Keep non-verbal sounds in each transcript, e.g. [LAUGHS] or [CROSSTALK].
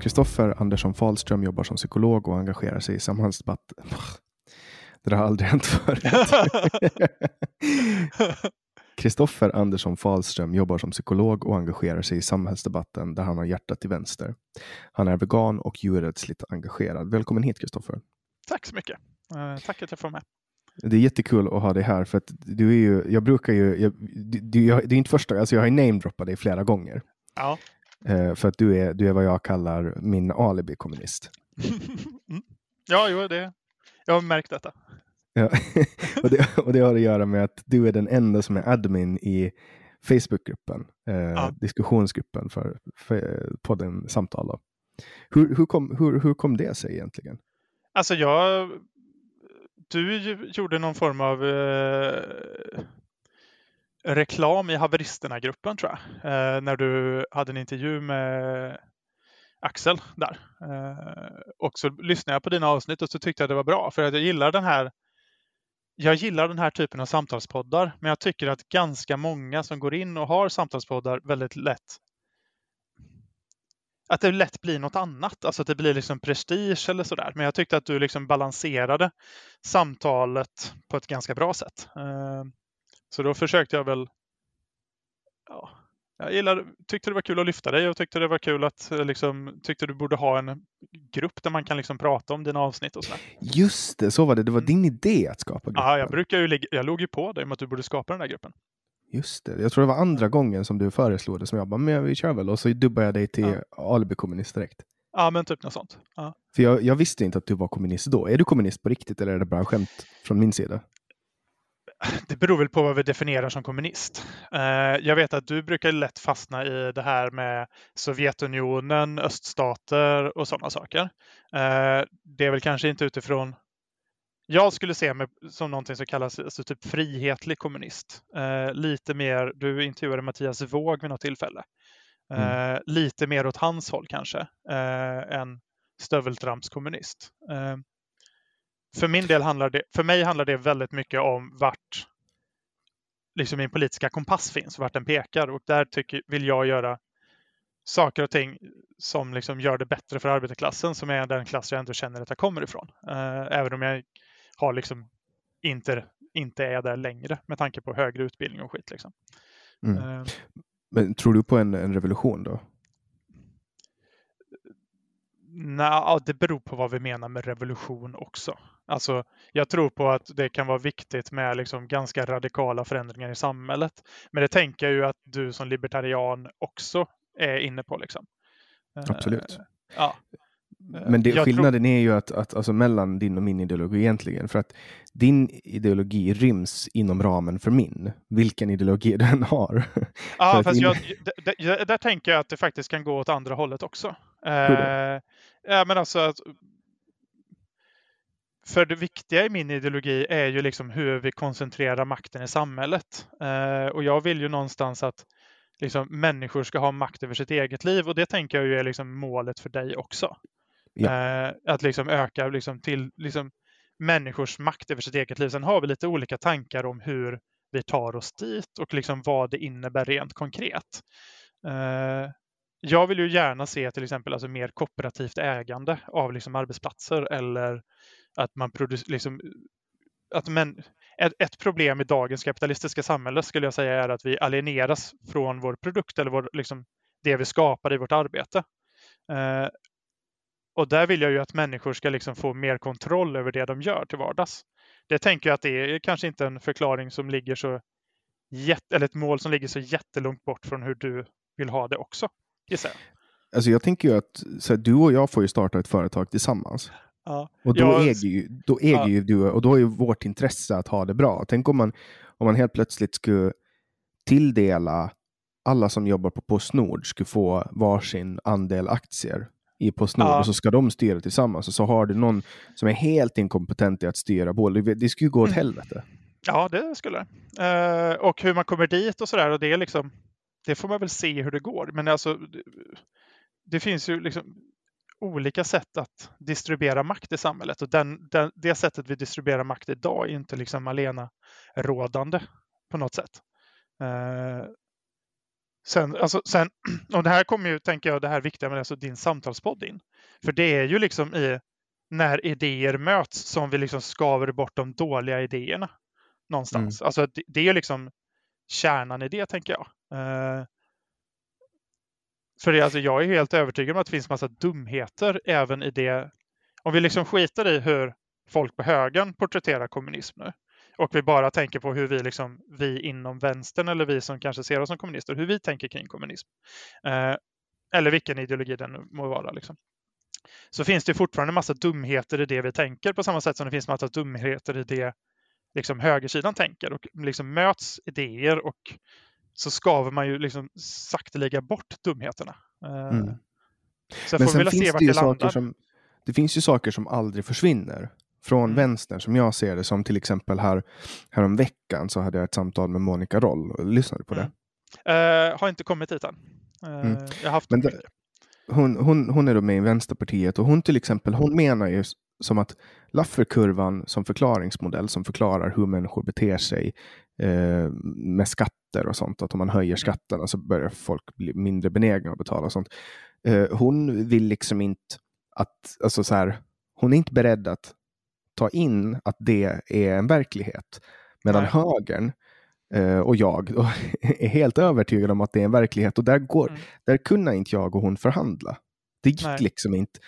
Kristoffer Andersson Fahlström jobbar som psykolog och engagerar sig i samhällsdebatt. [LAUGHS] Det har aldrig hänt förut. [LAUGHS] Kristoffer Andersson Fahlström jobbar som psykolog och engagerar sig i samhällsdebatten där han har hjärtat till vänster. Han är vegan och djurrättsligt engagerad. Välkommen hit Kristoffer. Tack så mycket. Uh, tack att jag får med. Det är jättekul att ha dig här för att du är ju, jag brukar ju, jag, du, jag, det är inte första, alltså jag har namedroppat dig flera gånger. Ja. Uh, för att du är, du är vad jag kallar min alibi-kommunist. [LAUGHS] mm. Ja, jo, det, jag har märkt detta. Ja. [LAUGHS] och, det, och det har att göra med att du är den enda som är admin i Facebookgruppen, eh, ja. diskussionsgruppen för, för podden Samtal. Då. Hur, hur, kom, hur, hur kom det sig egentligen? Alltså jag, du gjorde någon form av eh, reklam i haveristerna-gruppen tror jag, eh, när du hade en intervju med Axel där. Eh, och så lyssnade jag på dina avsnitt och så tyckte jag det var bra för att jag gillar den här jag gillar den här typen av samtalspoddar, men jag tycker att ganska många som går in och har samtalspoddar väldigt lätt att det lätt blir något annat, alltså att det blir liksom prestige eller sådär. Men jag tyckte att du liksom balanserade samtalet på ett ganska bra sätt. Eh, så då försökte jag väl ja, jag gillade, tyckte det var kul att lyfta dig och tyckte det var kul att eh, liksom, tyckte du borde ha en grupp där man kan liksom prata om dina avsnitt och sådär. Just det, så var det. Det var mm. din idé att skapa gruppen. Ja, jag brukar ju, jag låg ju på dig om att du borde skapa den där gruppen. Just det, jag tror det var andra gången som du föreslog det som jag bara, men vi kör väl och så dubbade jag dig till ja. alibi-kommunist direkt. Ja, men typ något sånt. Ja. För jag, jag, visste inte att du var kommunist då. Är du kommunist på riktigt eller är det bara skämt från min sida? Det beror väl på vad vi definierar som kommunist. Eh, jag vet att du brukar lätt fastna i det här med Sovjetunionen, öststater och sådana saker. Eh, det är väl kanske inte utifrån jag skulle se mig som någonting som kallas alltså typ frihetlig kommunist. Eh, lite mer, du intervjuade Mattias Våg vid något tillfälle. Mm. Lite mer åt hans håll kanske än stöveltrampskommunist. Eh, för min del handlar det, för mig handlar det väldigt mycket om vart liksom min politiska kompass finns, vart den pekar och där tycker, vill jag göra saker och ting som liksom gör det bättre för arbetarklassen som är den klass jag ändå känner att jag kommer ifrån. Eh, även om jag har liksom inte, inte är där längre med tanke på högre utbildning och skit. Liksom. Mm. Uh, Men tror du på en, en revolution då? Nej, det beror på vad vi menar med revolution också. Alltså, jag tror på att det kan vara viktigt med liksom ganska radikala förändringar i samhället. Men det tänker jag ju att du som libertarian också är inne på. Liksom. Absolut. Uh, ja. Men det, skillnaden tror... är ju att, att alltså mellan din och min ideologi egentligen. För att din ideologi ryms inom ramen för min, vilken ideologi [LAUGHS] den har. Ja, fast in... jag, där, där, tänker jag att det faktiskt kan gå åt andra hållet också. Eh, ja, men alltså för det viktiga i min ideologi är ju liksom hur vi koncentrerar makten i samhället. Eh, och jag vill ju någonstans att liksom, människor ska ha makt över sitt eget liv och det tänker jag ju är liksom målet för dig också. Ja. Eh, att liksom öka liksom till liksom människors makt över sitt eget liv. Sen har vi lite olika tankar om hur vi tar oss dit och liksom vad det innebär rent konkret. Eh, jag vill ju gärna se till exempel alltså mer kooperativt ägande av liksom arbetsplatser eller att man producerar liksom, att men, ett, ett, problem i dagens kapitalistiska samhälle skulle jag säga är att vi alieneras från vår produkt eller vår, liksom, det vi skapar i vårt arbete. Eh, och där vill jag ju att människor ska liksom få mer kontroll över det de gör till vardags. Det tänker jag att det är kanske inte en förklaring som ligger så jätte, eller ett mål som ligger så jättelångt bort från hur du vill ha det också, gissar jag. Alltså jag tänker ju att så här, du och jag får ju starta ett företag tillsammans. Ja. Och då jag... äger, ju, då äger ja. ju du, och då är ju vårt intresse att ha det bra. Tänk om man, om man helt plötsligt skulle tilldela alla som jobbar på Postnord skulle få varsin andel aktier i Postnord ja. och så ska de styra tillsammans och så har du någon som är helt inkompetent i att styra båda. Det skulle ju gå åt mm. helvete. Ja, det skulle det. Uh, och hur man kommer dit och sådär. Och det, är liksom, det får man väl se hur det går. Men alltså, det finns ju liksom olika sätt att distribuera makt i samhället. Och den, den, det sättet vi distribuerar makt idag är inte liksom alena rådande på något sätt. Uh, Sen, alltså, sen, [CLEARS THROAT] och det här kommer ju, tänker jag, det här viktiga med alltså din samtalspodd in. För det är ju liksom i när idéer möts som vi liksom skaver bort de dåliga idéerna någonstans. Mm. Alltså det, det är ju liksom kärnan i det, tänker jag. Uh, för det, alltså, jag är helt övertygad om att det finns massa dumheter även i det. Om vi liksom skiter i hur folk på högern porträtterar kommunism nu och vi bara tänker på hur vi, liksom, vi inom vänstern eller vi som kanske ser oss som kommunister, hur vi tänker kring kommunism. Eh, eller vilken ideologi den må vara. Liksom. Så finns det fortfarande massa dumheter i det vi tänker på samma sätt som det finns massa dumheter i det liksom, högersidan tänker. Och liksom möts idéer och så skaver man ju liksom sakteliga bort dumheterna. Eh, mm. Så Men sen finns det ju saker som, det finns ju saker som aldrig försvinner från mm. vänstern som jag ser det. Som till exempel här, här om veckan så hade jag ett samtal med Monica Roll. Lyssnade du på det? Mm. Uh, har inte kommit dit än. Uh, mm. Jag har haft Men det, hon, hon, hon är då med i Vänsterpartiet och hon till exempel, hon menar ju som att Lafferkurvan som förklaringsmodell som förklarar hur människor beter sig eh, med skatter och sånt. Att om man höjer mm. skatterna så börjar folk bli mindre benägna att betala och sånt. Eh, hon vill liksom inte att, alltså så här, hon är inte beredd att ta in att det är en verklighet. Medan Nej. högern eh, och jag [LAUGHS] är helt övertygad om att det är en verklighet och där, går, mm. där kunde inte jag och hon förhandla. Det gick Nej. liksom inte.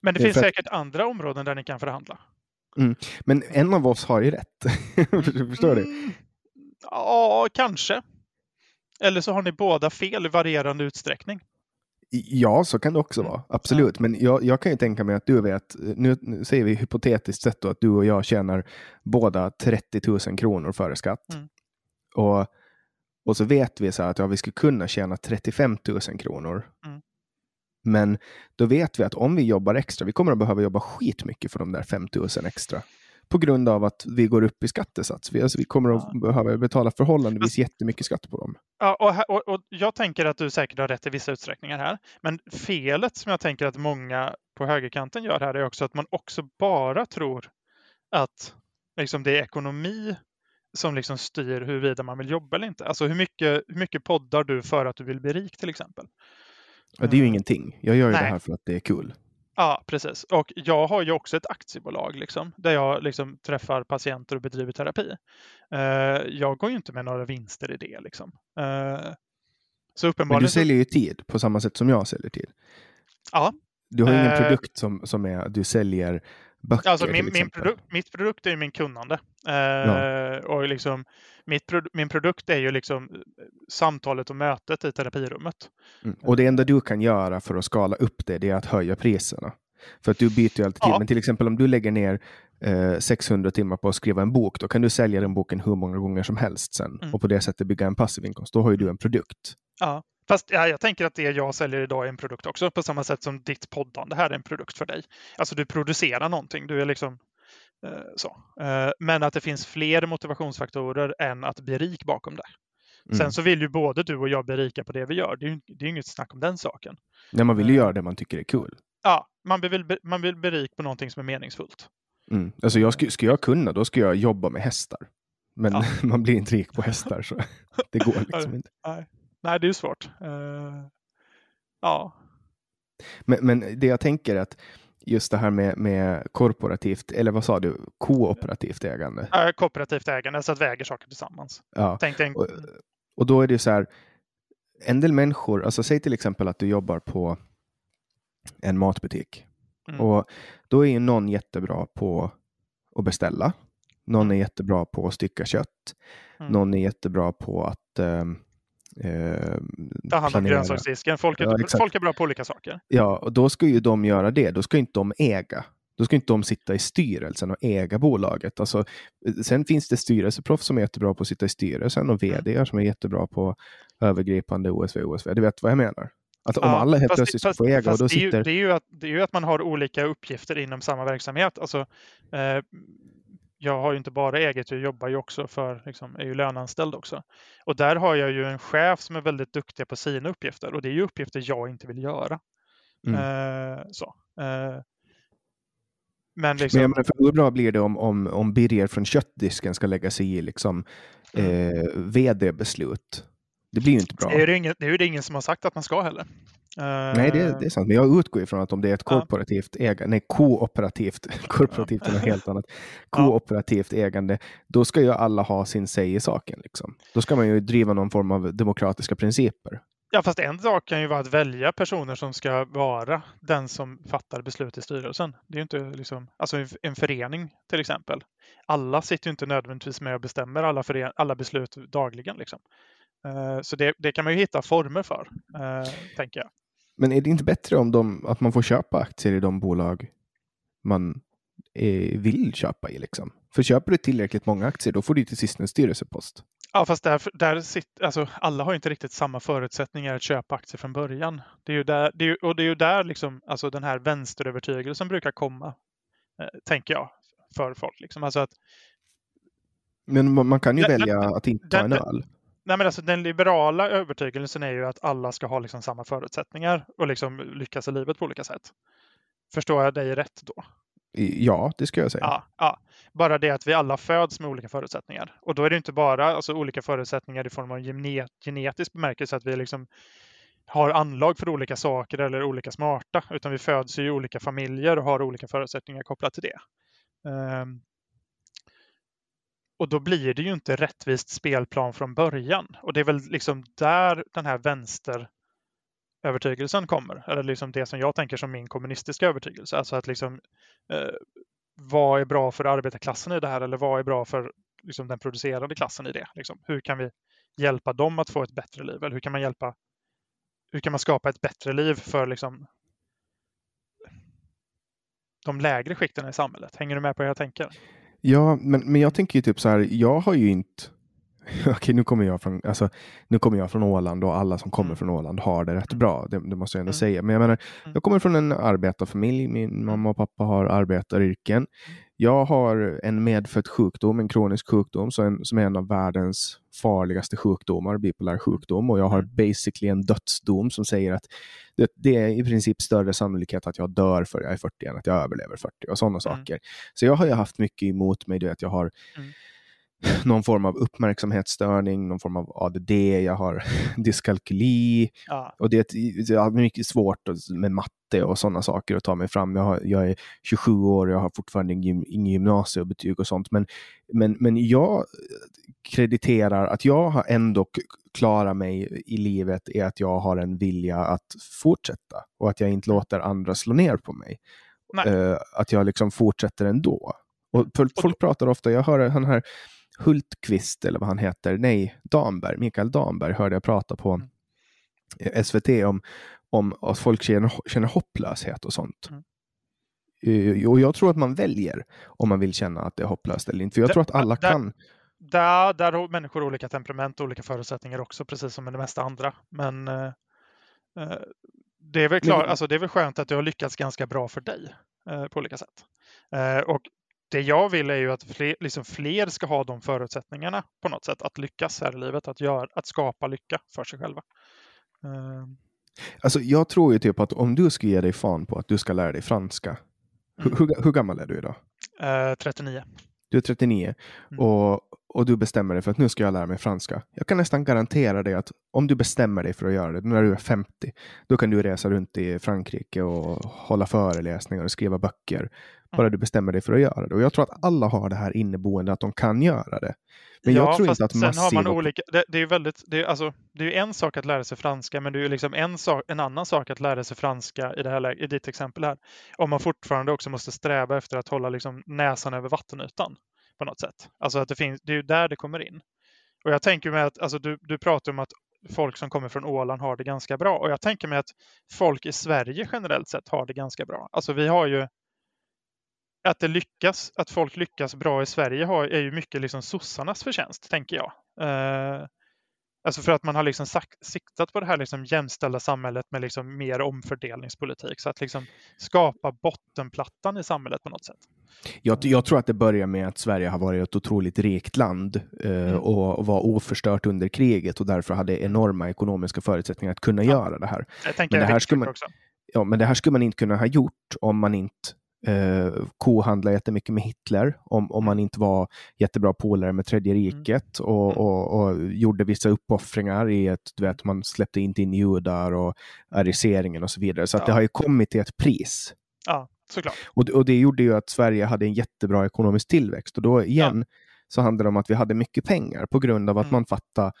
Men det finns säkert andra områden där ni kan förhandla. Mm. Men en av oss har ju rätt. [LAUGHS] Förstår du? Mm. Ja, kanske. Eller så har ni båda fel i varierande utsträckning. Ja, så kan det också Mm. vara. Absolut. Men jag, jag kan ju tänka mig att du vet, nu, nu säger vi hypotetiskt sett då att du och jag tjänar båda 30 000 kronor före skatt. Mm. Och, och så vet vi så att ja, vi skulle kunna tjäna 35 000 kronor. Mm. Men då vet vi att om vi jobbar extra, vi kommer att behöva jobba skitmycket för de där 5 000 extra. På grund av att vi går upp i skattesats. Vi, alltså, vi kommer att Ja. behöva betala förhållandevis jättemycket skatt på dem. Ja, och, och, och jag tänker att du säkert har rätt i vissa utsträckningar här. Men felet som jag tänker att många på högerkanten gör här är också att man också bara tror att liksom, det är ekonomi som liksom styr huruvida man vill jobba eller inte. Alltså hur mycket, hur mycket poddar du för att du vill bli rik till exempel? Och det är ju Mm. ingenting. Jag gör ju det Nej. här för att det är kul. Ja, precis. Och jag har ju också ett aktiebolag liksom, där jag liksom träffar patienter och bedriver terapi. Eh, jag går ju inte med några vinster i det. Liksom. Eh, så Men uppenbarligen... du så- säljer ju tid på samma sätt som jag säljer tid. Ja, Du har ju ingen Eh, produkt som, som är du säljer böcker Alltså till min, min produkt, mitt produkt är ju min kunnande. Eh, och liksom, mitt, min produkt är ju liksom eh, samtalet och mötet i terapirummet. Mm. Och det enda du kan göra för att skala upp det, det är att höja priserna. För att du byter ju alltid till. Ja. Men till exempel om du lägger ner eh, 600 timmar på att skriva en bok, då kan du sälja den boken hur många gånger som helst sen. Mm. Och på det sättet bygga en passiv inkomst. Då har ju du en produkt. Ja. Fast ja, jag tänker att det jag säljer idag är en produkt också, på samma sätt som ditt poddande här är en produkt för dig. Alltså du producerar någonting, du är liksom eh, så. Eh, men att det finns fler motivationsfaktorer än att bli rik bakom det. Mm. Sen så vill ju både du och jag bli rika på det vi gör. Det är ju det är inget snack om den saken. När man vill ju Eh. göra det man tycker är kul. Ja, man vill, man vill bli rik på någonting som är meningsfullt. Mm. Alltså jag skulle, skulle jag kunna, då skulle jag jobba med hästar. Men Ja. [LAUGHS] man blir inte rik på hästar, så [LAUGHS] det går liksom inte. Nej, Nej det är ju svårt. Eh, ja, Men, men det jag tänker att just det här med, med korporativt, eller vad sa du, kooperativt ägande. Eh, kooperativt ägande, så att vi äger saker tillsammans. Ja. Tänk en, Och, och då är det ju så här, en del människor, alltså säg till exempel att du jobbar på en matbutik. Mm. Och då är ju någon jättebra på att beställa. Någon är jättebra på att stycka kött. Mm. Någon är jättebra på att ehm, ehm, ta hand om grönsaksdisken. Folk är, Ja, folk är bra på olika saker. Ja, och då ska ju de göra det. Då ska inte de äga. Då ska inte de sitta i styrelsen och äga bolaget. Alltså, sen finns det styrelseproffs som är jättebra på att sitta i styrelsen och Mm. vd som är jättebra på övergripande OSV OSV. Du vet vad jag menar? Att om Ja, alla helt fast plötsligt fast- få äga och då det, är ju, sitter... det, är ju att, det är ju att man har olika uppgifter inom samma verksamhet. Alltså, eh, jag har ju inte bara eget, jag jobbar ju också för, liksom, är ju löneanställd också. Och där har jag ju en chef som är väldigt duktig på sina uppgifter och det är ju uppgifter jag inte vill göra. Mm. Eh, så. Eh, men Men liksom, jag menar, för hur bra blir det om, om, om Birger från köttdisken ska lägga sig i liksom, Mm. eh, vd-beslut? Det blir ju inte bra. det är ju ingen, det är ju ingen som har sagt att man ska heller. Nej, det, det är sant. Men jag utgår ifrån att om det är ett Ja. korporativt ägande, nej, kooperativt, [LAUGHS] korporativt är något helt annat, kooperativt ägande, då ska ju alla ha sin säg i saken. Liksom. Då ska man ju driva någon form av demokratiska principer. Ja, fast en sak kan ju vara att välja personer som ska vara den som fattar beslut i styrelsen. Det är ju inte liksom, alltså en- en förening till exempel. Alla sitter ju inte nödvändigtvis med och bestämmer alla, alla beslut dagligen. Liksom. Eh, Så det, det kan man ju hitta former för, eh, tänker jag. Men är det inte bättre om de, att man får köpa aktier i de bolag man eh, vill köpa i? Liksom? För köper du tillräckligt många aktier, då får du till sist en styrelsepost. Ja, fast där, där sitter, alltså, alla har ju inte riktigt samma förutsättningar att köpa aktier från början. Det är ju där, det är, och det är ju där liksom, alltså, den här vänsterövertygelsen brukar komma, eh, tänker jag, för folk. Liksom. Alltså att, Men man kan ju Den- välja den- att inte ta en öl. Nej, men alltså, den liberala övertygelsen är ju att alla ska ha liksom samma förutsättningar och liksom lyckas i livet på olika sätt. Förstår jag dig rätt då? Ja, det ska jag säga. Ja, ja. Bara det att vi alla föds med olika förutsättningar. Och då är det inte bara alltså, olika förutsättningar i form av gene genetisk bemärkelse, att vi liksom har anlag för olika saker eller olika smarta, utan vi föds i olika familjer och har olika förutsättningar kopplat till det. Ehm, och då blir det ju inte rättvist spelplan från början. Och det är väl liksom där den här vänsterövertygelsen kommer. Eller liksom det som jag tänker som min kommunistiska övertygelse. Alltså att liksom eh, vad är bra för arbetarklassen i det här? Eller vad är bra för liksom, den producerande klassen i det? Liksom, hur kan vi hjälpa dem att få ett bättre liv? Eller hur kan man hjälpa hur kan man skapa ett bättre liv för liksom de lägre skikten i samhället? Hänger du med på hur jag tänker? Ja, men, men jag tänker ju typ så här, jag har ju inte [LAUGHS] Okej, nu kommer jag från, alltså, nu kommer jag från Åland och alla som kommer mm. från Åland har det rätt mm. bra. Det, det, måste jag ändå mm. säga. Men jag menar, mm. jag kommer från en arbetarfamilj. Min mm. mamma och pappa har arbetaryrken. Jag har en medfödd sjukdom, en kronisk sjukdom som, som är en av världens farligaste sjukdomar, bipolär sjukdom. Och jag har basically en dödsdom som säger att det, det, är i princip större sannolikhet att jag dör för jag är 40 än att jag överlever 40 och sådana saker. Så jag har ju haft mycket emot mig, att jag har [LAUGHS] någon form av uppmärksamhetsstörning, någon form av ADD, jag har [LAUGHS] dyskalkyli. Ja. Och det är mycket svårt med matte och sådana saker att ta mig fram. Jag, har, jag är 27 år och jag har fortfarande ingen gymnasiebetyg och sånt. Men, men, men jag krediterar att jag har ändå klarat mig i livet är att jag har en vilja att fortsätta och att jag inte mm. låter andra slå ner på mig. Uh, att jag liksom fortsätter ändå. Och folk pratar ofta, jag hör han här Hultqvist eller vad han heter, nej, Damberg, Mikael Damberg hörde jag prata på mm. SVT om, om att folk känner, känner hopplöshet och sånt. Mm. Uh, och jag tror att man väljer om man vill känna att det är hopplöst eller inte. För jag det, tror att alla där, kan. Där, där har människor olika temperament och olika förutsättningar också, precis som med det mesta andra. Men uh, uh, det, är väl klar, Men, alltså, det är väl skönt att det har lyckats ganska bra för dig på olika sätt. och det jag vill är ju att fler, liksom fler ska ha de förutsättningarna på något sätt att lyckas här i livet, att, göra, att skapa lycka för sig själva. Uh. Alltså, jag tror ju typ att om du skulle ge dig fan på att du ska lära dig franska, mm. hur, hur, gammal är du idag? Uh, 39. Du är 39 mm. och, och du bestämmer dig för att nu ska jag lära mig franska. Jag kan nästan garantera dig att om du bestämmer dig för att göra det när du är 50, då kan du resa runt i Frankrike och hålla föreläsningar och skriva böcker bara du bestämmer dig för att göra det. Och jag tror att alla har det här inneboende att de kan göra det. Men ja, jag tror inte att sen massiva... har man olika, det, det, är väldigt, det är, alltså, det är en sak att lära sig franska, men det är liksom en, sak, en annan sak att lära sig franska i, det här, i ditt exempel här. Om man fortfarande också måste sträva efter att hålla liksom näsan över vattenytan på något sätt. Alltså att det, finns, det är ju där det kommer in. Och jag tänker mig att alltså, du, du pratar om att folk som kommer från Åland har det ganska bra. Och jag tänker mig att folk i Sverige generellt sett har det ganska bra. Alltså vi har ju att det lyckas, att folk lyckas bra i Sverige har, är ju mycket liksom sossarnas förtjänst, tänker jag. Eh, alltså för att man har liksom siktat på det här liksom jämställda samhället med liksom mer omfördelningspolitik. Så att liksom skapa bottenplattan i samhället på något sätt. Jag, jag, tror att det börjar med att Sverige har varit ett otroligt rikt land eh, mm. och, och var oförstört under kriget och därför hade enorma ekonomiska förutsättningar att kunna ja. göra det här. Tänker men det här skulle man, också. Ja, men det här skulle man inte kunna ha gjort om man inte eh, kohandla jättemycket med Hitler om, om man inte var jättebra polare med Tredje mm. riket mm. och, och, och, gjorde vissa uppoffringar i att du vet, man släppte inte in judar och ariseringen och så vidare. Så ja. det har ju kommit till ett pris. Ja, såklart. Och, och det gjorde ju att Sverige hade en jättebra ekonomisk tillväxt och då igen ja. så handlar det om att vi hade mycket pengar på grund av att mm. man fattade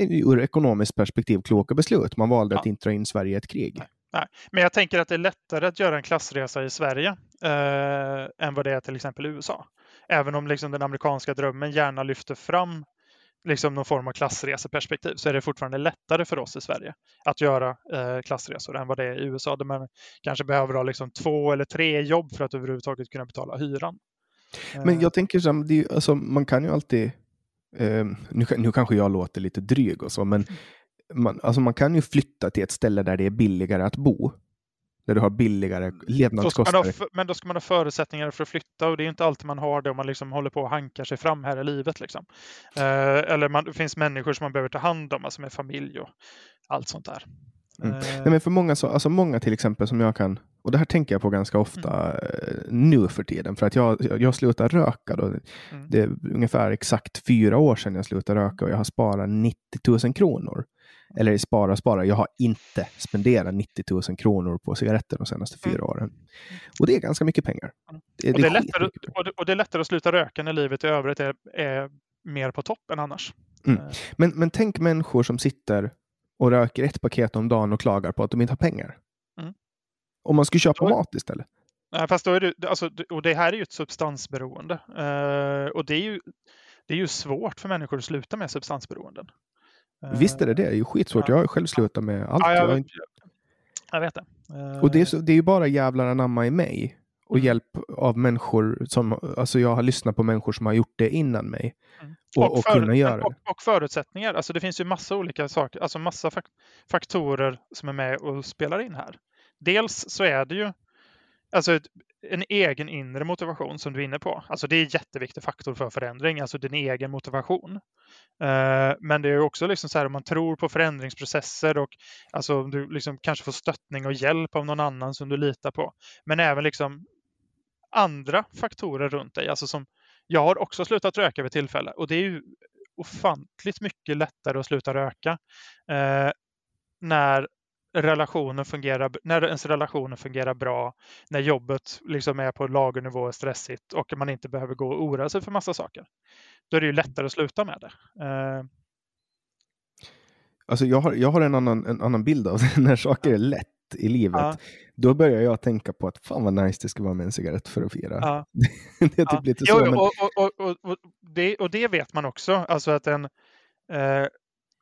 ur ekonomiskt perspektiv kloka beslut. Man valde ja. att inte dra in Sverige i ett krig. Nej. Nej, men jag tänker att det är lättare att göra en klassresa i Sverige eh, än vad det är till exempel i USA. Även om liksom den amerikanska drömmen gärna lyfter fram liksom någon form av klassreseperspektiv så är det fortfarande lättare för oss i Sverige att göra eh, klassresor än vad det är i USA där man kanske behöver ha liksom två eller tre jobb för att överhuvudtaget kunna betala hyran. Men jag eh. tänker så här, alltså, man kan ju alltid Uh, nu, nu kanske jag låter lite dryg och så, men mm man, alltså man kan ju flytta till ett ställe där det är billigare att bo. Där du har billigare mm. levnadskostnader. Då men då ska man ha förutsättningar för att flytta och det är inte alltid man har det om man liksom håller på och hankar sig fram här i livet. Liksom. Eh, eller man, det finns människor som man behöver ta hand om, alltså med familj och allt sånt där. Mm. Eh. Nej, men för många, så, alltså många till exempel som jag kan, och det här tänker jag på ganska ofta mm. Eh, nu för tiden, för att jag, jag slutar röka. Då. Mm. Det är ungefär exakt fyra år sedan jag slutade röka och jag har sparat 90 000 kronor eller spara och spara. Jag har inte spenderat 90 000 kronor på cigaretter de senaste fyra mm. åren. Och det är ganska mycket pengar. Det, och, det är lättare, och, det, och det är lättare att sluta röka när livet i övrigt är, är mer på topp än annars. Mm. Eh. Men, men tänk människor som sitter och röker ett paket om dagen och klagar på att de inte har pengar. Mm. Om man skulle köpa mat istället. Nej, fast då är det, alltså, och det här är ju ett substansberoende. Uh, och det är ju, det är ju svårt för människor att sluta med substansberoenden. Visst är det det, det är ju skitsvårt. Ja. Jag har själv slutat med allt. Ja, jag har jag, inte- jag vet det. Eh, Och det är, så, det är ju bara jävlar anamma i mig och Mm. hjälp av människor som, alltså jag har lyssnat på människor som har gjort det innan mig. Mm. Och, och, kunna göra och, det. och förutsättningar. Alltså det finns ju massa olika saker, alltså massa fak- faktorer som är med och spelar in här. Dels så är det ju alltså en egen inre motivation som du är inne på. Alltså det är en jätteviktig faktor för förändring, alltså din egen motivation. Eh, men det är också liksom så här om man tror på förändringsprocesser och alltså om du liksom kanske får stöttning och hjälp av någon annan som du litar på. Men även liksom andra faktorer runt dig, alltså som jag har också slutat röka vid tillfälle och det är ju ofantligt mycket lättare att sluta röka eh, när relationen fungerar, när ens relationer fungerar bra, när jobbet liksom är på lagernivå och stressigt och man inte behöver gå och oroa sig för massa saker. Då är det ju lättare att sluta med det. Eh, Alltså jag har, jag har en, annan, en annan bild av det. [LAUGHS] När saker är lätt i livet, Ja. då börjar jag tänka på att fan vad nice det ska vara med en cigarett för att fira. ja. [LAUGHS] det är typ Ja. lite Jo, så. jo, Men, och, och, och, och, och, det, och det vet man också. Alltså att en, eh,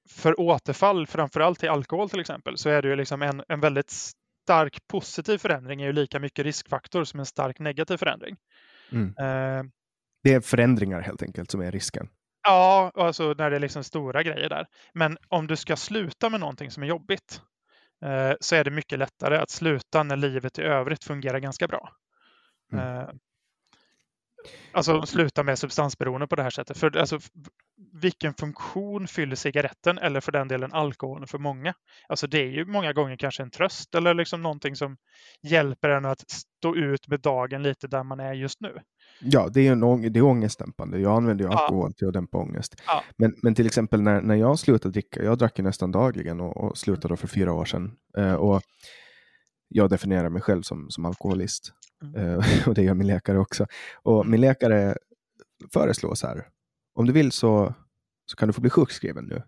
för återfall, framförallt till alkohol till exempel, så är det ju liksom en, en väldigt stark positiv förändring är ju lika mycket riskfaktor som en stark negativ förändring. mm. Eh, Det är förändringar helt enkelt som är risken. ja, alltså när det är liksom stora grejer där. Men om du ska sluta med någonting som är jobbigt eh, så är det mycket lättare att sluta när livet i övrigt fungerar ganska bra. Mm. Eh, Alltså sluta med substansberoende på det här sättet. För alltså, vilken funktion fyller cigaretten eller för den delen alkoholen för många? Alltså det är ju många gånger kanske en tröst eller liksom någonting som hjälper en att stå ut med dagen lite där man är just nu. Ja, det är, en, ång- det är ångestdämpande. Jag använder ju Ja. alkohol till att dämpa ångest. Ja. Men, men till exempel när, när jag slutade dricka, jag drack ju nästan dagligen och, och slutade för fyra år sedan. Eh, och jag definierar mig själv som, som alkoholist. Mm. Eh, [LAUGHS] och det gör min läkare också. Och min läkare föreslår så här, om du vill så, så kan du få bli sjukskriven nu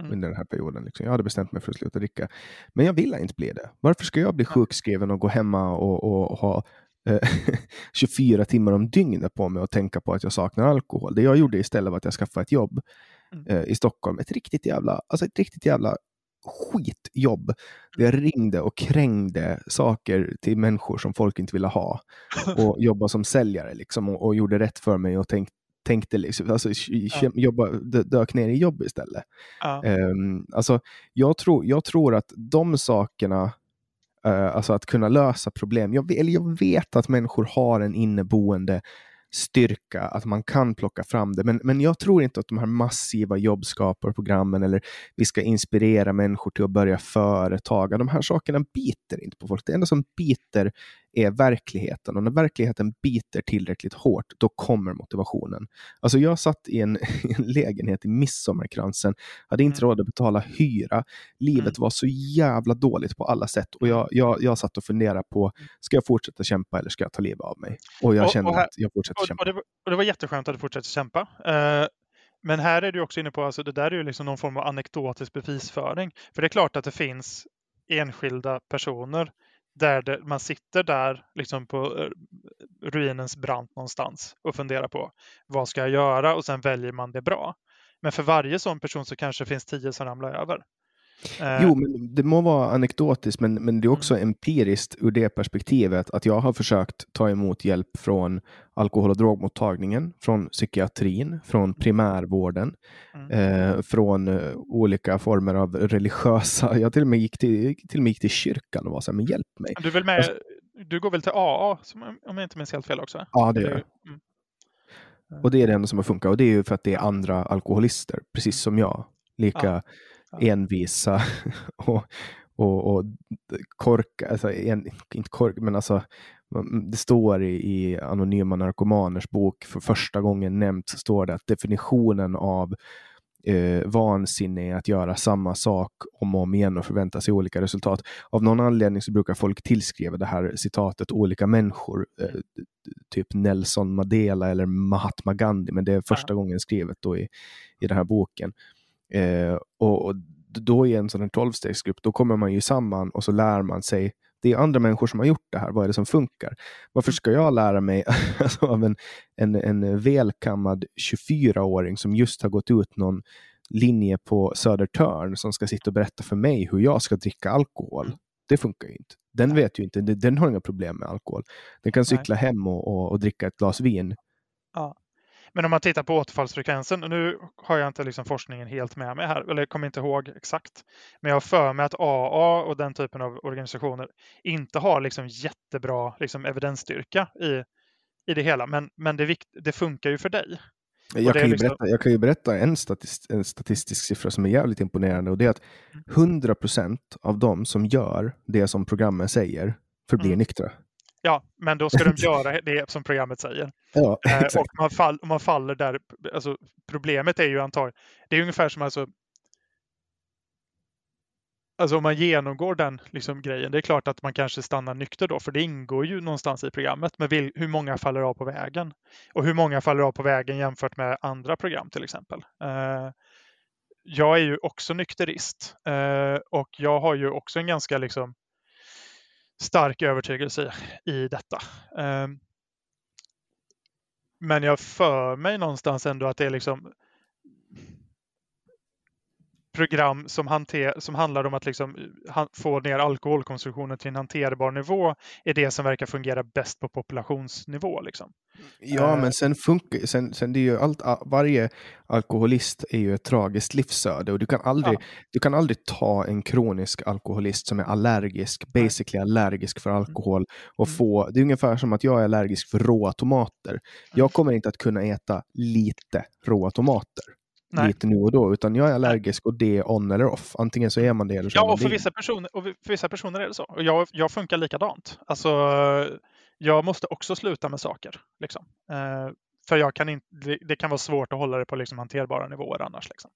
Mm. under den här perioden. Liksom. Jag hade bestämt mig för att sluta dricka. Men jag vill inte bli det. Varför ska jag bli sjukskriven och gå hemma och, och ha eh, [LAUGHS] 24 timmar om dygnet på mig och tänka på att jag saknar alkohol? Det jag gjorde istället var att jag skaffade ett jobb Mm. eh, i Stockholm. Ett riktigt jävla, alltså ett riktigt jävla skitjobb. Där jag ringde och krängde saker till människor som folk inte ville ha. [LAUGHS] Och jobbade som säljare liksom, och, och gjorde rätt för mig och tänk, tänkte liksom, alltså, Ja. jobba, dö- dök ner i jobb istället. Ja. Um, alltså, jag, tror, jag tror att de sakerna, eh, alltså att kunna lösa problem, jag, eller jag vet att människor har en inneboende styrka, att man kan plocka fram det. Men, men jag tror inte att de här massiva jobbskaparprogrammen eller vi ska inspirera människor till att börja företaga, de här sakerna biter inte på folk. Det enda som biter är verkligheten och när verkligheten biter tillräckligt hårt, då kommer motivationen. Alltså jag satt i en, [LAUGHS] i en lägenhet i Midsommarkransen, hade inte Mm. råd att betala hyra. Livet Mm. var så jävla dåligt på alla sätt och jag, jag, jag satt och funderade på, ska jag fortsätta kämpa eller ska jag ta livet av mig? Och jag Och- och kände här- att jag fortsätter kämpa. och, det, var- och det var jätteskönt att du fortsätter kämpa. Eh, men här är du också inne på, alltså det där är ju liksom någon form av anekdotisk bevisföring. För det är klart att det finns enskilda personer där det, man sitter där liksom på eh, ruinens brant någonstans och funderar på vad ska jag göra och sen väljer man det bra. Men för varje sån person så kanske det finns tio som ramlar över. Eh, Jo, men det må vara anekdotiskt, men, men det är också empiriskt ur det perspektivet att jag har försökt ta emot hjälp från alkohol och drogmottagningen, från psykiatrin, från primärvården, Mm. eh, från eh, olika former av religiösa... [LAUGHS] Jag till och med gick till, till, och med gick till kyrkan och var så här, men hjälp mig. Du, väl med, Alltså- du går väl till AA, som, om jag inte minns helt fel också? Ja, det gör jag. Mm. Och det är det enda som har funkat. Och det är ju för att det är andra alkoholister, precis som jag. Lika Ja. Ja. envisa [LAUGHS] och, och, och korka, alltså en, inte kork, men alltså det står i, i Anonyma Narkomaners bok för första gången nämnt, så står det att definitionen av eh, vansinne är att göra samma sak om och om igen och förvänta sig olika resultat. Av någon anledning så brukar folk tillskriva det här citatet olika människor, eh, typ Nelson Mandela eller Mahatma Gandhi, men det är första gången skrivet då i, i den här boken. Eh, och, och då i en sån här tolvstegsgrupp, då kommer man ju samman och så lär man sig det är andra människor som har gjort det här. Vad är det som funkar? Varför ska jag lära mig [LAUGHS] alltså, av en, en, en välkammad 24-åring som just har gått ut någon, linje på Södertörn som ska sitta och berätta för mig hur jag ska dricka alkohol. Mm. Det funkar ju inte. Den vet ju inte, den- har inga problem med alkohol. Den kan Nej. cykla hem och, och, och dricka ett glas vin. Men om man tittar på återfallsfrekvensen, nu har jag inte liksom forskningen helt med mig här, eller jag kommer inte ihåg exakt. Men jag har för mig att AA och den typen av organisationer inte har liksom jättebra liksom evidensstyrka i, i det hela. Men, men det, vikt, det funkar ju för dig. Jag kan, ju liksom- berätta, jag kan ju berätta en, statist, en statistisk siffra som är jävligt imponerande och det är att Mm. 100% av de som gör det som programmen säger förblir Mm. nyktra. Ja, men då ska de [LAUGHS] göra det som programmet säger. Ja, Eh, och man, fall, man faller där. Alltså, problemet är ju antagligen, det är ungefär som alltså Alltså om man genomgår den liksom, grejen, det är klart att man kanske stannar nykter då, för det ingår ju någonstans i programmet. Men vil, hur många faller av på vägen? Och hur många faller av på vägen jämfört med andra program till exempel? Eh, jag är ju också nykterist eh, och jag har ju också en ganska liksom, stark övertygelse i detta. Ehm, men jag för mig någonstans ändå att det är liksom program som, hanter, som handlar om att liksom han, få ner alkoholkonsumtionen till en hanterbar nivå är det som verkar fungera bäst på populationsnivå. Liksom. Ja, Eh. men sen funkar sen, sen det är ju allt, varje alkoholist är ju ett tragiskt livsöde och du kan aldrig, Ja. du kan aldrig ta en kronisk alkoholist som är allergisk, basically allergisk för alkohol och Mm. få, det är ungefär som att jag är allergisk för råa tomater. Mm. Jag kommer inte att kunna äta lite råa tomater. Nej. Lite nu och då, utan jag är allergisk och det är on eller off. Antingen så är man det eller så Ja, och för vissa, personer, och för vissa personer är det så. Och jag, jag funkar likadant. Alltså, jag måste också sluta med saker. Liksom. Eh, för jag kan inte, det, det kan vara svårt att hålla det på liksom hanterbara nivåer annars. Liksom.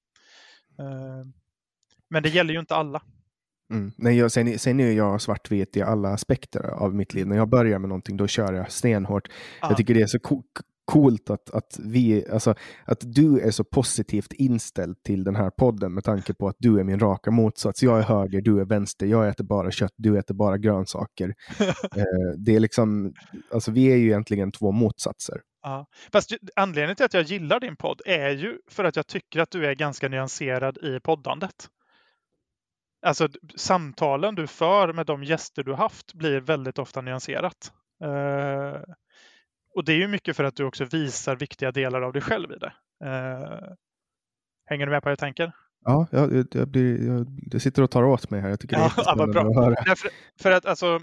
Eh, men det gäller ju inte alla. Mm. Nej, jag, sen, sen är jag svartvit i alla aspekter av mitt liv. När jag börjar med någonting då kör jag stenhårt. Ja. Jag tycker det är så coolt att, att, vi, alltså, att du är så positivt inställd till den här podden med tanke på att du är min raka motsats. Jag är höger, du är vänster. Jag äter bara kött, du äter bara grönsaker. [LAUGHS] eh, det är liksom, alltså, vi är ju egentligen två motsatser. Ja. Fast anledningen till att jag gillar din podd är ju för att jag tycker att du är ganska nyanserad i poddandet. Alltså samtalen du för med de gäster du haft blir väldigt ofta nyanserat. Eh, och det är ju mycket för att du också visar viktiga delar av dig själv i det. Eh, hänger du med på vad jag tänker? Ja, jag, jag, blir, jag, jag sitter och tar åt mig här. Jag tycker det är Ja, bra. att höra. Därför, för att alltså,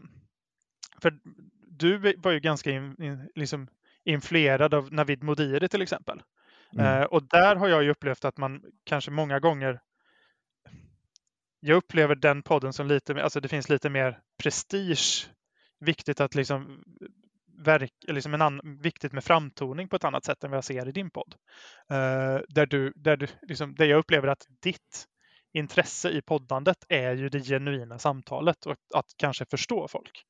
för du var ju ganska in, in, liksom influerad av Navid Modiri till exempel. Mm. Eh, och där har jag ju upplevt att man kanske många gånger jag upplever den podden som lite, alltså det finns lite mer prestige. Viktigt att liksom verk, liksom en viktigt med framtoning på ett annat sätt än vad jag ser i din podd. Eh, där du, där du, liksom, där jag upplever att ditt intresse i poddandet är ju det genuina samtalet och att kanske förstå folk.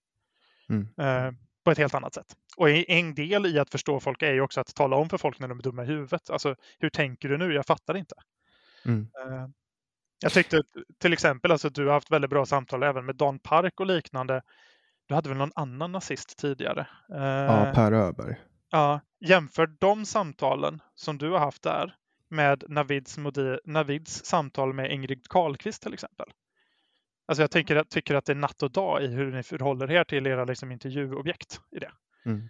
Mm. Eh, på ett helt annat sätt. Och en- del i att förstå folk är ju också att tala om för folk när de är dumma i huvudet. Alltså, hur tänker du nu? Jag fattar inte. Mm. Eh, Jag tyckte till exempel alltså, att du har haft väldigt bra samtal även med Dan Park och liknande. Du hade väl någon annan nazist tidigare? Eh, Ja, Per Öberg. Ja, jämför de samtalen som du har haft där med Navids, modi, Navids samtal med Ingrid Carlqvist till exempel. Alltså jag tänker, tycker att det är natt och dag i hur ni förhåller er till era liksom, intervjuobjekt i det. Mm.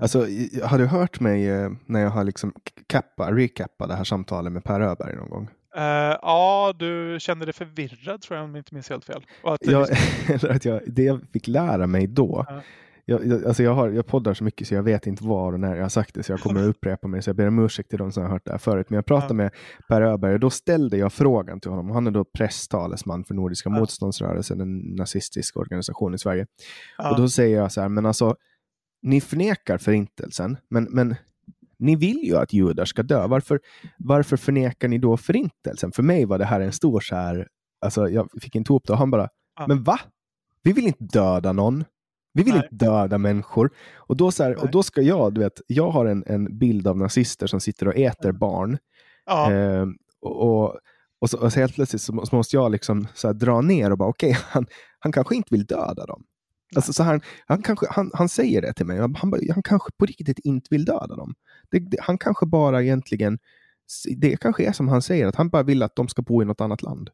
Alltså, har du hört mig eh, när jag har liksom kappa, recappa det här samtalet med Per Öberg någon gång? Eh, ja, du känner dig förvirrad tror jag om jag inte minns helt fel. Och att det Jag, liksom- [LAUGHS] att jag, det jag fick lära mig då, Ja. jag, jag, alltså jag, har, jag poddar så mycket så jag vet inte var och när jag har sagt det, så jag kommer att [LAUGHS] upprepa mig, så jag ber om ursäkt till de som har hört det här förut. Men jag pratade Ja. med Per Öberg och då ställde jag frågan till honom. Han är då presstalesman för Nordiska Ja. motståndsrörelsen, en nazistisk organisation i Sverige. Och då säger jag så här, men alltså, ni förnekar förintelsen, men, men ni vill ju att judar ska dö. Varför, varför förnekar ni då förintelsen? För mig var det här en stor så här, alltså jag fick inte ihop det och han bara, Ja. men va? Vi vill inte döda någon. Vi vill Nej. inte döda människor. Och då, så här, och då ska jag, du vet, jag har en, en bild av nazister som sitter och äter barn. ja, Eh, och, och, så, och så helt plötsligt så, må- så måste jag liksom så här dra ner och bara, okej, han, han kanske inte vill döda dem. Alltså, så han, han, kanske, han, han säger det till mig, han, han kanske på riktigt inte vill döda dem. Det, det, han kanske bara egentligen det kanske är som han säger, att han bara vill att de ska bo i något annat land.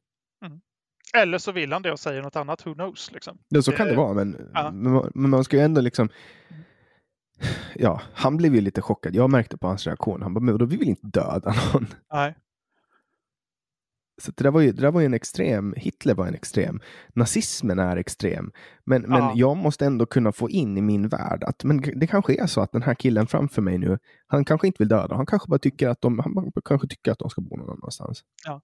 Eller så vill han det och säger något annat, who knows? Liksom. Ja, så kan det Eh, vara, men, ja. men, man- men man ska ju ändå liksom... Ja, han blev ju lite chockad. Jag märkte på hans reaktion. Han bara, men då vi vill inte döda någon. Nej. Så det där, var ju, det där var ju en extrem, Hitler var en extrem, nazismen är extrem. Men, men Ja. jag måste ändå kunna få in i min värld att men det kanske är så att den här killen framför mig nu, han kanske inte vill döda, han kanske bara tycker att de, han kanske tycker att de ska bo någon annanstans. Ja,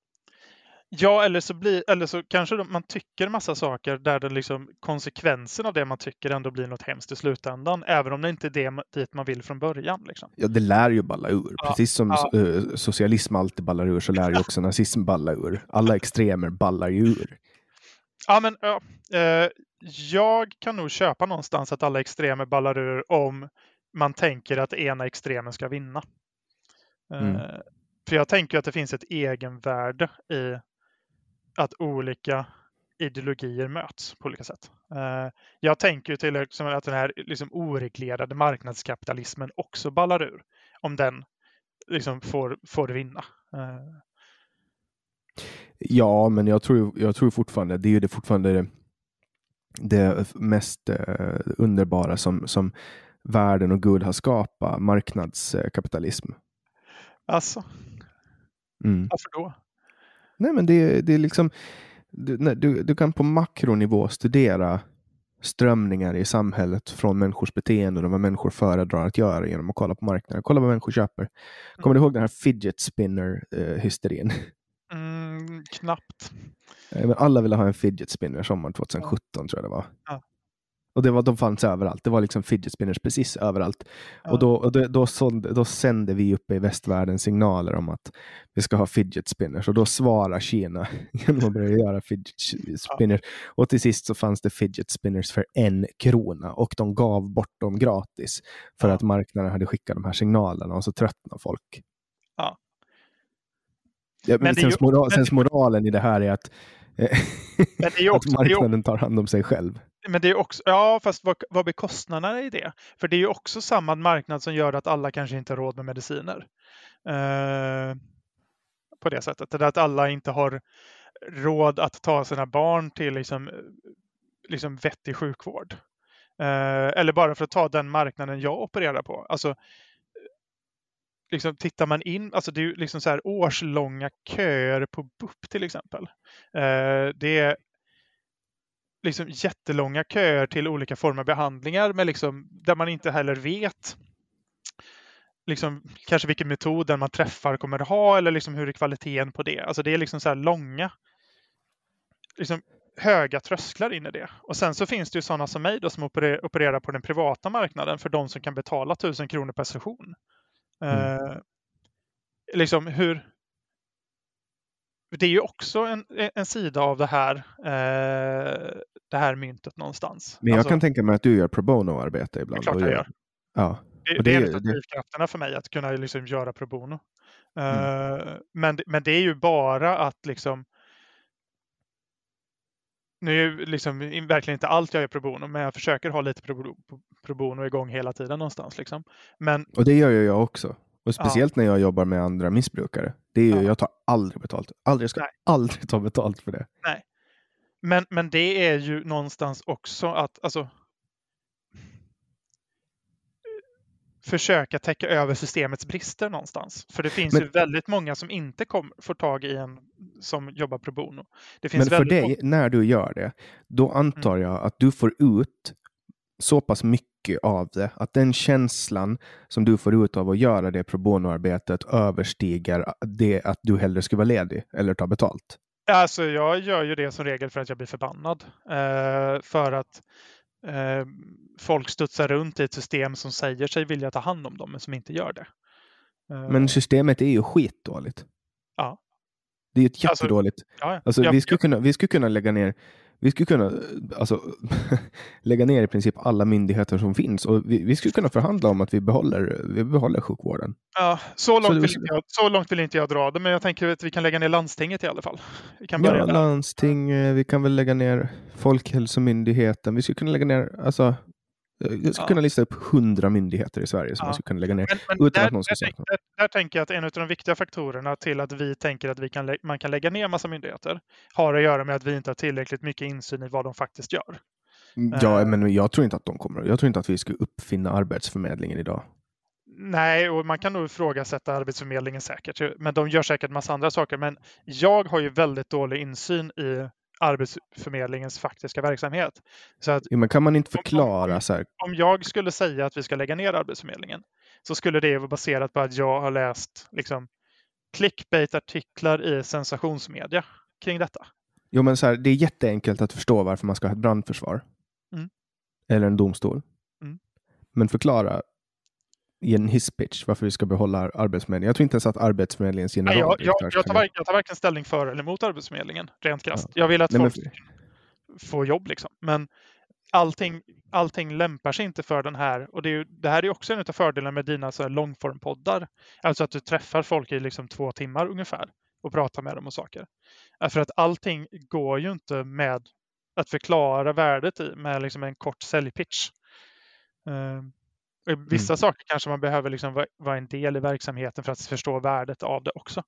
eller så, blir, eller så kanske man tycker massa saker där det liksom, konsekvensen av det man tycker ändå blir något hemskt i slutändan. Även om det inte är det dit man vill från början. Liksom. Ja, det lär ju balla ur. Ja, Precis som ja. eh, socialism alltid ballar ur så lär ju också nazism balla ur. Alla extremer ballar ju ur. Ja, men ja, eh, jag kan nog köpa någonstans att alla extremer ballar ur om man tänker att ena extremen ska vinna. Eh, Mm. För jag tänker att det finns ett egenvärde i att olika ideologier möts på olika sätt. Eh, Jag tänker till exempel att den här liksom oreglerade marknadskapitalismen också ballar ur om den liksom får, får vinna. Eh, Ja, men jag tror, jag tror fortfarande, det är ju det fortfarande det, det mest eh, underbara som, som världen och Gud har skapat, marknadskapitalism. Alltså, Mm. varför då? Nej, men det, det är liksom, du, nej, du, du kan på makronivå studera strömningar i samhället från människors beteenden och vad människor föredrar att göra genom att kolla på marknaden. Kolla vad människor köper. Kommer du ihåg den här fidget spinner eh? [LAUGHS] Mm, knappt. Eh, Men alla ville ha en fidget spinner sommaren 2017 tror jag det var. Ja. Och det var, de fanns överallt. Det var liksom fidget spinners precis överallt. Ja. Och, då, och då, då, sålde, då sände vi uppe i västvärlden signaler om att vi ska ha fidget spinners. Och då svarar Kina [LAUGHS] genom att börja göra fidget spinners. Och till sist så fanns det fidget spinners för en krona. Och de gav bort dem gratis. För Ja. att marknaden hade skickat de här signalerna och så tröttnade folk. Ja. Ja, men Men det är sen, ju- moral, moralen i det här är att, eh, [LAUGHS] att marknaden tar hand om sig själv. Men det är också, ja fast vad, vad blir kostnaderna i det? För det är ju också samma marknad som gör att alla kanske inte har råd med mediciner. Eh, på det sättet. Det där att alla inte har råd att ta sina barn till liksom, liksom vettig sjukvård. Eh, eller bara för att ta den marknaden jag opererar på. Alltså, liksom tittar man in, alltså det är ju liksom så här årslånga köer på BUP till exempel. Eh, det är liksom jättelånga köer till olika former av behandlingar med liksom, där man inte heller vet liksom, kanske vilken metod den man träffar kommer att ha eller liksom hur är kvaliteten på det. Alltså det är liksom så här långa, liksom höga trösklar in i det. Och sen så finns det ju sådana som mig då som opererar, opererar på den privata marknaden för de som kan betala tusen kronor per session. Eh, liksom hur, det är ju också en, en sida av det här, eh, det här myntet någonstans. Men jag Alltså, kan tänka mig att du gör pro bono-arbete det är ibland. klart jag gör. Ja. Det, det, det- är en av drivkrafterna för mig att kunna liksom göra pro bono. Mm. Eh, men, men det är ju bara att liksom nu är ju liksom verkligen inte allt jag gör pro bono, men jag försöker ha lite pro, pro bono igång hela tiden någonstans. Liksom. Men Och det gör ju jag också. Och speciellt när jag jobbar med andra missbrukare. Det är ju, Ja. Jag tar aldrig betalt. Aldrig, jag ska Nej. aldrig ta betalt för det. Men, men det är ju någonstans också att alltså, försöka täcka över systemets brister någonstans. För det finns Men- ju väldigt många som inte kom, får tag i en som jobbar pro bono. Det finns Men för dig, många- när du gör det, då antar Mm. jag att du får ut så pass mycket av det, att den känslan som du får ut av att göra det pro bono-arbetet överstiger det att du hellre skulle vara ledig eller ta betalt. Alltså jag gör ju det som regel för att jag blir förbannad. Eh, för att eh, folk studsar runt i ett system som säger sig vilja ta hand om dem, men som inte gör det. Eh, Men systemet är ju skitdåligt. Ja. Det är ju ett Alltså, jättedåligt. ja, Alltså, jag- vi, skulle kunna, vi skulle kunna lägga ner vi skulle kunna eh, alltså, [LAUGHS] lägga ner i princip alla myndigheter som finns och vi, vi skulle kunna förhandla om att vi behåller, vi behåller sjukvården. Ja, så, långt det- vill inte jag, så långt vill inte jag dra det, men jag tänker att vi kan lägga ner landstinget i alla fall. Vi kan börja Ja, landsting, eh, vi kan väl lägga ner Folkhälsomyndigheten, vi skulle kunna lägga ner alltså, Jag skulle Ja. kunna lista upp hundra myndigheter i Sverige som Ja. man skulle kunna lägga ner. Men, men Utan där, att någon ska säga där, där tänker jag att en av de viktiga faktorerna till att vi tänker att vi kan, man kan lägga ner massa myndigheter har att göra med att vi inte har tillräckligt mycket insyn i vad de faktiskt gör. Ja, Eh. men jag tror inte att de kommer. Jag tror inte att vi ska uppfinna Arbetsförmedlingen idag. Nej, och man kan nog ifrågasätta Arbetsförmedlingen säkert, men de gör säkert massa andra saker. Men jag har ju väldigt dålig insyn i Arbetsförmedlingens faktiska verksamhet. Så att Jo, men kan man inte Om- om- förklara så här? om jag skulle säga att vi ska lägga ner Arbetsförmedlingen så skulle det vara baserat på att jag har läst liksom, clickbait-artiklar i sensationsmedia kring detta. Jo, men så här, det är jätteenkelt att förstå varför man ska ha ett brandförsvar. Mm. Eller en domstol. Mm. Men förklara i en hisspitch varför vi ska behålla Arbetsförmedlingen. Jag tror inte ens att Arbetsförmedlingens Nej, jag, jag, jag, tar, varken- jag tar varken ställning för eller emot Arbetsförmedlingen, rent krasst. Jag vill att Nej, men- folk får jobb, liksom. men allting, allting lämpar sig inte för den här. Och det, är det här är också en av fördelarna med dina så här långformpoddar. Alltså att du träffar folk i liksom två timmar ungefär och pratar med dem om saker. Ja, För att allting går ju inte med att förklara värdet i med liksom en kort säljpitch. Uh, vissa saker kanske man behöver liksom vara, vara en del i verksamheten för att förstå värdet av det också.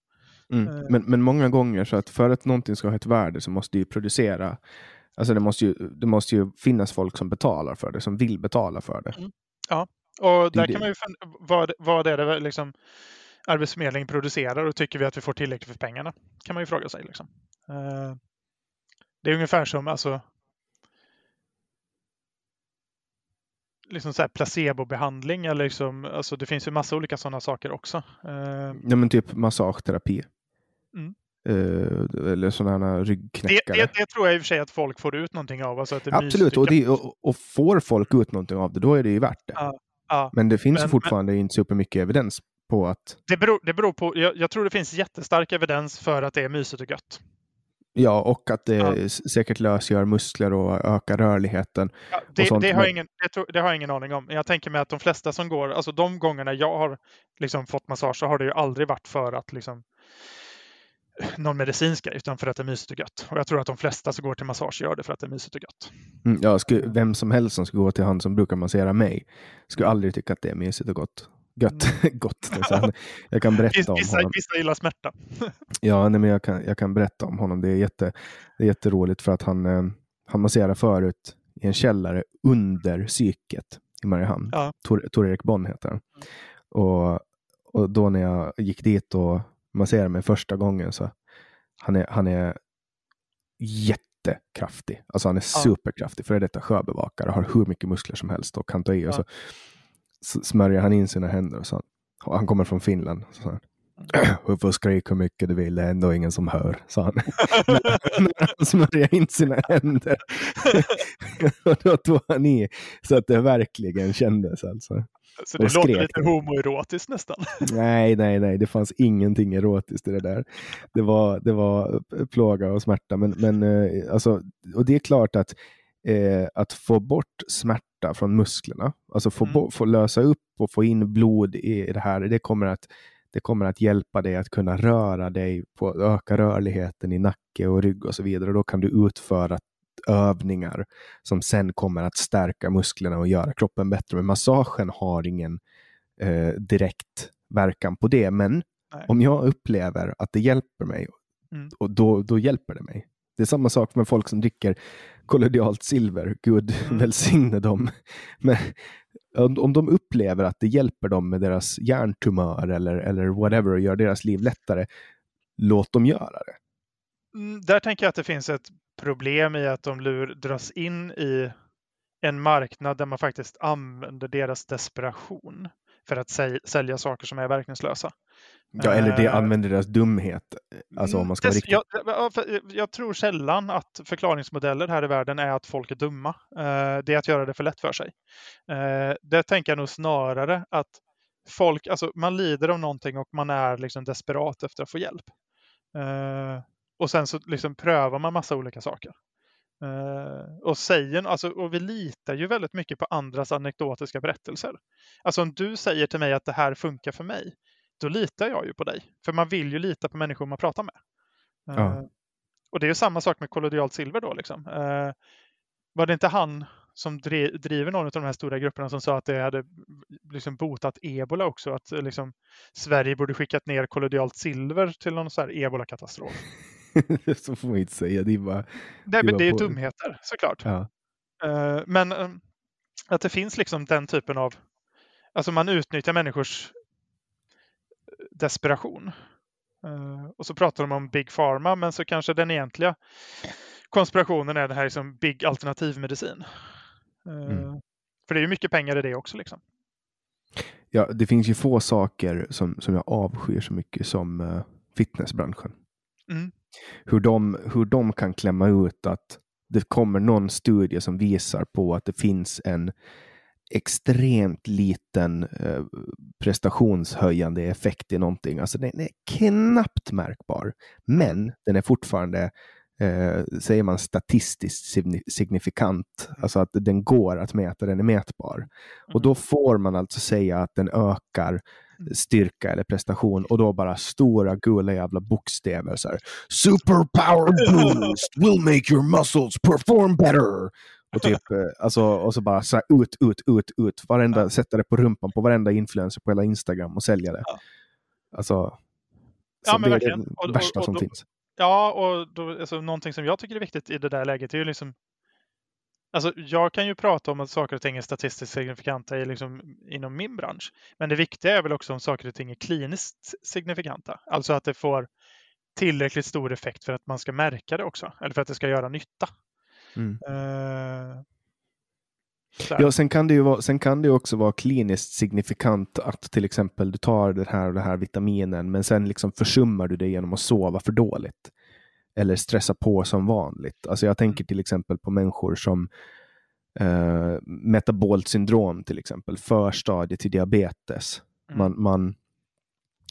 Mm. Eh. Men, men många gånger så att för att någonting ska ha ett värde så måste ju producera. Alltså det måste ju, det måste ju finnas folk som betalar för det, som vill betala för det. Och Det är där kan man ju fund- vad, vad är det liksom Arbetsförmedlingen producerar och tycker vi att vi får tillräckligt för pengarna? Kan man ju fråga sig. Liksom. Eh, Det är ungefär som alltså, liksom så här placebobehandling. Eller liksom, alltså det finns ju massa olika sådana saker också. Eh, Ja, men typ massageterapi. Mm. Eh, eller sådana Det, ryggknäckare. det, det tror jag i och för sig att folk får ut någonting av. Alltså att det Absolut, och, det, och, och får folk ut någonting av det, då är det ju värt det. Ja, ja. Men det finns Men- fortfarande inte supermycket evidens på att Det, beror, det beror på, jag, jag tror det finns jättestark evidens för att det är mysigt och gött. Ja, och att det Ja. säkert lösgör muskler och ökar rörligheten. Ja, det, det, har ingen, det, tror- det har jag ingen aning om. Men jag tänker mig att de flesta som går, alltså de gångerna jag har liksom fått massage så har det ju aldrig varit för att liksom någon medicinsk grej, utan för att det är mysigt och gött. Och jag tror att de flesta som går till massage gör det för att det är mysigt och gött. Mm, ja, skulle, vem som helst som skulle gå till han som brukar massera mig skulle aldrig tycka att det är mysigt och gott. Gött. [LAUGHS] gott. Så han, jag kan berätta om Vissa, honom. vissa gillar smärta. [LAUGHS] Ja, nej, men jag, kan, jag kan berätta om honom. Det är, jätte, det är jätteroligt för att han, eh, han masserade förut i en källare under psyket i Mariehamn. Ja. Tor, Tor Erik Bonn heter han. Och, och då när jag gick dit och masserade mig första gången så han är, han är jättekraftig. Alltså han är superkraftig. Före detta sjöbevakare, har hur mycket muskler som helst och kan ta i. Och så, så smörjer han in sina händer och så. Och han kommer från Finland. Så han, du får skrika hur mycket du vill, det är ändå ingen som hör, sa han. [LAUGHS] när, han smörjer in sina händer. [LAUGHS] och då tog han i så att det verkligen kändes alltså. Så det låter lite homoerotiskt nästan. [LAUGHS] Nej, nej, nej, det fanns ingenting erotiskt i det där. Det var, det var plåga och smärta. Men, men eh, alltså, och det är klart att, eh, att få bort smärta från musklerna, alltså få, Mm. få lösa upp och få in blod i det här, det kommer att det kommer att hjälpa dig att kunna röra dig, på, öka rörligheten i nacke och rygg och så vidare. Och då kan du utföra övningar som sen kommer att stärka musklerna och göra kroppen bättre. Men massagen har ingen eh, direkt verkan på det. Men Nej. om jag upplever att det hjälper mig, Mm. och då, då hjälper det mig. Det är samma sak med folk som dricker kollodialt silver. Gud Mm. välsigne dem. Men om, om de upplever att det hjälper dem med deras hjärntumör eller, eller whatever och gör deras liv lättare, låt dem göra det. Mm, Där tänker jag att det finns ett problem i att de lur dras in i en marknad där man faktiskt använder deras desperation för att säl- sälja saker som är verkningslösa. Ja, eller det Eh, använder deras dumhet. Alltså om man ska Mm, riktigt... jag, ja, för jag tror sällan att förklaringsmodeller här i världen är att folk är dumma. Eh, Det är att göra det för lätt för sig. Eh, Det tänker jag nog snarare att folk, alltså man lider av någonting och man är liksom desperat efter att få hjälp. Eh, Och sen så liksom prövar man massa olika saker. Eh, och säger, alltså, och vi litar ju väldigt mycket på andras anekdotiska berättelser. Alltså om du säger till mig att det här funkar för mig, då litar jag ju på dig. För man vill ju lita på människor man pratar med. Ja. Eh, Och det är ju samma sak med kollodialt silver då. Liksom. Eh, var det inte han som driver någon av de här stora grupperna som sa att det hade liksom botat ebola också. Att liksom, Sverige borde skickat ner kollodialt silver till någon sån här ebola-katastrof. [LAUGHS] [LAUGHS] så får man inte säga. Det är bara... Nej, men det är dumheter såklart. Ja. Uh, men um, att det finns liksom den typen av... Alltså man utnyttjar människors desperation. Uh, och så pratar de om Big Pharma, men så kanske den egentliga konspirationen är det här liksom Big alternativmedicin. Uh, mm. För det är ju mycket pengar i det också. Liksom. Ja, det finns ju få saker som, som jag avskyr så mycket som uh, fitnessbranschen. Mm. Hur, de, hur de kan klämma ut att det kommer någon studie som visar på att det finns en extremt liten eh, prestationshöjande effekt i någonting. Alltså den är knappt märkbar, men den är fortfarande eh, säger man statistiskt signifikant, alltså att den går att mäta, den är mätbar. Och då mm. får man alltså säga att den ökar styrka eller prestation och då bara stora gula jävla bokstäver så här. Superpower boost will make your muscles perform better. Och, typ, eh, alltså, och så bara så här, ut, ut, ut, ut. Varenda, ja. Sätta det på rumpan på varenda influencer på hela Instagram och sälja det. Ja. Alltså, ja, men det verkligen. är det och, värsta och, och, som då, finns. Ja, och då, alltså, någonting som jag tycker är viktigt i det där läget är ju liksom Alltså, jag kan ju prata om att saker och ting är statistiskt signifikanta i, liksom, inom min bransch. Men det viktiga är väl också om saker och ting är kliniskt signifikanta. Alltså att det får tillräckligt stor effekt för att man ska märka det också. Eller för att det ska göra nytta. Mm. Uh, ja, sen kan, det ju vara, sen kan det också vara kliniskt signifikant att till exempel du tar den här och den här vitaminen men sen liksom försummar du det genom att sova för dåligt. Eller stressa på som vanligt. Alltså jag tänker mm. till exempel på människor som eh, metabolt syndrom till exempel, förstadie till diabetes. Mm. Man, man,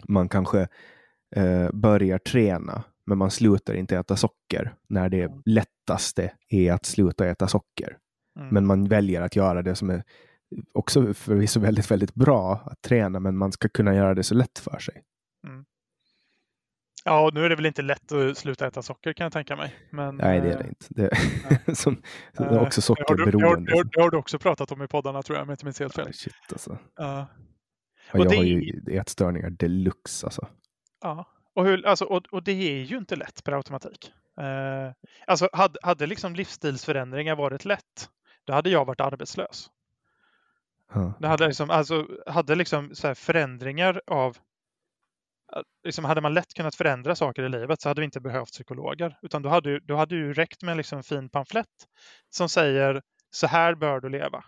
man kanske eh, börjar träna men man slutar inte äta socker när det mm. lättaste är att sluta äta socker. Mm. Men man väljer att göra det som är också förvisso väldigt, väldigt bra att träna, men man ska kunna göra det så lätt för sig. Mm. Ja, nu är det väl inte lätt att sluta äta socker kan jag tänka mig. Men, Nej, det är det eh, inte. Det är, [LAUGHS] som, det är också sockerberoende. Det har, det har du också pratat om i poddarna tror jag, om jag inte minns helt fel. Shit, alltså. Uh, ja, jag det... har ju ätstörningar deluxe alltså. Ja, och, hur, alltså, och, och, det är ju inte lätt per automatik. Uh, alltså hade, hade liksom livsstilsförändringar varit lätt, då hade jag varit arbetslös. Huh. Det hade liksom, alltså, hade liksom så förändringar av Liksom hade man lätt kunnat förändra saker i livet så hade vi inte behövt psykologer. Utan då hade, då hade ju räckt med liksom en fin pamflett som säger så här bör du leva.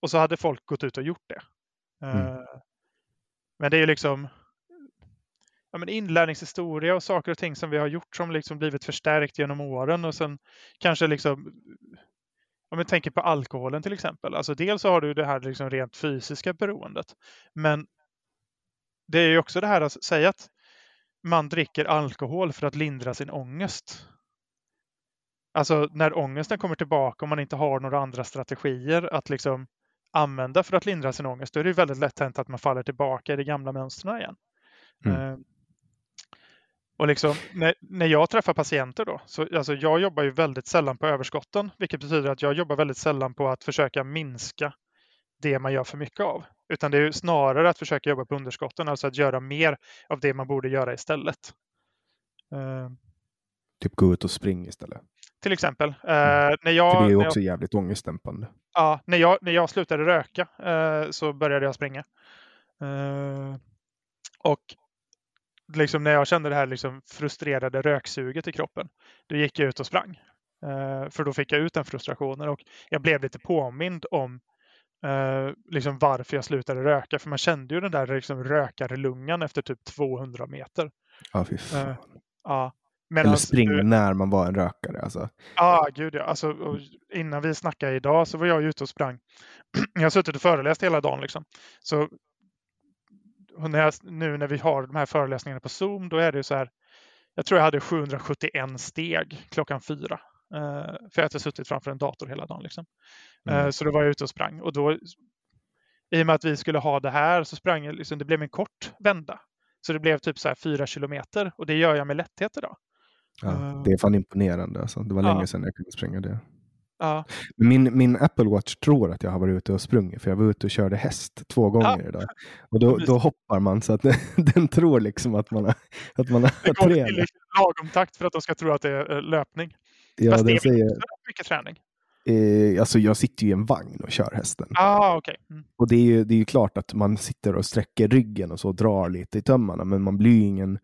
Och så hade folk gått ut och gjort det. Mm. Uh, men det är ju liksom ja, men inlärningshistoria och saker och ting som vi har gjort som liksom blivit förstärkt genom åren och sen kanske liksom om vi tänker på alkoholen till exempel. Alltså dels så har du det här liksom rent fysiska beroendet. Men det är ju också det här att säga att man dricker alkohol för att lindra sin ångest. Alltså när ångesten kommer tillbaka och man inte har några andra strategier att liksom använda för att lindra sin ångest, då är det väldigt lätt hänt att man faller tillbaka i de gamla mönstren igen. Mm. Uh, och liksom, när, när jag träffar patienter då, så alltså jag jobbar ju väldigt sällan på överskotten, vilket betyder att jag jobbar väldigt sällan på att försöka minska det man gör för mycket av. Utan det är snarare att försöka jobba på underskotten, alltså att göra mer av det man borde göra istället. Uh, typ gå ut och springa istället? Till exempel. Uh, mm. när jag, För det är ju också jag, jävligt ångestdämpande. Ja, när jag, när jag slutade röka uh, så började jag springa. och liksom när jag kände det här liksom frustrerade röksuget i kroppen, då gick jag ut och sprang. för då fick jag ut den frustrationen och jag blev lite påmind om eh, liksom varför jag slutade röka. För man kände ju den där liksom rökarlungan efter typ 200 meter. Ja, fy fan. Eh, ja. Men Eller alltså, när man var en rökare. Alltså. Ja, gud ja. Alltså, innan vi snackade idag så var jag ute och sprang. [CLEARS THROAT] jag har suttit och föreläst hela dagen. Liksom. Så när jag, nu när vi har de här föreläsningarna på Zoom, då är det så här. Jag tror jag hade 771 steg klockan fyra. Uh, för att jag suttit framför en dator hela dagen. Liksom. Uh, mm. Så då var jag ute och sprang. Och då, I och med att vi skulle ha det här så sprang jag, liksom, det blev en kort vända. Så det blev typ så här fyra kilometer och det gör jag med lätthet idag. Ja, uh, det är fan imponerande. Alltså. Det var länge sedan jag kunde springa det. Ja. Min, min Apple Watch tror att jag har varit ute och sprungit för jag var ute och körde häst två gånger idag. Och då, då hoppar man så att den, [LAUGHS] den tror liksom att man har, att man har Det går till lagom takt för att de ska tro att det är eh, löpning. Ja, Fast det är säger, mycket, träning. eh, alltså jag sitter ju i en vagn och kör hästen. Ah, okej. Mm. Och det är, ju, det är ju klart att man sitter och sträcker ryggen och så och drar lite i tömmarna, men man blir ju ingen,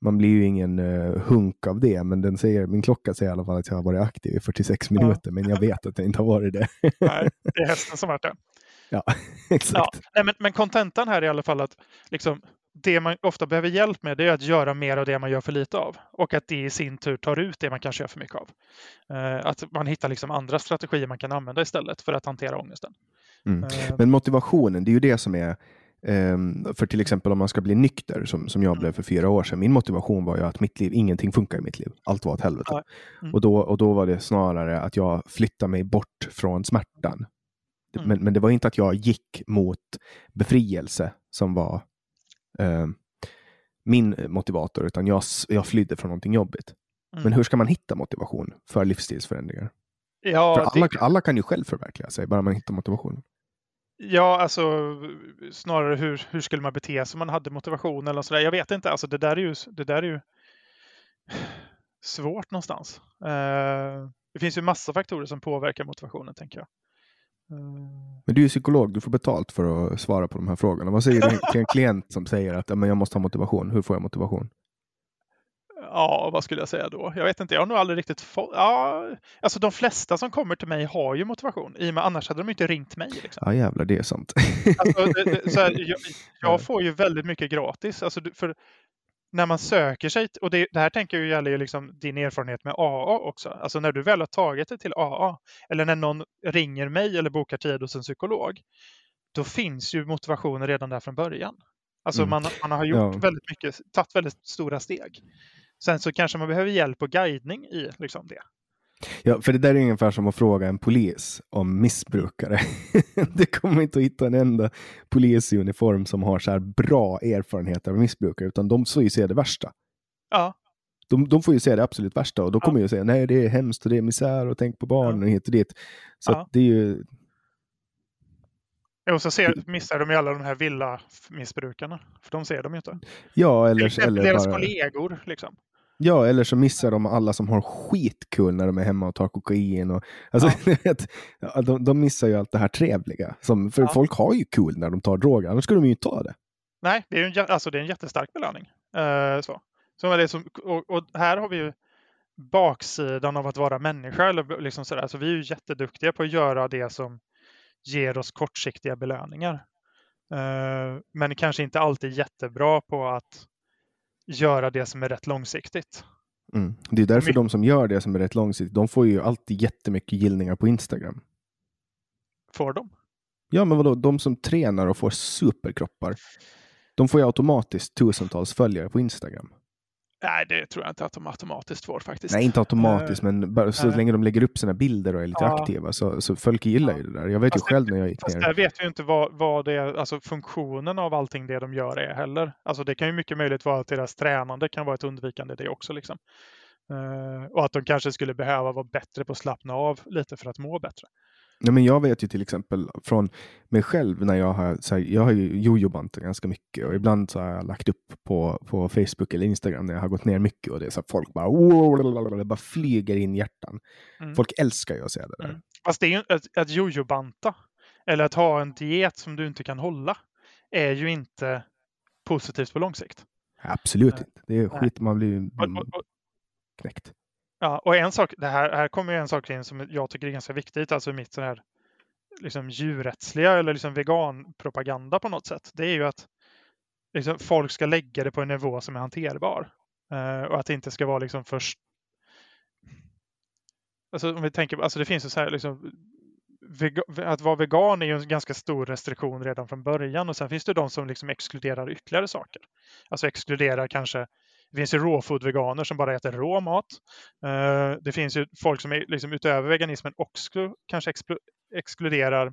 man blir ju ingen eh, hunk av det. Men den säger, min klocka säger i alla fall att jag har varit aktiv i 46 minuter, men jag vet att jag inte har varit det. [LAUGHS] Nej, det är hästen som varit det. [LAUGHS] ja, [LAUGHS] Ja, exakt. nej, men, men kontentan här är i alla fall att liksom, det man ofta behöver hjälp med det är att göra mer av det man gör för lite av. Och att det i sin tur tar ut det man kanske gör för mycket av. Eh, att man hittar liksom andra strategier man kan använda istället för att hantera ångesten. Mm. Eh, Men motivationen, det är ju det som är ehm, för till exempel om man ska bli nykter, som, som jag blev för fyra år sedan. Min motivation var ju att mitt liv, ingenting funkar i mitt liv. Allt var åt helvete. Mm. Och, då, och då var det snarare att jag flyttade mig bort från smärtan. Mm. Men, men det var inte att jag gick mot befrielse som var ehm, min motivator, utan jag, jag flydde från någonting jobbigt. Mm. Men hur ska man hitta motivation för livsstilsförändringar? ja, för alla, det, alla kan ju själv förverkliga sig, bara man hittar motivation. ja, alltså snarare hur, hur skulle man bete sig om man hade motivation eller sådär. Jag vet inte. Alltså, det, där är ju, det där är ju svårt någonstans. Eh, det finns ju massa faktorer som påverkar motivationen, tänker jag. Eh, Men du är psykolog, du får betalt för att svara på de här frågorna. Vad säger du till en klient som säger att "Ja, men jag måste ha motivation? Hur får jag motivation? Ja, vad skulle jag säga då? Jag vet inte, jag har nog aldrig riktigt fått... Ja, alltså de flesta som kommer till mig har ju motivation. I och med annars hade de inte ringt mig. Liksom. Ja jävlar, det är sant. Alltså, det, det, här, jag, [LAUGHS] jag får ju väldigt mycket gratis. Alltså, för när man söker sig, och det, det här tänker jag gäller ju liksom din erfarenhet med AA också. Alltså när du väl har tagit dig till AA, eller när någon ringer mig eller bokar tid hos en psykolog, då finns ju motivationen redan där från början. Alltså Mm. man, man har gjort Ja. väldigt mycket, tagit väldigt stora steg. Sen så kanske man behöver hjälp och guidning i liksom det. Ja, för det där är ungefär som att fråga en polis om missbrukare. [LAUGHS] det kommer inte att hitta en enda polis i uniform som har så här bra erfarenheter av missbrukare, utan de får ju se det värsta. Ja, De, de får ju se det absolut värsta och då Ja. kommer ju säga nej det är hemskt och det är misär och tänk på barnen och hit och dit. Så Ja. det är ju, och så ser, missar de ju alla de här villa-missbrukarna. För de ser de ju inte. ja eller, eller deras bara, kollegor. Liksom. Ja, eller så missar de alla som har skitkul när de är hemma och tar kokain. Och, alltså, [LAUGHS] vet, ja, de, de missar ju allt det här trevliga. Som, för Ja. folk har ju kul när de tar droger, annars skulle de ju inte ta det. Nej, det är, ju en, alltså, det är en jättestark belöning. Eh, så. Så är det som, och, och här har vi ju baksidan av att vara människa. Eller liksom sådär. Så vi är ju jätteduktiga på att göra det som ger oss kortsiktiga belöningar. Eh, men kanske inte alltid jättebra på att göra det som är rätt långsiktigt. Mm. Det är därför My- de som gör det som är rätt långsiktigt, de får ju alltid jättemycket gillningar på Instagram. Får de? Ja, men vadå, de som tränar och får superkroppar, de får ju automatiskt tusentals följare på Instagram. Nej, det tror jag inte att de automatiskt får faktiskt. Nej, inte automatiskt, men bara så nej. länge de lägger upp sina bilder och är lite Ja. aktiva så, så folk gillar ju det där. Jag vet ju själv när jag gick Fast ner. där vet vi ju inte vad, vad det är, alltså funktionen av allting det de gör är heller. Alltså det kan ju mycket möjligt vara att deras tränande kan vara ett undvikande det också. Liksom. Eh, och att de kanske skulle behöva vara bättre på att slappna av lite för att må bättre. Ja, men jag vet ju till exempel från mig själv när jag har, så här, jag har ju jojobantat ganska mycket och ibland så har jag lagt upp på, på Facebook eller Instagram när jag har gått ner mycket och det är så att folk bara, det bara flyger in hjärtan. Mm. Folk älskar ju att se det där. Mm. Fast det är ju att, att jojobanta eller att ha en diet som du inte kan hålla är ju inte positivt på lång sikt. Absolut Nej. inte. Det är skit, man blir Och, och, och, knäckt. Ja, och en sak, det här, här kommer ju en sak in som jag tycker är ganska viktigt, alltså mitt så här liksom djurrättsliga eller liksom veganpropaganda på något sätt. Det är ju att liksom, folk ska lägga det på en nivå som är hanterbar. Eh, och att det inte ska vara liksom först... Alltså om vi tänker, alltså det finns ju så här liksom att vara vegan är ju en ganska stor restriktion redan från början och sen finns det de som liksom exkluderar ytterligare saker. Alltså exkluderar kanske det finns ju råfood-veganer som bara äter rå mat. Eh, det finns ju folk som är, liksom, utöver veganismen också kanske exkluderar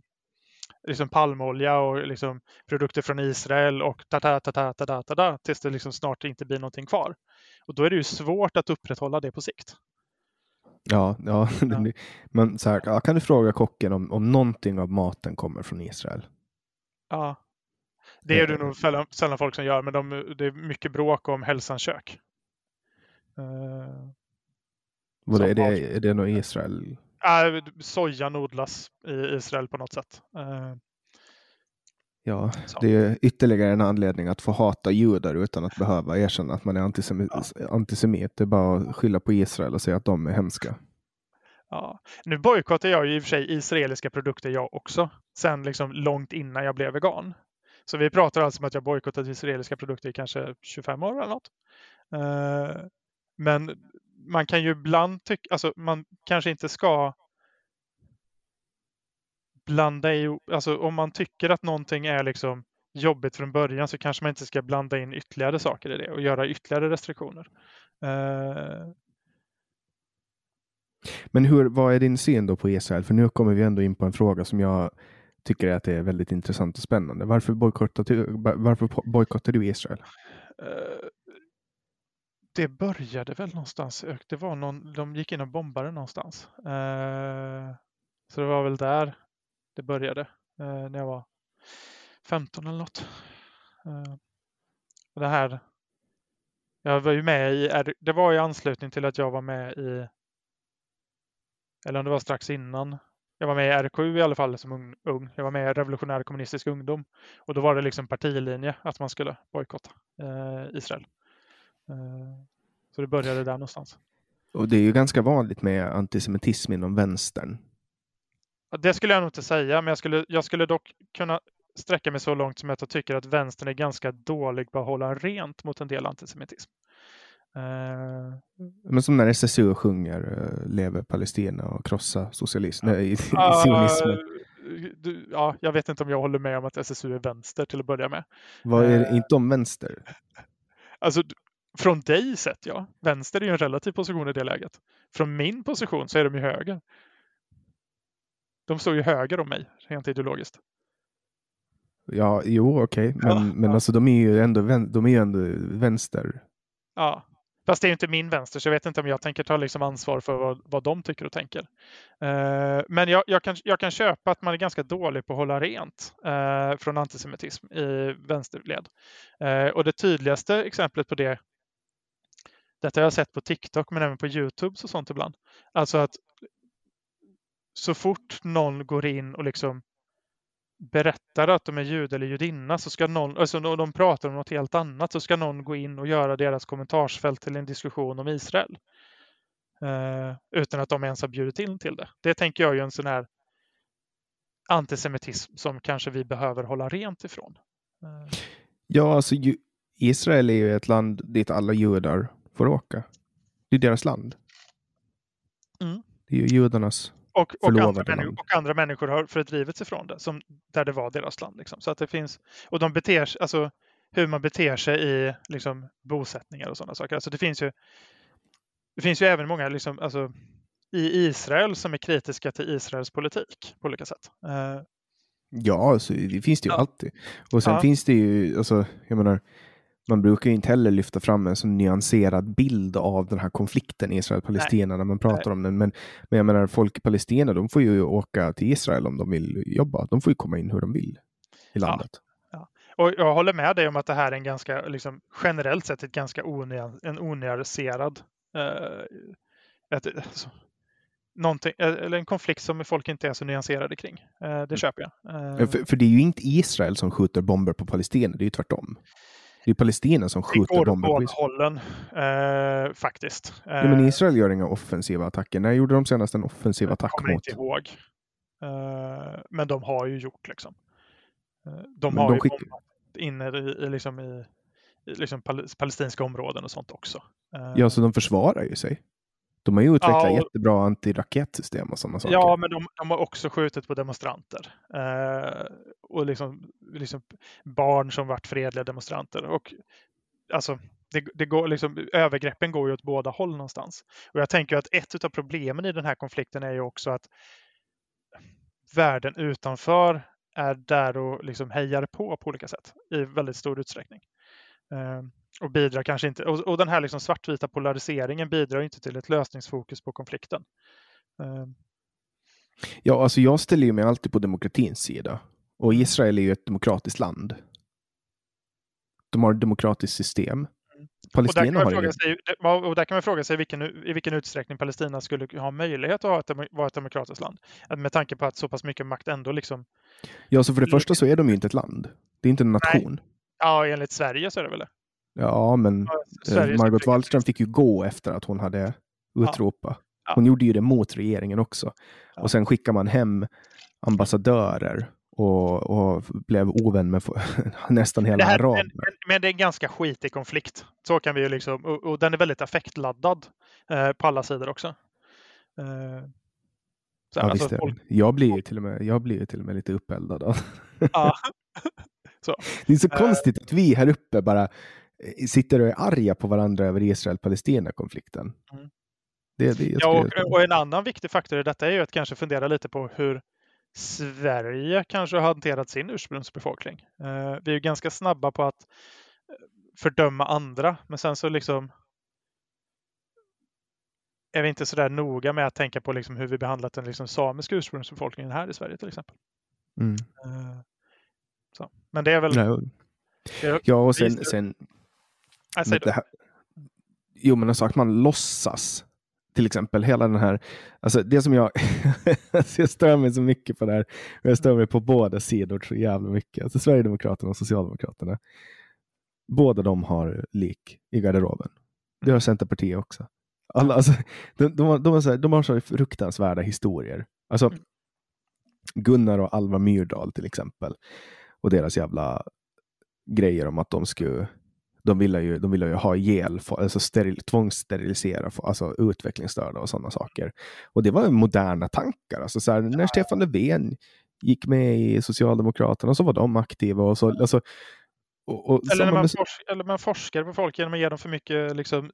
liksom palmolja och liksom produkter från Israel och ta ta ta ta ta ta ta, ta tills det liksom snart inte blir någonting kvar. Och då är det ju svårt att upprätthålla det på sikt. Ja, ja. [LAUGHS] ja. men så här, kan du fråga kocken om, om någonting av maten kommer från Israel? Ja, det är det Eh. nog sällan, sällan folk som gör, men de, det är mycket bråk om hälsans kök. Uh, Vad är, det, är det något Israel? äh, sojan odlas i Israel på något sätt. Eh, Ja, så. det är ytterligare en anledning att få hata judar utan att behöva erkänna att man är antisemit. antisemit. Det är bara att skylla på Israel och säga att de är hemska. Ja. Nu bojkottar jag ju i och för sig israeliska produkter jag också. Sen liksom långt innan jag blev vegan. Så vi pratar alltså om att jag bojkottat israeliska produkter i kanske 25 år eller något. Eh, men man kan ju ibland tycka, alltså man kanske inte ska blanda i, alltså om man tycker att någonting är liksom jobbigt från början så kanske man inte ska blanda in ytterligare saker i det och göra ytterligare restriktioner. Eh, men hur, vad är din syn då på Israel? För nu kommer vi ändå in på en fråga som jag tycker att det är väldigt intressant och spännande. Varför bojkottar du, varför bojkottar du Israel? Eh, det började väl någonstans. Eh, det var någon, de gick in och bombade någonstans. Eh, så det var väl där det började. När jag var 15 eller något. Och Det här. Jag var ju med i, det var i anslutning till att jag var med i, eller om det var strax innan. Jag var med i RKU i alla fall som ung. Jag var med i Revolutionär kommunistisk ungdom. Och då var det liksom partilinje att man skulle bojkotta eh, Israel. Eh, Så det började där någonstans. Och det är ju ganska vanligt med antisemitism inom vänstern. Det skulle jag nog inte säga, men jag skulle, jag skulle dock kunna sträcka mig så långt som att jag tycker att vänstern är ganska dålig på att hålla rent mot en del antisemitism. Eh, Men som när SSU sjunger uh, Leve Palestina och krossa socialism, nej, [LAUGHS] ah, sionismen. du, ja, jag vet inte om jag håller med om att SSU är vänster till att börja med. Vad är eh, inte om vänster? [LAUGHS] Alltså, från dig sett, ja. Vänster är ju en relativ position i det läget. Från min position så är de ju höger. De står ju höger om mig, rent ideologiskt. Ja, jo, okej, men, Ja, men ja. alltså de är ju ändå, de är ju ändå vänster. Ja, fast det är ju inte min vänster, så jag vet inte om jag tänker ta liksom ansvar för vad, vad de tycker och tänker. Eh, men jag, jag, kan, jag kan köpa att man är ganska dålig på att hålla rent eh, från antisemitism i vänsterled. Eh, och det tydligaste exemplet på det, detta har jag sett på TikTok men även på Youtube och sånt ibland. Alltså att så fort någon går in och liksom berättar att de är jude eller judinna så ska någon, alltså de pratar om något helt annat så ska någon gå in och göra deras kommentarsfält till en diskussion om Israel. Eh, utan att de ens har bjudit in till det. Det tänker jag är ju en sån här antisemitism som kanske vi behöver hålla rent ifrån. Eh, Ja, alltså Israel är ju ett land dit alla judar får åka. Det är deras land. Mm. Det är ju judarnas. Och, och, andra människor, land. och andra människor har fördrivits ifrån det, som, där det var deras land. Liksom. Så att det finns, och de beter sig, alltså hur man beter sig i liksom, bosättningar och sådana saker. Alltså det finns ju det finns ju även många liksom, alltså, i Israel som är kritiska till Israels politik på olika sätt. Eh, Ja, alltså, det finns det ju Ja. alltid. Och sen Ja. finns det ju, alltså, jag menar, man brukar ju inte heller lyfta fram en så nyanserad bild av den här konflikten Israel-Palestina när man pratar om den. Men, men jag menar, folk i Palestina, de får ju åka till Israel om de vill jobba. De får ju komma in hur de vill i landet. Och jag håller med dig om att det här är en ganska, liksom, generellt sett ett ganska onyan, en onyanserad eh, ett, alltså, eh, eller en konflikt som folk inte är så nyanserade kring. Eh, det köper jag. Eh, För, för det är ju inte Israel som skjuter bomber på Palestina, det är ju tvärtom. Det är Palestina som skjuter går åt bomber på Israel. eh, faktiskt. Eh, Ja, men Israel gör inga offensiva attacker. När gjorde de senast en offensiv attack kommer mot? inte ihåg. Eh, men de har ju gjort liksom. Eh, de Men har de ju skick- inne i, i, liksom i, i liksom pal- palestinska områden och sånt också. Eh, Ja, så de försvarar ju sig. De har ju utvecklat Ja, och- jättebra antiraketsystem och sådana saker. Ja, men de, de har också skjutit på demonstranter. Eh, och liksom, liksom barn som varit fredliga demonstranter. Och alltså, det, det går liksom, övergreppen går ju åt båda håll någonstans. Och jag tänker att ett av problemen i den här konflikten är ju också att världen utanför är där och liksom hejar på på olika sätt i väldigt stor utsträckning. Och bidrar kanske inte, och, och den här liksom svartvita polariseringen bidrar inte till ett lösningsfokus på konflikten. Uh, Ja, alltså jag ställer ju mig alltid på demokratins sida. Och Israel är ju ett demokratiskt land. De har ett demokratiskt system. Palestina och där, ju... sig, och där kan man fråga sig vilken, i vilken utsträckning Palestina skulle ha möjlighet att ha ett, vara ett demokratiskt land. Med tanke på att så pass mycket makt ändå liksom... Ja, så för det första så är de ju inte ett land. Det är inte en nation. Nej. Ja, enligt Sverige så är det väl det. Ja, men ja, Margot Wallström fick ju gå efter att hon hade utropat. Ja. Hon gjorde ju det mot regeringen också. Och sen skickar man hem ambassadörer och, och blev ovän med [LAUGHS] nästan hela araber. Men, men, det är en ganska skitig konflikt. Så kan vi ju liksom, och, och den är väldigt affektladdad eh, på alla sidor också. Eh, så, ja, alltså, visst folk... Jag blir ju till och med, jag blir till och med lite uppeldad. Ja. [LAUGHS] [LAUGHS] så. Det är så eh. konstigt att vi här uppe bara eh, sitter och är arga på varandra över Israel-Palestina-konflikten. Mm. Det, det, ja, och, och, en annan viktig faktor i detta är ju att kanske fundera lite på hur Sverige kanske har hanterat sin ursprungsbefolkning. Eh, vi är ju ganska snabba på att eh, fördöma andra, men sen så liksom är vi inte så där noga med att tänka på liksom hur vi behandlat den liksom samiska ursprungsbefolkningen här i Sverige till exempel. Mm. Eh. Men det är väl... Nej. ja, och sen... sen det här, jo, men alltså att man låtsas till exempel hela den här, alltså det som jag, [LAUGHS] jag stör mig så mycket på det här, och jag stör mig på båda sidor så jävla mycket, alltså Sverigedemokraterna och Socialdemokraterna. Båda de har lik i garderoben. Det har Centerpartiet också. Alla, alltså, de, de, har, de, har så här, de har så fruktansvärda historier. Alltså, mm. Gunnar och Alva Myrdal till exempel. Och deras jävla grejer om att de skulle de ville ju, de ville ju ha ihjäl, alltså steril, tvångssterilisera alltså utvecklingsstörda och sådana saker. Och det var moderna tankar. Alltså så här, när Stefan Löfven gick med i Socialdemokraterna så var de aktiva. Och så, alltså, och, och eller, när man forsk, eller man forskar på folk genom att ge dem för mycket liksom,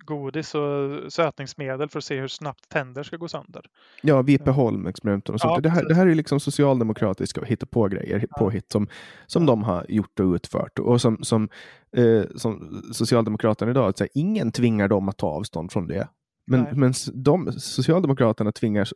godis och sötningsmedel för att se hur snabbt tänder ska gå sönder. Ja, Vipeholm-experimenten och sånt. Ja, det, här, det här är liksom socialdemokratiska hitta-på-grejer, ja. påhitt som, som ja. de har gjort och utfört. Och som, som, eh, som Socialdemokraterna idag, så här, ingen tvingar dem att ta avstånd från det. Men, men de, Socialdemokraterna tvingar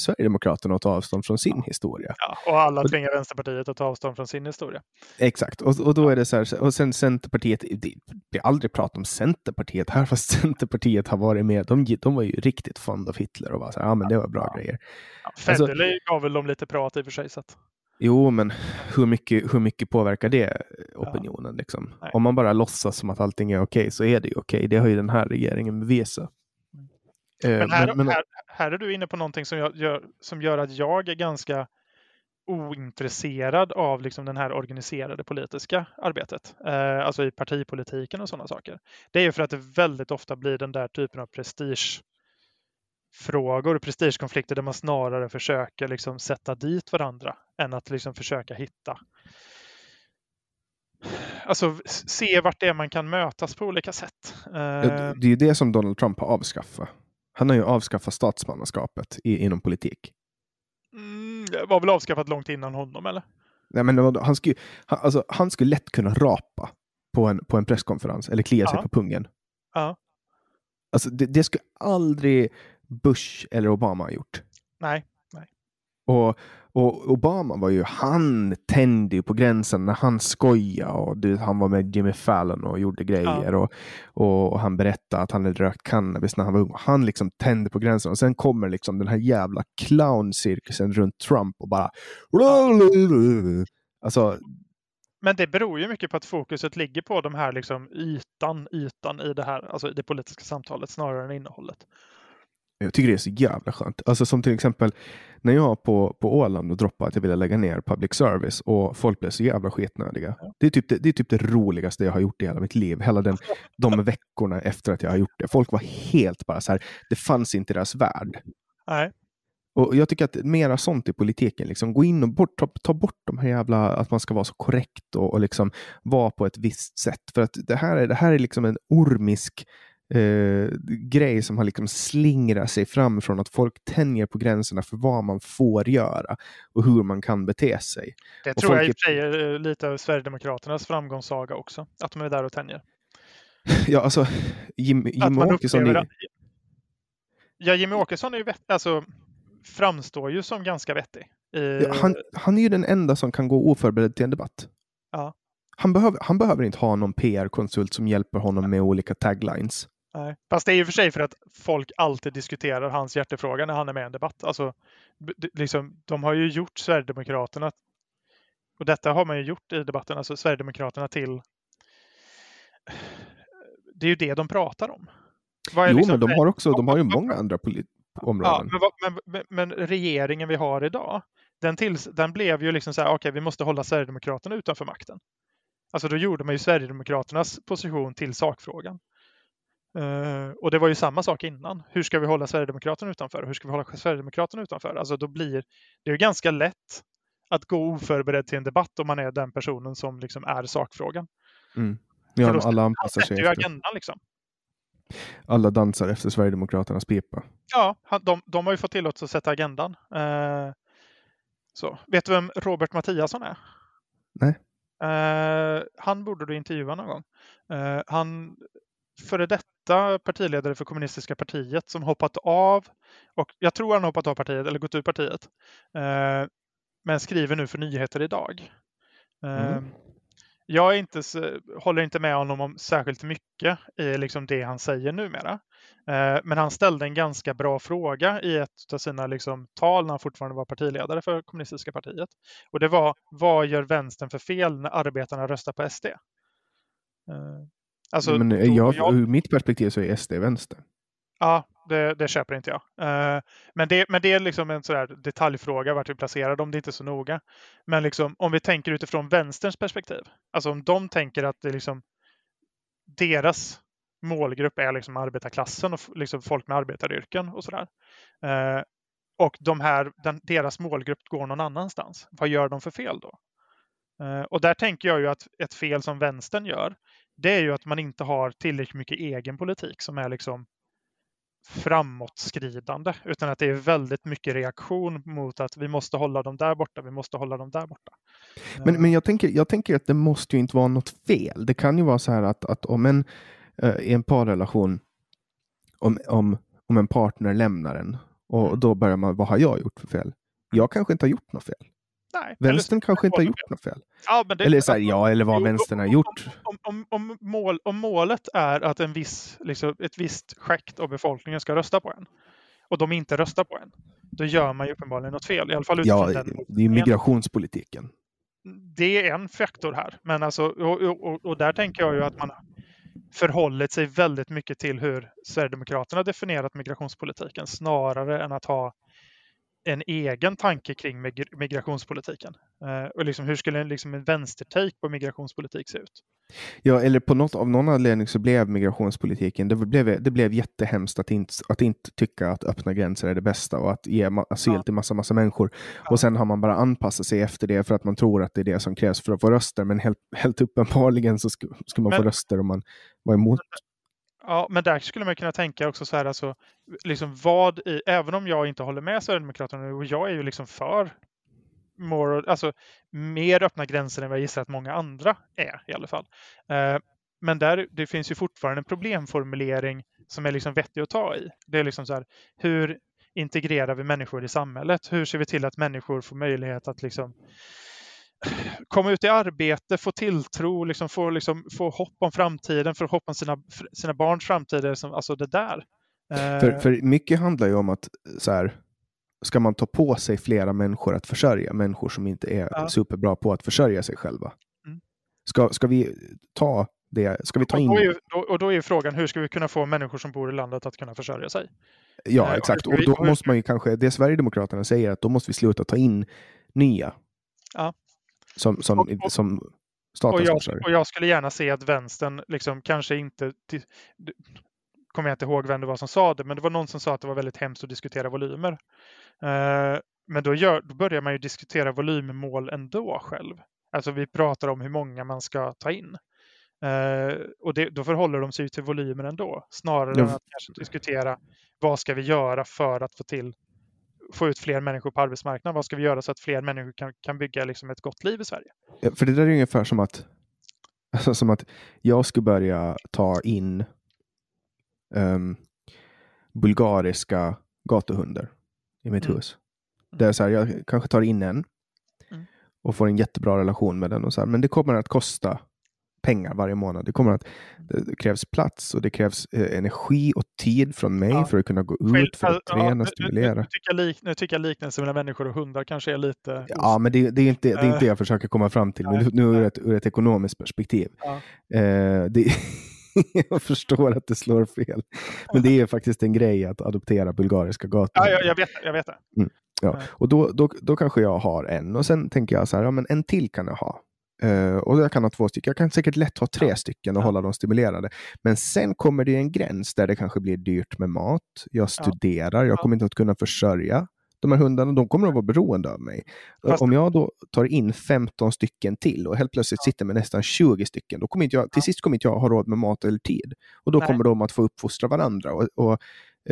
Sverigedemokraterna att ta avstånd från sin historia. Ja, och alla tvingar Vänsterpartiet att ta avstånd från sin historia. Exakt, och, och då är det så här, och sen Centerpartiet, det blir aldrig prat om Centerpartiet här, [LAUGHS] fast Centerpartiet har varit med. De, de var ju riktigt fond av Hitler och var så här, ja men det var bra ja. grejer. Ja, Federley alltså, gav väl dem lite prat i och för sig. Så att... Jo, men hur mycket, hur mycket påverkar det opinionen? Ja. Liksom? Om man bara låtsas som att allting är okej så är det ju okej. Det har ju den här regeringen bevisat. Eh, men här, men, men... Här, här, är du inne på någonting som, jag, gör, som gör att jag är ganska ointresserad av liksom den här organiserade politiska arbetet. Eh, alltså i partipolitiken och sådana saker. Det är ju för att det väldigt ofta blir den där typen av prestigefrågor, prestigekonflikter där man snarare försöker liksom sätta dit varandra än att liksom försöka hitta Alltså se vart det är man kan mötas på olika sätt. Eh... Det är ju det som Donald Trump har avskaffat. Han har ju avskaffat statsmannaskapet i, inom politik. Mm, det var väl avskaffat långt innan honom, eller? Nej, men han, skulle, han, alltså, han skulle lätt kunna rapa på en, på en presskonferens eller klia sig på pungen. Ja. Alltså, det, det skulle aldrig Bush eller Obama ha gjort. Nej. Och och Obama var ju, han tände ju på gränsen när han skojade och du, han var med Jimmy Fallon och gjorde grejer ja. och, och, och, han berättade att han hade rökt cannabis när han var ung. Han liksom tände på gränsen och sen kommer liksom den här jävla clowncirkusen runt Trump och bara. Alltså, men det beror ju mycket på att fokuset ligger på de här liksom ytan, ytan i det här, alltså i det politiska samtalet snarare än innehållet. Jag tycker det är så jävla skönt. Alltså som till exempel när jag på, på Åland och droppade att jag ville lägga ner public service och folk blev så jävla skitnödiga. Det, är typ det, det, är typ det roligaste jag har gjort i hela mitt liv. Hela den, de [LAUGHS] veckorna efter att jag har gjort det. Folk var helt bara så här, det fanns inte i deras värld. Nej. Och Jag tycker att mera sånt i politiken, liksom, gå in och bort, ta, ta, bort de här jävla, att man ska vara så korrekt och, och liksom vara på ett visst sätt. För att det här är, det här är liksom en ormisk eh, grej som har liksom slingrat sig fram från att folk tänjer på gränserna för vad man får göra och hur man kan bete sig. Det tror jag i och för sig är lite av Sverigedemokraternas framgångssaga också, att de är där och tänjer. [LAUGHS] Ja, alltså Jim, man Åkesson upplever är, att- Ja, Jimmy Åkesson är ju vett, alltså, framstår ju som ganska vettig. I, ja, han, han är ju den enda som kan gå oförberedd till en debatt. Ja. Han, behöver, han behöver inte ha någon PR-konsult som hjälper honom med olika taglines. Nej. Fast det är ju för sig för att folk alltid diskuterar hans hjärtefråga när han är med i en debatt. Alltså, liksom, de har ju gjort Sverigedemokraterna, och detta har man ju gjort i debatten, alltså Sverigedemokraterna till... Det är ju det de pratar om. Vad är Jo, liksom- men de har också de har ju många andra polit- Ja, områden. men, men, men, regeringen vi har idag, den, tills, den blev ju liksom så här, okej, vi måste hålla Sverigedemokraterna utanför makten. Alltså då gjorde man ju Sverigedemokraternas position till sakfrågan. Eh, och det var ju samma sak innan. Hur ska vi hålla Sverigedemokraterna utanför? Hur ska vi hålla Sverigedemokraterna utanför? Alltså då blir det är ju ganska lätt att gå oförberedd till en debatt om man är den personen som liksom är sakfrågan. Mm. Ja, då- alla anpassar sig efter. agendan liksom. Alla dansar efter Sverigedemokraternas pipa. Ja, han, de, de har ju fått tillåtelse att sätta agendan. Eh, så. Vet du vem Robert Mattiasson är? Nej. Eh, han borde du intervjua någon gång. Han före detta partiledare för kommunistiska partiet som hoppat av och jag tror han hoppat av partiet eller gått ur partiet. Eh, men skriver nu för nyheter idag. Eh, Mm. Jag är inte, håller inte med honom om särskilt mycket i liksom det han säger numera. Eh, Men han ställde en ganska bra fråga i ett av sina liksom tal när han fortfarande var partiledare för kommunistiska partiet. Och det var, vad gör vänstern för fel när arbetarna röstar på SD? Alltså, men eh, jag, jag- ur mitt perspektiv så är SD vänster. Ja, det, det köper inte jag. Eh, men, det, men det är liksom en sådär detaljfråga vart vi placerar dem, det är inte så noga. Men liksom, om vi tänker utifrån vänsterns perspektiv, alltså om de tänker att det liksom deras målgrupp är liksom arbetarklassen och liksom folk med arbetaryrken och sådär. Eh, och de här, den, deras målgrupp går någon annanstans. Vad gör de för fel då? Eh, och där tänker jag ju att ett fel som vänstern gör, det är ju att man inte har tillräckligt mycket egen politik som är liksom framåtskridande, utan att det är väldigt mycket reaktion mot att vi måste hålla dem där borta, vi måste hålla dem där borta. Men, men jag, tänker, jag tänker att det måste ju inte vara något fel. Det kan ju vara så här att, att om en eh, i en parrelation, om, om, om en partner lämnar en och Mm. då börjar man, vad har jag gjort för fel? Jag kanske inte har gjort något fel. Nej, Vänstern kanske inte har gjort något fel. Ja, men det- Eller så här, ja, eller vad vänstern har gjort. Om, om, om, mål, om målet är att en viss, liksom, ett visst skikt av befolkningen ska rösta på en och de inte röstar på en, då gör man ju uppenbarligen något fel. I alla fall Ja, den det är migrationspolitiken. det är en faktor här. Men alltså, och, och, och där tänker jag ju att man förhållit sig väldigt mycket till hur Sverigedemokraterna definierat migrationspolitiken snarare än att ha en egen tanke kring mig- migrationspolitiken. Eh, och liksom, hur skulle en, liksom en vänstertake på migrationspolitik se ut? Ja, eller på något, av någon anledning så blev migrationspolitiken, det blev, det blev jättehemskt att inte, att inte tycka att öppna gränser är det bästa och att ge asyl Ja. till massa, massa människor. Och sen har man bara anpassat sig efter det för att man tror att det är det som krävs för att få röster. Men helt, helt uppenbarligen så ska, ska man Men- få röster om man var emot. Ja, men där skulle man kunna tänka också så här, alltså, liksom vad i, även om jag inte håller med Sverigedemokraterna, och jag är ju liksom för more, alltså, mer öppna gränser än vad jag gissar att många andra är i alla fall. Eh, men där, det finns ju fortfarande en problemformulering som är liksom vettig att ta i. Det är liksom så här, hur integrerar vi människor i samhället? Hur ser vi till att människor får möjlighet att liksom komma ut i arbete, få tilltro, liksom få, liksom, få hopp om framtiden, få hopp om sina, sina barns framtid. Liksom, alltså det där. Eh, För, för mycket handlar ju om att så här, ska man ta på sig flera människor att försörja, människor som inte är Ja. superbra på att försörja sig själva. Mm. Ska, ska vi ta det? Ska vi ta och, in? då är och då är frågan, hur ska vi kunna få människor som bor i landet att kunna försörja sig? Ja, Eh, och exakt. Och då och måste man ju kanske, det Sverigedemokraterna säger, att då måste vi sluta ta in nya. Ja. Som, som, Och- och- som Och staten ska jag, och jag skulle gärna se att vänstern liksom kanske inte... till- Kommer jag inte ihåg vem det var som sa det, men det var någon som sa att det var väldigt hemskt att diskutera volymer. Eh, men då, gör, då börjar man ju diskutera volymmål ändå själv. Alltså vi pratar om hur många man ska ta in. Eh, och det, då förhåller de sig till volymer ändå, snarare Ja. än att kanske diskutera vad ska vi göra för att få till få ut fler människor på arbetsmarknaden. Vad ska vi göra så att fler människor kan, kan bygga liksom ett gott liv i Sverige? Ja, För det där är ungefär som att [LAUGHS] Alltså som att jag skulle börja ta in um, bulgariska gatuhundar i mitt Mm. hus. Det är så här, jag kanske tar in en Mm. och får en jättebra relation med den. Och så här, men det kommer att kosta pengar varje månad. Det, kommer att, det, det krävs plats och det krävs eh, energi och tid från mig Ja. för att kunna gå Själv- ut, för att ja, träna, nu- nu- stimulera. Nu, tycker jag lik, nu tycker jag liknelsen mellan människor och hundar kanske är lite... Ja, men det, det, är inte, det är inte Eh. det jag försöker komma fram till. Men nu ur ett, ur ett ekonomiskt perspektiv. Ja. Eh, det, [LAUGHS] jag förstår att det slår fel. Men det är faktiskt en grej att adoptera bulgariska gator. Ja, jag, jag vet jag vet det. Ja, Nej. och då, då, då kanske jag har en och sen tänker jag så här, ja men en till kan jag ha. Eh, och jag kan ha två stycken. Jag kan säkert lätt ha tre stycken och Ja. hålla dem stimulerade. Men sen kommer det en gräns där det kanske blir dyrt med mat. Jag studerar, jag Ja. kommer inte att kunna försörja de här hundarna. De kommer att vara beroende av mig. Eh, Fast- Om jag då tar in 15 stycken till och helt plötsligt sitter med nästan 20 stycken, då kommer inte jag, till sist kommer inte jag ha råd med mat eller tid. Och då Nej. kommer de att få uppfostra varandra. Och, och,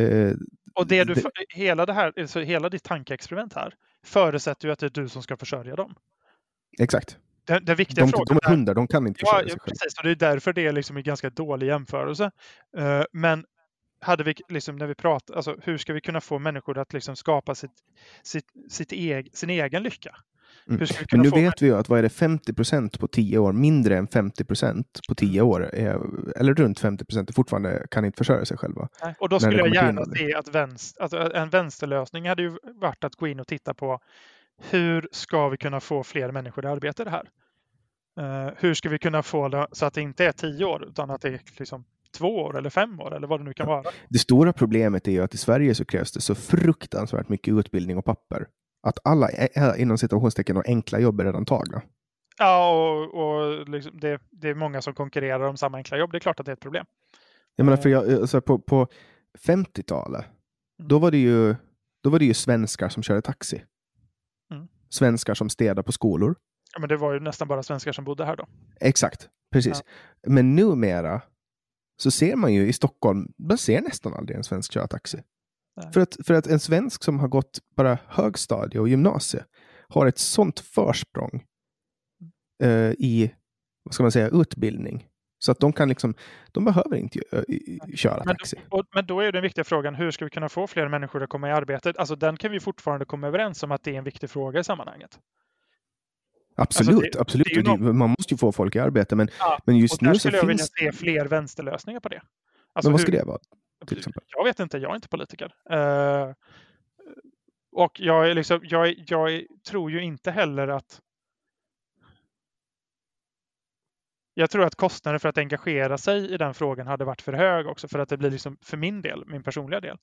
eh, Och det du, Det- hela, det här, alltså hela ditt tankeexperiment här förutsätter ju att det är du som ska försörja dem. exakt. Den, den viktiga De, frågan de är hundar, de kan inte Ja, sig själva. precis. Och det är därför det är liksom en ganska dålig jämförelse. Eh, men hade vi liksom när vi pratar, alltså hur ska vi kunna få människor att liksom skapa sitt, sitt, sitt eg, sin egen lycka? Mm. Men nu vet vi ju att vad är det 50 procent på 10 år, mindre än 50 procent på 10 Mm. år, är, eller runt 50 procent, fortfarande kan inte försörja sig själva. Nej, Och då skulle jag gärna se att vänster, alltså en vänsterlösning hade ju varit att gå in och titta på hur ska vi kunna få fler människor i arbete det här? Eh, hur ska vi kunna få det så att det inte är tio år utan att det är liksom två år eller fem år eller vad det nu kan vara. Det stora problemet är ju att i Sverige så krävs det så fruktansvärt mycket utbildning och papper. Att alla inom citationstecken och enkla jobb är redan tagna. Ja, och, och liksom det, det är många som konkurrerar om samma enkla jobb. Det är klart att det är ett problem. Jag menar, för jag, alltså på, på 50-talet, Mm. då var, det ju, då var det ju svenskar som körde taxi. Mm. Svenskar som städade på skolor. Ja, men det var ju nästan bara svenskar som bodde här då. Exakt, precis. Men numera så ser man ju i Stockholm, man ser nästan aldrig en svensk köra taxi. Nej. För att, för att en svensk som har gått bara högstadie och gymnasie har ett sånt försprång eh, i, vad ska man säga, utbildning. Så att de kan liksom, de behöver inte eh, köra Men, taxi. och, men då är den viktiga frågan, hur ska vi kunna få fler människor att komma i arbete? Alltså den kan vi fortfarande komma överens om att det är en viktig fråga i sammanhanget. Absolut, alltså det- absolut. det det- Man måste ju få folk i arbete, men, Ja, men just nu så skulle jag vilja finns... se fler vänsterlösningar på det. Alltså Men vad hur- ska det vara? till exempel? Jag vet inte, jag är inte politiker. Eh, och jag, är liksom, jag, jag tror ju inte heller att jag tror att kostnaden för att engagera sig i den frågan hade varit för hög också för att det blir liksom för min del, min personliga del.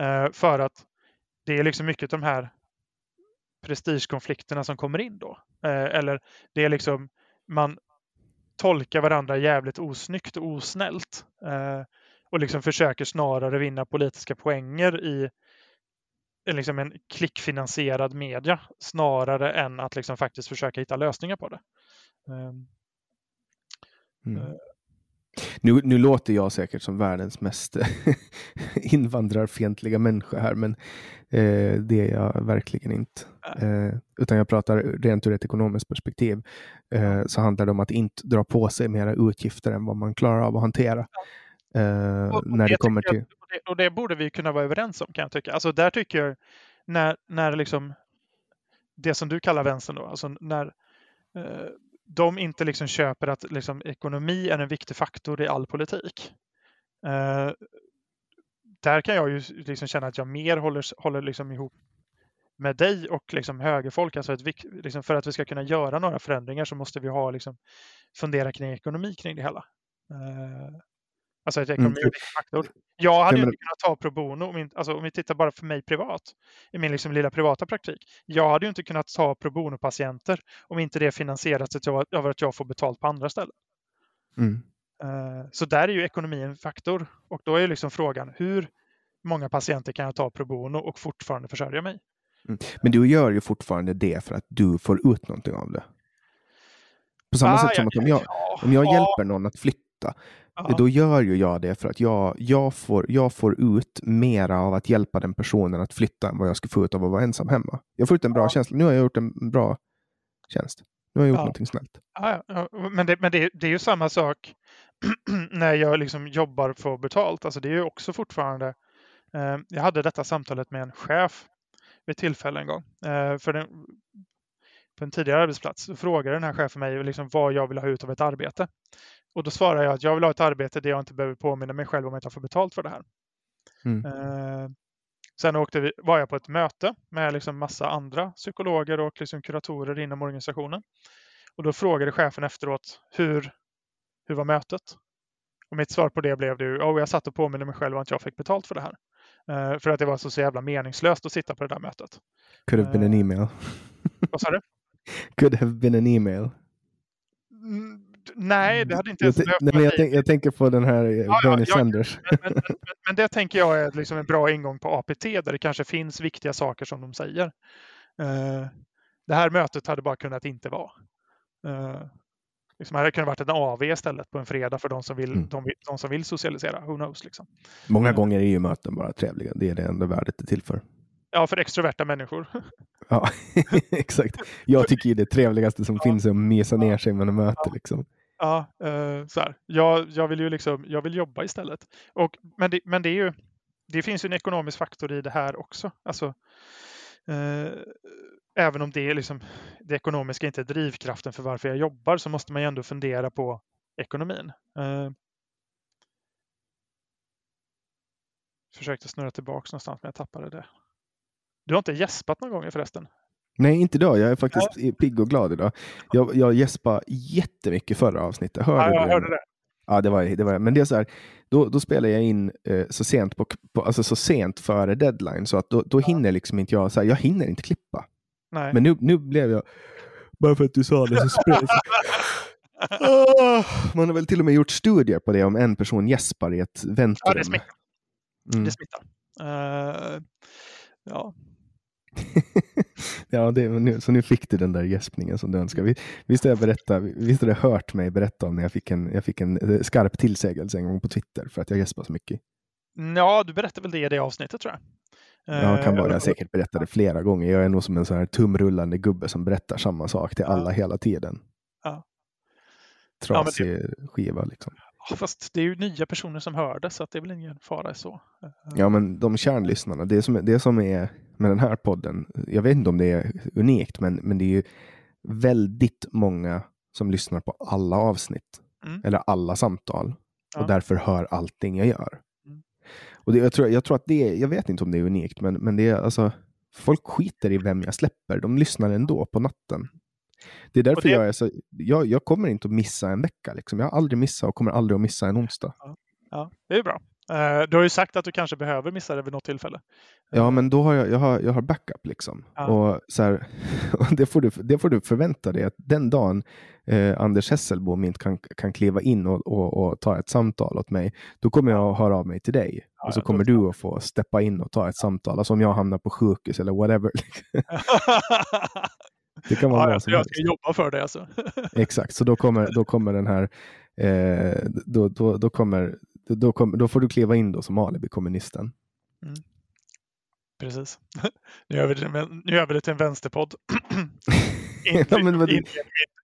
Eh, för att det är liksom mycket de här prestigekonflikterna som kommer in då. Eh, eller det är liksom man tolkar varandra jävligt osnyggt och osnällt. Eh, och liksom försöker snarare vinna politiska poänger i liksom en klickfinansierad media snarare än att liksom faktiskt försöka hitta lösningar på det. Ehm. Mm. Eh. Nu, nu låter jag säkert som världens mest [LAUGHS] invandrarfientliga människa här, men eh, det är jag verkligen inte. Eh, utan jag pratar rent ur ett ekonomiskt perspektiv. Eh, så handlar det om att inte dra på sig mera utgifter än vad man klarar av att hantera. Eh, och, och när det det kommer till... jag, och, det, och det borde vi kunna vara överens om kan jag tycka. Alltså där tycker jag när, när liksom det som du kallar vänstern då, alltså när eh, de inte liksom köper att liksom ekonomi är en viktig faktor i all politik. Eh, där kan jag ju liksom känna att jag mer håller, håller liksom ihop med dig och liksom högerfolk. Alltså ett, liksom för att vi ska kunna göra några förändringar så måste vi ha liksom fundera kring ekonomi kring det hela. Eh, alltså att ekonomi är en viktig faktor. Jag hade ju inte kunnat ta pro bono, om, inte, alltså om vi tittar bara för mig privat, i min liksom lilla privata praktik. Jag hade ju inte kunnat ta pro bono-patienter om inte det finansierats av att jag får betalt på andra ställen. Mm. Eh, Så där är ju ekonomi en faktor. Och då är ju liksom frågan, hur många patienter kan jag ta pro bono och fortfarande försörja mig? Men du gör ju fortfarande det för att du får ut någonting av det. På samma Ah, sätt som ja, att om jag, ja, om jag ja, hjälper någon att flytta, då gör ju jag det för att jag, jag, får, jag får ut mera av att hjälpa den personen att flytta än vad jag skulle få ut av att vara ensam hemma. Jag får ut en bra Ja. känsla. Nu har jag gjort en bra tjänst. Nu har jag gjort Ja. någonting snällt. Ja, ja, men det, men det, det är ju samma sak [CLEARS THROAT] när jag liksom jobbar för betalt. Alltså det är ju också fortfarande... Eh, jag hade detta samtalet med en chef vid tillfälle en gång. Eh, för den, på en tidigare arbetsplats frågade den här chefen mig liksom vad jag vill ha ut av ett arbete. Och då svarade jag att jag vill ha ett arbete där jag inte behöver påminna mig själv om att jag får betalt för det här. Mm. Eh, sen åkte vi, var jag på ett möte med liksom massa andra psykologer och liksom kuratorer inom organisationen. Och då frågade chefen efteråt hur, hur var mötet? Och mitt svar på det blev det oh, jag satt och påminner mig själv om att jag fick betalt för det här. Eh, för att det var så, så jävla meningslöst att sitta på det där mötet. Could have been an Eh. email. Vad sa du? [LAUGHS] Could have been an email. Mm, nej, det hade inte ens behövt nej, men jag, tänk, jag tänker på den här eh, ja, Bernie ja. Sanders. Men, men, men, [LAUGHS] men det tänker jag är liksom en bra ingång på APT där det kanske finns viktiga saker som de säger. Eh, det här mötet hade bara kunnat inte vara. Uh, liksom hade kunnat varit en AV istället på en fredag för de som vill, Mm. de, de som vill socialisera. Who knows liksom. Många gånger är ju möten bara trevliga. Det är det enda värdet är till för. Ja, för extroverta människor. Ja, [LAUGHS] exakt. Jag tycker ju det trevligaste som Ja. finns är att mysa ner sig med ett möte. Liksom. Ja, eh, så här. Jag, jag vill ju liksom, jag vill jobba istället. Och, men, det, men det är ju, det finns ju en ekonomisk faktor i det här också. Alltså, eh, även om det är liksom, det ekonomiska inte är drivkraften för varför jag jobbar så måste man ju ändå fundera på ekonomin. Eh, försökte snurra tillbaks någonstans men jag tappade det. Du har inte gäspat någon gång förresten? Nej, inte idag. Jag är faktiskt pigg och glad idag. Jag, jag gäspade jättemycket förra avsnittet. Hörde Ja, jag du? hörde det. Ja, det var det. Var, men det är så här, då, då spelar jag in eh, så, sent på, på, alltså så sent före deadline så att då, då hinner liksom inte jag, så här, jag hinner inte klippa. Nej. Men nu, nu blev jag, bara för att du sa det så så, Ah, [LAUGHS] Man har väl till och med gjort studier på det om en person gäspar i ett ja, väntrum. det smittar. Mm. Det smittar. Eh, ja, [LAUGHS] ja, det, nu, så nu fick du den där gäspningen som du önskar. Vi- Visst har jag berättat, visst har du hört mig berätta om när jag fick en, jag fick en eh, skarp tillsägelse en gång på Twitter för att jag gäspar så mycket. Ja, du berättade väl det i det avsnittet tror jag. Ja, kan Eh, vara. Jag säkert berättat det flera gånger. Jag är nog som en sån här tumrullande gubbe som berättar samma sak till alla hela tiden. Ja. Ja, men Trasig skiva liksom. Ja, Fast det är ju nya personer som hör det så det är väl ingen fara så. Ja, men de kärnlyssnarna, det som, det som är med den här podden, jag vet inte om det är unikt, men, men det är ju väldigt många som lyssnar på alla avsnitt Mm. eller alla samtal Ja. och därför hör allting jag gör. Mm. Och det, jag, tror, jag tror att det är, jag vet inte om det är unikt, men, men det är alltså, folk skiter i vem jag släpper. De lyssnar ändå på natten. Det är därför det- jag är så, jag, jag kommer inte att missa en vecka. Liksom. Jag har aldrig missat och kommer aldrig att missa en onsdag. Ja, det är bra. Eh, Du har ju sagt att du kanske behöver missa det vid något tillfälle. Ja, men då har jag, jag, har, jag har backup liksom. Ja. Och så här, [LAUGHS] och det, får du, det får du förvänta dig att den dagen eh, Anders Hesselbom inte kan, kan kliva in och, och, och ta ett samtal åt mig, då kommer jag att höra av mig till dig. och så ja, kommer du att få steppa in och ta ett samtal. Alltså om jag hamnar på sjukhus eller whatever. [LAUGHS] Det kan [LAUGHS] vara ja, jag, som jag ska jobba för det alltså. Exakt, så då kommer, då kommer den här, eh, då, då, då, kommer, då, kommer, då får du kliva in då som alibi-kommunisten. Precis. [LAUGHS] Nu gör vi nu gör vi det till en vänsterpodd. [LAUGHS] Ja, men Inleder med-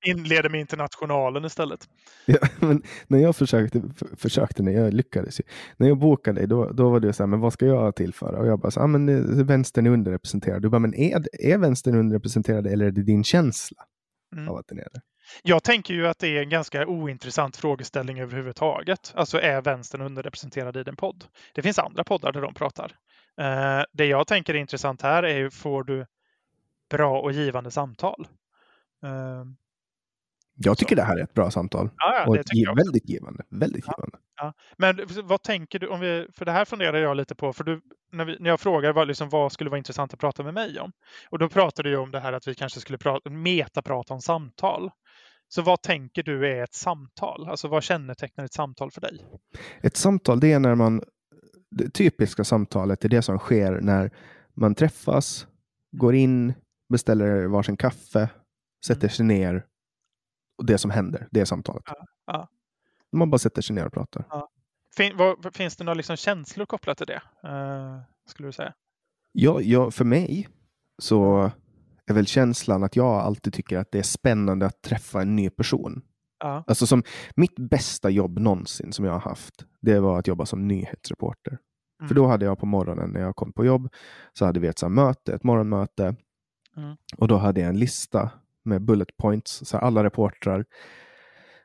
Inleder med internationalen istället. [LAUGHS] Ja, men när jag försökte, för, försökte när jag lyckades. När jag bokade dig, då, då var du så här, men vad ska jag tillföra? Och jag bara, så, ah, men eh, vänstern är underrepresenterad. Du bara, men är, är vänstern underrepresenterad eller är det din känsla Mm. av att den är det? Jag tänker ju att det är en ganska ointressant frågeställning överhuvudtaget. Alltså är vänstern underrepresenterad i din podd? Det finns andra poddar där de pratar. Eh, det jag tänker är intressant här är ju, får du bra och givande samtal? Eh, Jag tycker det här är ett bra samtal. ja, ja, och det ett, väldigt givande. Väldigt Ja. givande. Men vad tänker du om vi, för det här funderar jag lite på, för du, när, vi, när jag frågar vad, liksom, vad skulle vara intressant att prata med mig om? Och då pratade du om det här att vi kanske skulle prata, metaprata om samtal. Så vad tänker du är ett samtal? Alltså vad kännetecknar ett samtal för dig? Ett samtal, det är när man... Det typiska samtalet är det som sker när man träffas, går in, beställer varsin kaffe, sätter sig ner och det som händer, det är samtalet. Ja, ja. Man bara sätter sig ner och pratar. Fin, vad, finns det några liksom känslor kopplat till det? eh, skulle du säga? Ja, ja, för mig så är väl känslan att jag alltid tycker att det är spännande att träffa en ny person. Ja. Alltså som mitt bästa jobb någonsin som jag har haft, det var att jobba som nyhetsreporter. Mm. För då hade jag på morgonen när jag kom på jobb, så hade vi ett så möte, ett morgonmöte. Mm. Och då hade jag en lista med bullet points. Så alla reportrar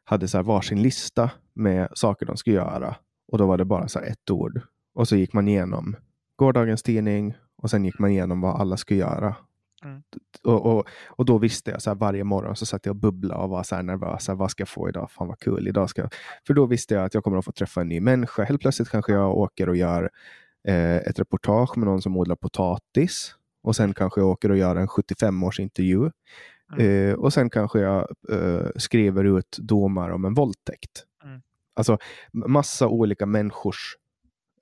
hade så här varsin lista med saker de skulle göra. Och då var det bara så här ett ord. Och så gick man igenom gårdagens tidning och sen gick man igenom vad alla skulle göra. Mm. Och, och, och då visste jag så här varje morgon så satt jag och bubblade och var så nervös. Så här, vad ska jag få idag? Fan vad kul. Idag ska jag... För då visste jag att jag kommer att få träffa en ny människa. Helt plötsligt kanske jag åker och gör eh, ett reportage med någon som odlar potatis. Och sen kanske jag åker och gör en 75-års intervju. Mm. Eh, och sen kanske jag eh, skriver ut domar om en våldtäkt. Mm. Alltså massa olika människors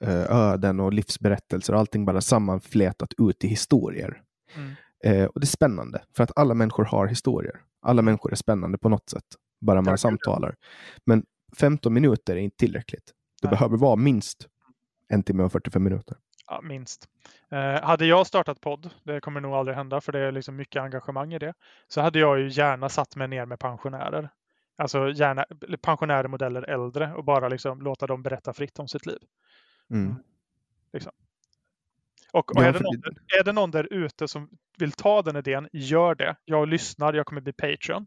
eh, öden och livsberättelser. Allting bara sammanflätat ut i historier. Mm. Eh, och det är spännande, för att alla människor har historier. Alla människor är spännande på något sätt, bara man samtalar. Men 15 minuter är inte tillräckligt. Det Nej. behöver vara minst en timme och 45 minuter. Ja, minst. Eh, hade jag startat podd, det kommer nog aldrig hända för det är liksom mycket engagemang i det, så hade jag ju gärna satt mig ner med pensionärer. Alltså gärna pensionärer, modeller, äldre och bara liksom låta dem berätta fritt om sitt liv. Mm. Och, och Ja, är, det någon, är det någon där ute som vill ta den idén, gör det. Jag lyssnar, jag kommer bli Patreon.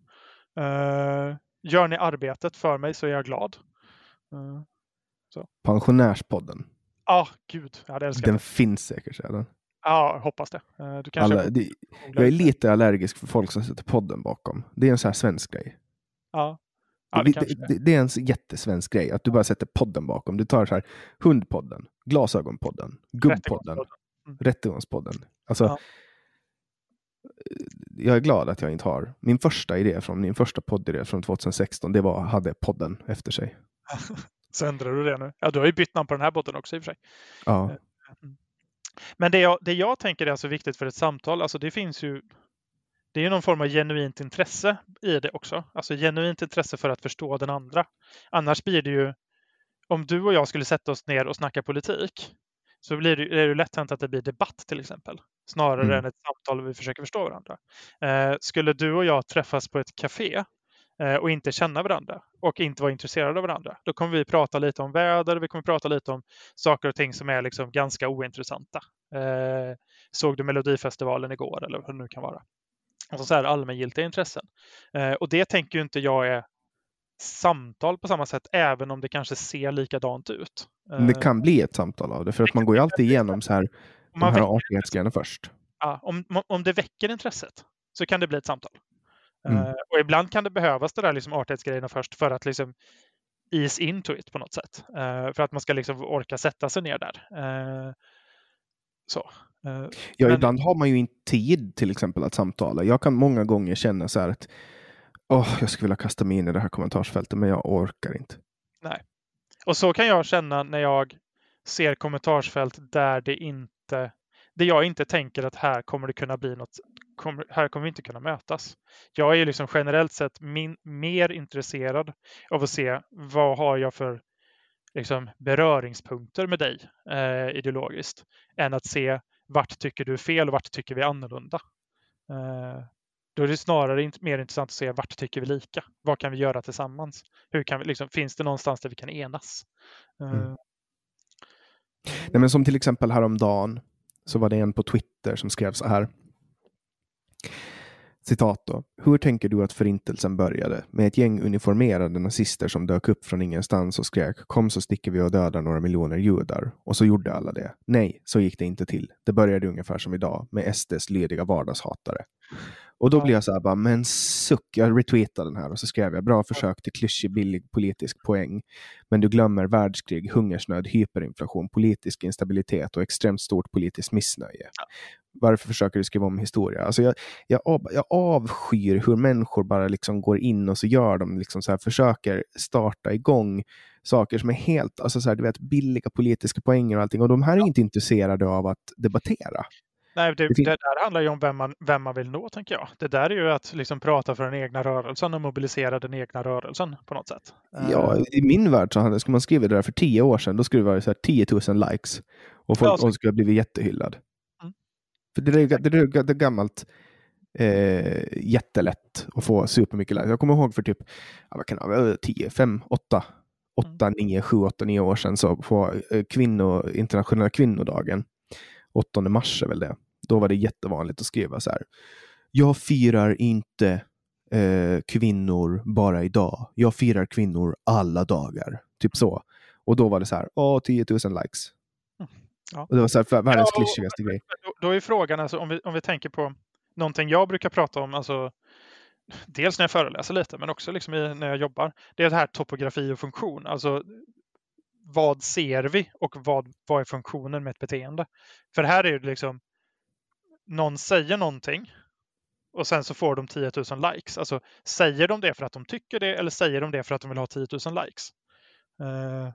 Eh, gör ni arbetet för mig så är jag glad. Uh, Pensionärspodden, ah, gud, jag hade älskat den det. finns säkert redan. Ja, hoppas det. Eh, du kanske Alla, det, jag är lite. allergisk för folk som sätter podden bakom. Det är en sån här svensk grej. Ja. Ja, det det, det, det. är en jättesvensk grej, att du bara sätter podden bakom. Du tar så här Hundpodden, Glasögonpodden, Gubbpodden. Mm. Rättegångspodden. Alltså, Ja. Jag är glad att jag inte har... Min första idé från min första poddidé från 2016, det var hade podden efter sig. [LAUGHS] Så ändrar du det nu. Ja, du har ju bytt namn på den här podden också i och för sig. Ja, Men det jag, det jag tänker är så viktigt för ett samtal, alltså det finns ju det är ju någon form av genuint intresse i det också. Alltså genuint intresse för att förstå den andra. Annars blir det ju, om du och jag skulle sätta oss ner och snacka politik, så blir det, är det lätt hänt att det blir debatt till exempel. Snarare Mm. än ett samtal där vi försöker förstå varandra. Eh, skulle du och jag träffas på ett café eh, och inte känna varandra och inte vara intresserade av varandra, då kommer vi prata lite om väder, vi kommer prata lite om saker och ting som är liksom ganska ointressanta. Eh, såg du Melodifestivalen igår eller vad det nu kan vara? Alltså så här allmängiltiga intressen. Eh, och det tänker ju inte jag är samtal på samma sätt, även om det kanske ser likadant ut. men det Eh, kan bli ett samtal av det, för att man går ju alltid igenom så här, de här artighetsgrejerna först. ja, om, om det väcker intresset så kan det bli ett samtal. Mm. Eh, och ibland kan det behövas det där liksom artighetsgrejerna först för att liksom ease into it på något sätt. Eh, för att man ska liksom orka sätta sig ner där. Så. Ja, Men- ibland har man ju inte tid till exempel att samtala. Jag kan många gånger känna så här att oh, jag skulle vilja kasta mig in i det här kommentarsfältet, men jag orkar inte. Och så kan jag känna när jag ser kommentarsfält där det inte, där jag inte tänker att här kommer det kunna bli något, kommer, här kommer vi inte kunna mötas. Jag är ju liksom generellt sett min, mer intresserad av att se vad har jag för liksom, beröringspunkter med dig eh, ideologiskt, än att se vart tycker du är fel och vart tycker vi är annorlunda. Eh, då är det snarare mer intressant att se vart tycker vi lika? Vad kan vi göra tillsammans? Hur kan vi, liksom, finns det någonstans där vi kan enas? Eh, Mm. Nej, men som till exempel häromdagen så var det en på Twitter som skrev så här. Citat då. Hur tänker du att förintelsen började? Med ett gäng uniformerade nazister som dök upp från ingenstans och skrek kom så sticker vi och dödar några miljoner judar. Och så gjorde alla det. Nej, så gick det inte till. Det började ungefär som idag med SDs lydiga vardagshatare. Och då Ja. blir jag så här bara, men suck, jag retweetade den här och så skrev jag bra försök till klyschig billig politisk poäng. Men du glömmer världskrig, hungersnöd, hyperinflation, politisk instabilitet och extremt stort politiskt missnöje. Varför försöker du skriva om historia? Alltså jag, jag, av, jag avskyr hur människor bara liksom går in och så gör de liksom så här, försöker starta igång saker som är helt, alltså så här, du vet, billiga politiska poänger och allting. Och de här är inte intresserade av att debattera. Nej, det, Det där handlar ju om vem man, vem man vill nå, tänker jag. Det där är ju att liksom prata för den egna rörelsen och mobilisera den egna rörelsen på något sätt. Eh, Ja, i min värld så skulle man skriva det där för tio år sedan, då skulle det vara så här 10 000 likes. Och folk Ja, så- skulle ha blivit jättehyllad. För det är, det, är, det är gammalt eh, jättelätt att få supermycket likes. Jag kommer ihåg för typ vad kan det vara, 10, 5, 8, 8, 9, 7, 8, 9 år sedan så på eh, kvinno, internationella kvinnodagen, 8 mars är väl det, då var det jättevanligt att skriva så här. Jag firar inte eh, kvinnor bara idag. Jag firar kvinnor alla dagar. Typ så. Och då var det så här, åh, 10 000 likes. Ja. Och det var så här, världens Ja, klyschigaste grej. Då, då är frågan, alltså, om, vi, om vi tänker på någonting jag brukar prata om, alltså, dels när jag föreläser lite, men också liksom i, när jag jobbar. Det är det här topografi och funktion. Alltså, vad ser vi och vad, vad är funktionen med ett beteende? För här är det liksom, någon säger någonting och sen så får de 10 000 likes. Alltså, säger de det för att de tycker det eller säger de det för att de vill ha 10 000 likes? Ja,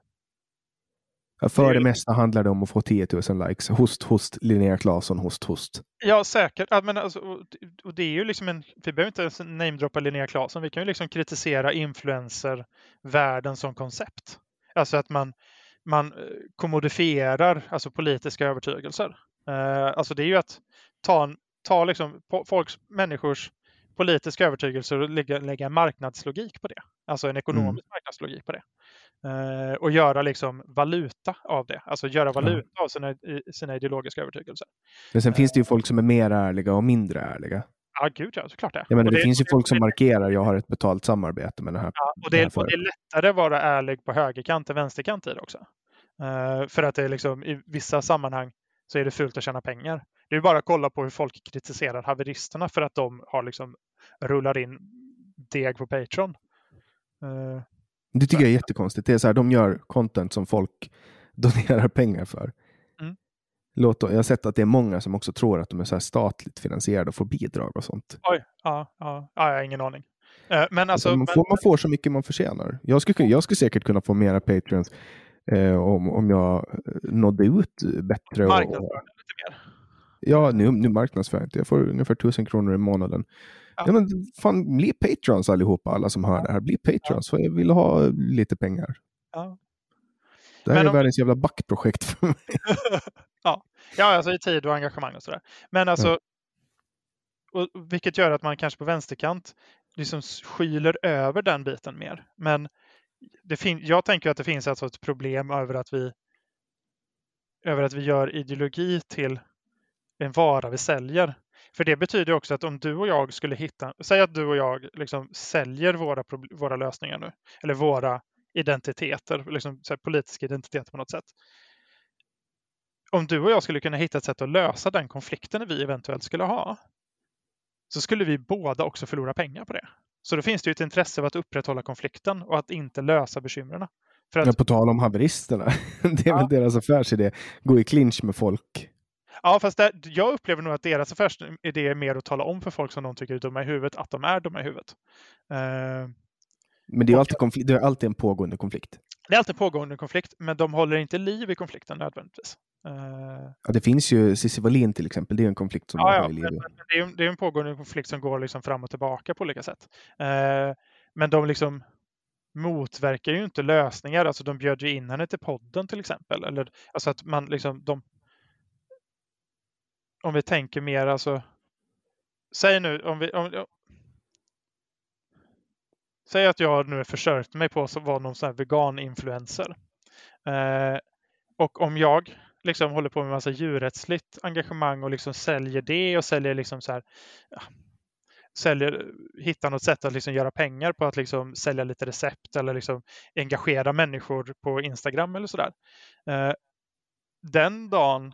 för det mesta handlar det om att få 10 000 likes. Host, host, Linnea Claesson, host, host. Ja, säkert. Ja, men alltså, och, det är ju liksom en, vi behöver inte ens namedroppa Linnea Claesson. Vi kan ju liksom kritisera influencer-världen som koncept. Alltså att man, man eh, kommodifierar alltså politiska övertygelser. Eh, alltså det är ju att ta, ta liksom folks, människors politiska övertygelser och lägga, lägga en marknadslogik på det. Alltså en ekonomisk marknadslogik på det. Eh, och göra liksom valuta av det. Alltså göra valuta av sina, sina ideologiska övertygelser. Men sen finns det ju folk som är mer ärliga och mindre ärliga. Ja, gud ja, såklart det. Jag menar, Och det, finns ju folk som det- markerar jag har ett betalt samarbete med den här. Ja, och, det det här är, och det är lättare att vara ärlig på högerkant än vänsterkant i det också. Eh, för att det är liksom, i vissa sammanhang så är det fult att tjäna pengar. Det är bara att kolla på hur folk kritiserar haveristerna för att de har liksom rullar in deg på Patreon. Eh, Det tycker jag är jättekonstigt. Det är så här, de gör content som folk [LAUGHS] donerar pengar för. Mm. Låt, jag har sett att det är många som också tror att de är så här statligt finansierade och får bidrag och sånt. oj, ja, ja, ja, jag har ingen aning. Eh, men alltså, man, men, får, man får så mycket man förtjänar. Jag skulle, jag skulle säkert kunna få mera Patreons eh, om, om jag eh, nådde ut bättre. Och, marknadsföring lite mer. ja, nu, nu marknadsför jag inte. Jag får ungefär 1000 kronor i månaden. Ja. Men fan, bli Patrons allihopa, alla som hör det här. Bli Patrons, för jag vill ha lite pengar. Ja. Det här Men är om- världens jävla backprojekt för mig. [LAUGHS] ja. ja, alltså i tid och engagemang och sådär. Men alltså, och, vilket gör att man kanske på vänsterkant liksom skyler över den biten mer. Men det fin- jag tänker att det finns alltså ett problem över att vi över att vi gör ideologi till en vara vi säljer. För det betyder också att om du och jag skulle hitta, säg att du och jag liksom säljer våra, våra lösningar nu, eller våra identiteter, liksom politiska identiteter på något sätt. Om du och jag skulle kunna hitta ett sätt att lösa den konflikten vi eventuellt skulle ha, så skulle vi båda också förlora pengar på det. Så då finns det ju ett intresse av att upprätthålla konflikten och att inte lösa bekymren. För att, Ja, på tal om haveristerna. [LAUGHS] Det är Ja. väl deras affärsidé. Gå i clinch med folk. Ja, fast där, jag upplever nog att deras affärsidé är mer att tala om för folk som de tycker är dumma i huvudet att de är dumma i huvudet. Eh, Men det är alltid, konflikt, det är alltid en pågående konflikt. det är alltid pågående konflikt, men de håller inte liv i konflikten nödvändigtvis. Eh, Ja, det finns ju Cissi Wallin till exempel. Det är en konflikt som ja, ja, men, men det, är, det är en pågående konflikt som går liksom fram och tillbaka på olika sätt. Eh, men de liksom motverkar ju inte lösningar. Alltså de bjöd ju in henne till podden till exempel. Eller, alltså att man liksom, de, om vi tänker mer, alltså, säg nu, om vi, om, Säg att jag nu försökt mig på att vara någon sån här vegan-influencer. Eh, och om jag liksom håller på med massa djurrättsligt engagemang och liksom säljer det och säljer liksom så här, ja, säljer, hittar något sätt att liksom göra pengar på att liksom sälja lite recept eller liksom engagera människor på Instagram eller sådär. Eh, den dagen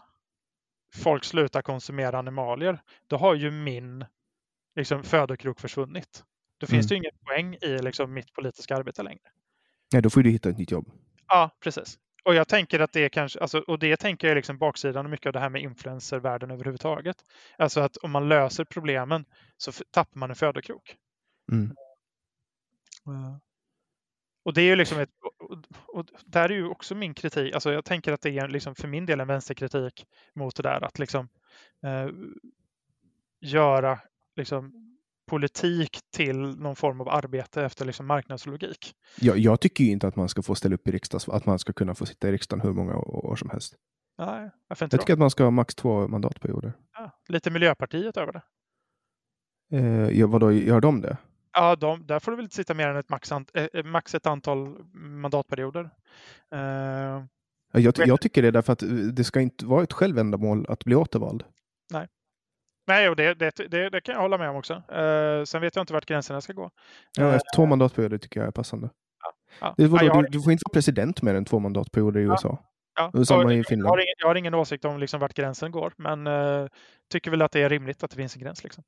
folk slutar konsumera animalier, då har ju min liksom, födokrok försvunnit. Då finns Mm. det ju ingen poäng i liksom, mitt politiska arbete längre. Ja, då får du hitta ett nytt jobb. Ja, precis. Och jag tänker att det är kanske, alltså, och det tänker jag liksom baksidan och mycket av det här med influencervärlden överhuvudtaget. Alltså att om man löser problemen så tappar man en födokrok. Mm. Och det är ju liksom ett, och, där är ju också min kritik, alltså jag tänker att det är liksom för min del en vänsterkritik mot det där att liksom eh, göra liksom politik till någon form av arbete efter liksom marknadslogik. Jag, jag tycker ju inte att man ska få ställa upp i riksdags, att man ska kunna få sitta i riksdagen hur många år som helst. Nej, varför inte Jag då? tycker att man ska ha max två mandatperioder. Ja, lite Miljöpartiet över det. Eh, ja, vadå, gör de det? Ja, de, där får du väl sitta mer än ett max, eh, max ett antal mandatperioder. Uh, jag, jag, tycker det därför att det ska inte vara ett självändamål att bli återvald. Nej. Nej, och det, det, det, det kan jag hålla med om också. Uh, sen vet jag inte vart gränserna ska gå. Ja, uh, två mandatperioder tycker jag är passande. Ja, ja. Det var, ja, du, du, får inte vara president mer än två mandatperioder i USA. Ja, samma i Finland. Jag har, ingen, jag har ingen åsikt om liksom vart gränsen går, men tycker väl att det är rimligt att det finns en gräns. Liksom.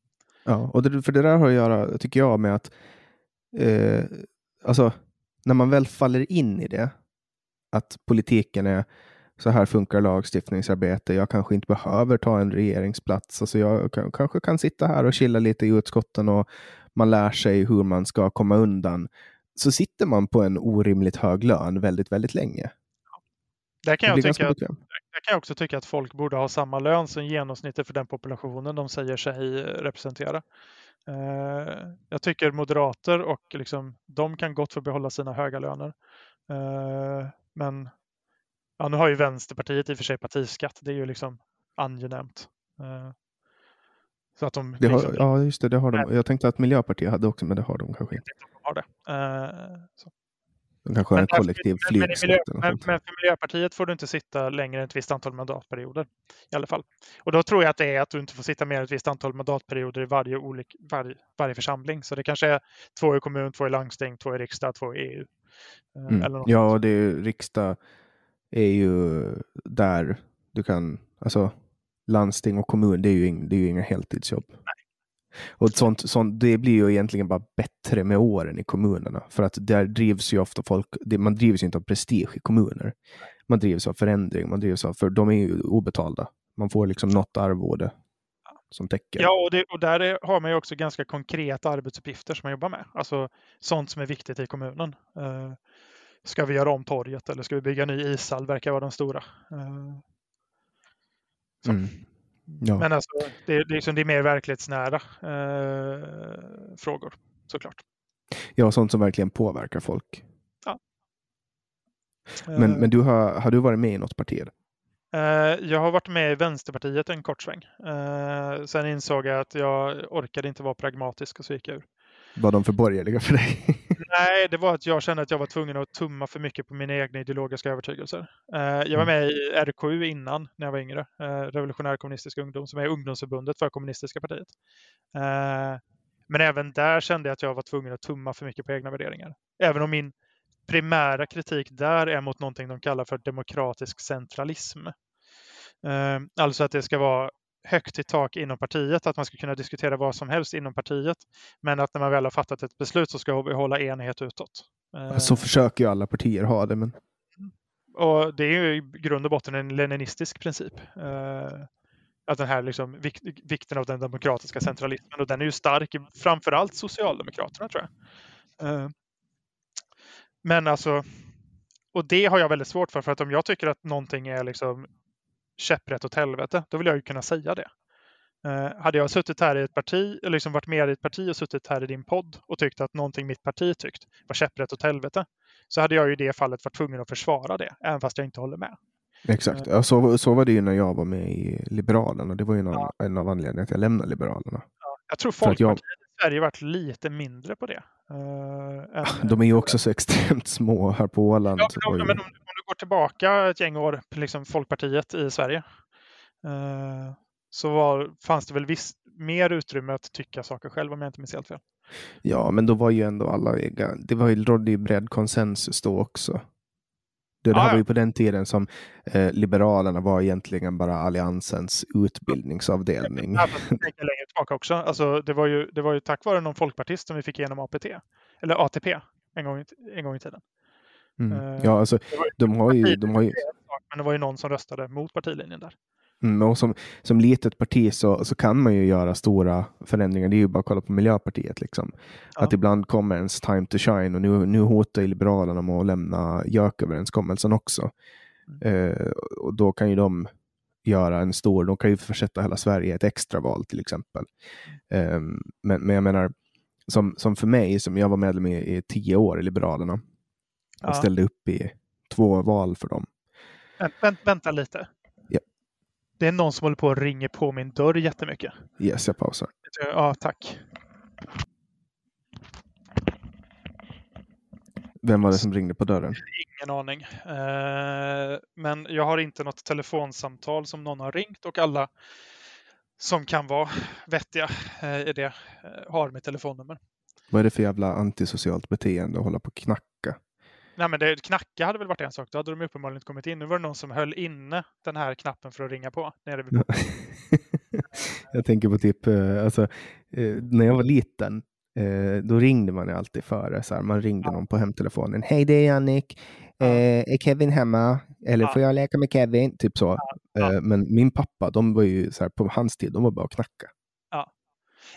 Ja, och det, för det där har att göra, tycker jag, med att eh, alltså, när man väl faller in i det, att politiken är så här funkar lagstiftningsarbete. Jag kanske inte behöver ta en regeringsplats. Alltså jag kan, kanske kan sitta här och chilla lite i utskotten och man lär sig hur man ska komma undan. Så sitter man på en orimligt hög lön väldigt, väldigt länge. Där kan, jag tycka att, där kan jag också tycka att folk borde ha samma lön som genomsnittet för den populationen de säger sig representera. Eh, jag tycker moderater och liksom, de kan gott få behålla sina höga löner. Eh, men ja, nu har ju Vänsterpartiet i och för sig partiskatt. Det är ju liksom angenämt. Eh, så att de, har, liksom, ja, just det. det har de. Jag tänkte att Miljöpartiet hade också, men det har de kanske inte. De har det. Så. De kanske har en kollektiv flygskatt. Men, men, men, för Miljöpartiet får du inte sitta längre än ett visst antal mandatperioder. I alla fall. Och då tror jag att det är att du inte får sitta mer än ett visst antal mandatperioder i varje, olik, varje, varje församling. Så det kanske är två i kommun, två i landsting, två i riksdag, två i EU. Eh, mm. ja, det är, riksdag är ju där du kan, alltså landsting och kommun, det är ju, det är ju inga heltidsjobb. Nej. Och sånt, sånt, det blir ju egentligen bara bättre med åren i kommunerna. För att där drivs ju ofta folk, man drivs ju inte av prestige i kommuner. Man drivs av förändring, man drivs av, för de är ju obetalda. Man får liksom något arvode som täcker. Ja, och, det, och där är, har man ju också ganska konkreta arbetsuppgifter som man jobbar med. Alltså sånt som är viktigt i kommunen. Uh, ska vi göra om torget eller ska vi bygga ny ishall? Verkar vara de stora. Uh, mm. Ja. Men alltså, det, är, liksom, det är mer verklighetsnära eh, frågor såklart. Ja, sånt som verkligen påverkar folk. Ja. Men, uh, men du har, har du varit med i något parti? Uh, jag har varit med i Vänsterpartiet en kort sväng. Uh, sen insåg jag att jag orkade inte vara pragmatisk och så gick jag ur. Var de för borgerliga för dig? Nej, det var att jag kände att jag var tvungen att tumma för mycket på mina egna ideologiska övertygelser. Eh, jag var mm. med i RKU innan, när jag var yngre, eh, Revolutionär kommunistisk ungdom, som är ungdomsförbundet för kommunistiska partiet. Eh, men även där kände jag att jag var tvungen att tumma för mycket på egna värderingar. Även om min primära kritik där är mot någonting de kallar för demokratisk centralism. Alltså att det ska vara högt i tak inom partiet, att man ska kunna diskutera vad som helst inom partiet. Men att när man väl har fattat ett beslut så ska vi hålla enighet utåt. Så försöker ju alla partier ha det. Men... Och det är ju i grund och botten en leninistisk princip. Eh, att den här liksom, vikten av den demokratiska centralismen och den är ju stark i framförallt Socialdemokraterna tror jag. Eh, men alltså, och det har jag väldigt svårt för, för att om jag tycker att någonting är liksom käpprätt åt helvete, då vill jag ju kunna säga det. Eh, hade jag suttit här i ett parti, eller liksom varit med i ett parti och suttit här i din podd och tyckt att någonting mitt parti tyckt var käpprätt åt helvete, så hade jag i det fallet varit tvungen att försvara det, även fast jag inte håller med. Exakt, ja, så, så var det ju när jag var med i Liberalerna. Det var ju en, ja. en av anledningarna att jag lämnade Liberalerna. Ja, jag tror Folkpartiet jag... i Sverige varit lite mindre på det. Uh. De är ju också så extremt små här på Åland. Ja, men, om, om, går tillbaka ett gäng år, liksom Folkpartiet i Sverige, eh, så var, fanns det väl visst mer utrymme att tycka saker själv om jag inte minns helt fel. Ja, men då var ju ändå alla, det var ju, rådde ju bred konsensus då också. Det, det här var ju på den tiden som eh, Liberalerna var egentligen bara Alliansens utbildningsavdelning. Ja, längre tillbaka också. Alltså, det, var ju, det var ju tack vare någon folkpartist som vi fick igenom APT, eller ATP en gång, en gång i tiden. Mm. Eh, ja, alltså, de har ju, de har ju... Men det var ju någon som röstade mot partilinjen där. Mm, och som, som litet parti så, så kan man ju göra stora förändringar. Det är ju bara att kolla på Miljöpartiet. Liksom. Ja. Att ibland kommer ens time to shine och nu, nu hotar Liberalerna med att lämna JÖK-överenskommelsen också. Mm. Eh, och då kan ju de göra en stor, de kan ju försätta hela Sverige i ett extraval till exempel. Eh, men, men jag menar, som, som för mig, som jag var medlem i, i tio år i Liberalerna, Ja. Jag ställde upp i två val för dem. Vänt, vänta lite. Det är någon som håller på och ringer på min dörr jättemycket. Yes, jag pausar. Ja, tack. Vem var det som ringde på dörren? Ingen aning. Eh, men jag har inte något telefonsamtal som någon har ringt och alla som kan vara vettiga eh, i det eh, har mitt telefonnummer. Vad är det för jävla antisocialt beteende att hålla på och knacka? Nej, men det, knacka hade väl varit en sak. Då hade de uppenbarligen inte kommit in. Nu var det någon som höll inne den här knappen för att ringa på. Nere vid... [LAUGHS] jag tänker på typ, eh, alltså, eh, när jag var liten, eh, då ringde man ju alltid före. Så här, man ringde ja. någon på hemtelefonen. Hej, det är Jannik. Ja. är Kevin hemma? Eller ja. får jag leka med Kevin? Typ så. Men min pappa, de var ju så här, på hans tid, de var bara att knacka.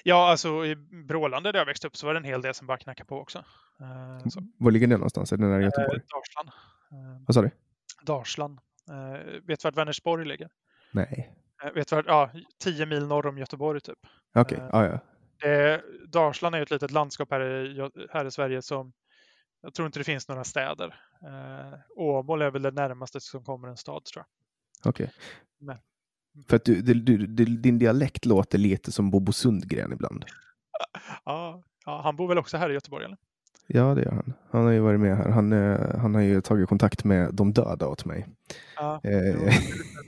Ja, alltså i Brålanda där jag växte upp så var det en hel del som bara knackade på också. Så. Var ligger det någonstans? Är det nära Göteborg? Dalsland. Vad sa du? Dalsland. vet du vart Vänersborg ligger? Nej. vet du vart, ja, tio mil norr om Göteborg typ. Okej, okay. ah, ja. Eh, Dalsland är ett litet landskap här i, här i Sverige som jag tror inte det finns några städer. Eh, Åmål är väl det närmaste som kommer en stad tror jag. Okej. Okay. För att du, du, du, din dialekt låter lite som Bobo Sundgren ibland. ja, ja, han bor väl också här i Göteborg eller? Ja, det gör han. Han har ju varit med här. Han, eh, han har ju tagit kontakt med de döda åt mig. Ja, eh.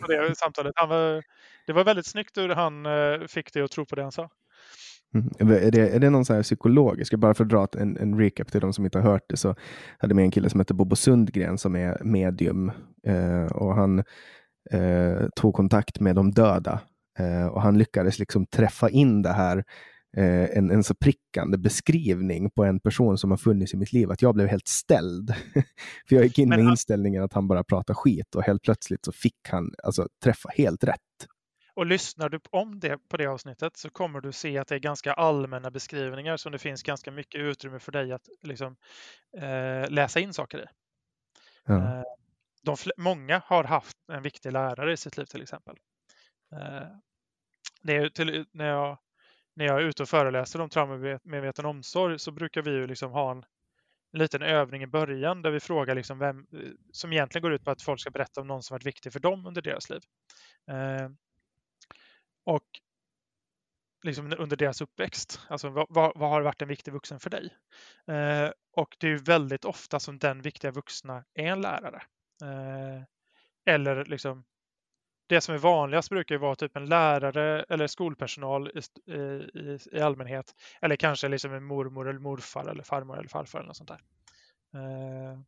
det, samtalet. Han var, det var väldigt snyggt hur han eh, fick dig att tro på det han sa. Mm. Är, det, är det någon så här psykologisk, bara för att dra en, en recap till de som inte har hört det, så hade med en kille som heter Bobo Sundgren som är medium eh, och han eh, tog kontakt med de döda eh, och han lyckades liksom träffa in det här eh, en, en så prickande beskrivning på en person som har funnits i mitt liv att jag blev helt ställd. [LAUGHS] för jag gick in med inställningen att han bara pratar skit och helt plötsligt så fick han alltså, träffa helt rätt. Och lyssnar du om det, på det avsnittet så kommer du se att det är ganska allmänna beskrivningar som det finns ganska mycket utrymme för dig att liksom, eh, läsa in saker i. Ja. Eh, de, många har haft en viktig lärare i sitt liv till exempel. Eh, det är till, när, jag, när jag är ute och föreläser om traumamedveten omsorg så brukar vi ju liksom ha en, en liten övning i början där vi frågar liksom vem, som egentligen går ut på att folk ska berätta om någon som varit viktig för dem under deras liv. Eh, och liksom under deras uppväxt. Alltså vad, vad, har varit en viktig vuxen för dig? Eh, och det är väldigt ofta som den viktiga vuxna är en lärare. Eh, eller liksom det som är vanligast brukar vara typ en lärare eller skolpersonal i, i, i allmänhet. Eller kanske liksom en mormor eller morfar eller farmor eller farfar eller något sånt där. Eh,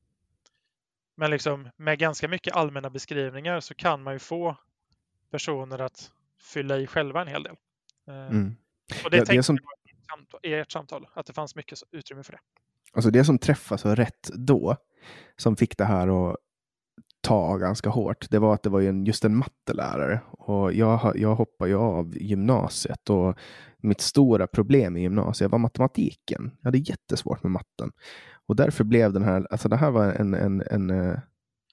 men liksom med ganska mycket allmänna beskrivningar så kan man ju få personer att fylla i själva en hel del. Eh, mm. Och det ja, tänkte som... jag i ert samtal, att det fanns mycket utrymme för det. Alltså det som träffade så rätt då, som fick det här att ta ganska hårt, det var att det var en, just en mattelärare. Och jag, jag hoppade ju av gymnasiet och mitt stora problem i gymnasiet var matematiken. Jag hade jättesvårt med matten. Och därför blev den här, alltså det här var en, en, en, eh,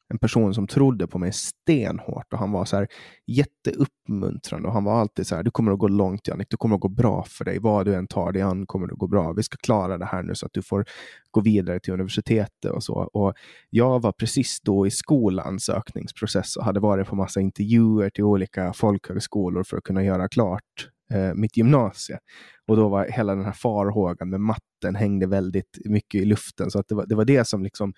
en person som trodde på mig stenhårt och han var så här jätteuppmuntrande och han var alltid så här, du kommer att gå långt Jannik, du kommer att gå bra för dig, vad du än tar dig an kommer det att gå bra, vi ska klara det här nu så att du får gå vidare till universitetet och så. Och jag var precis då i skolansökningsprocess och hade varit på massa intervjuer till olika folkhögskolor för att kunna göra klart eh, mitt gymnasium. Och då var hela den här farhågan med matten hängde väldigt mycket i luften, så att det, var, det var det som liksom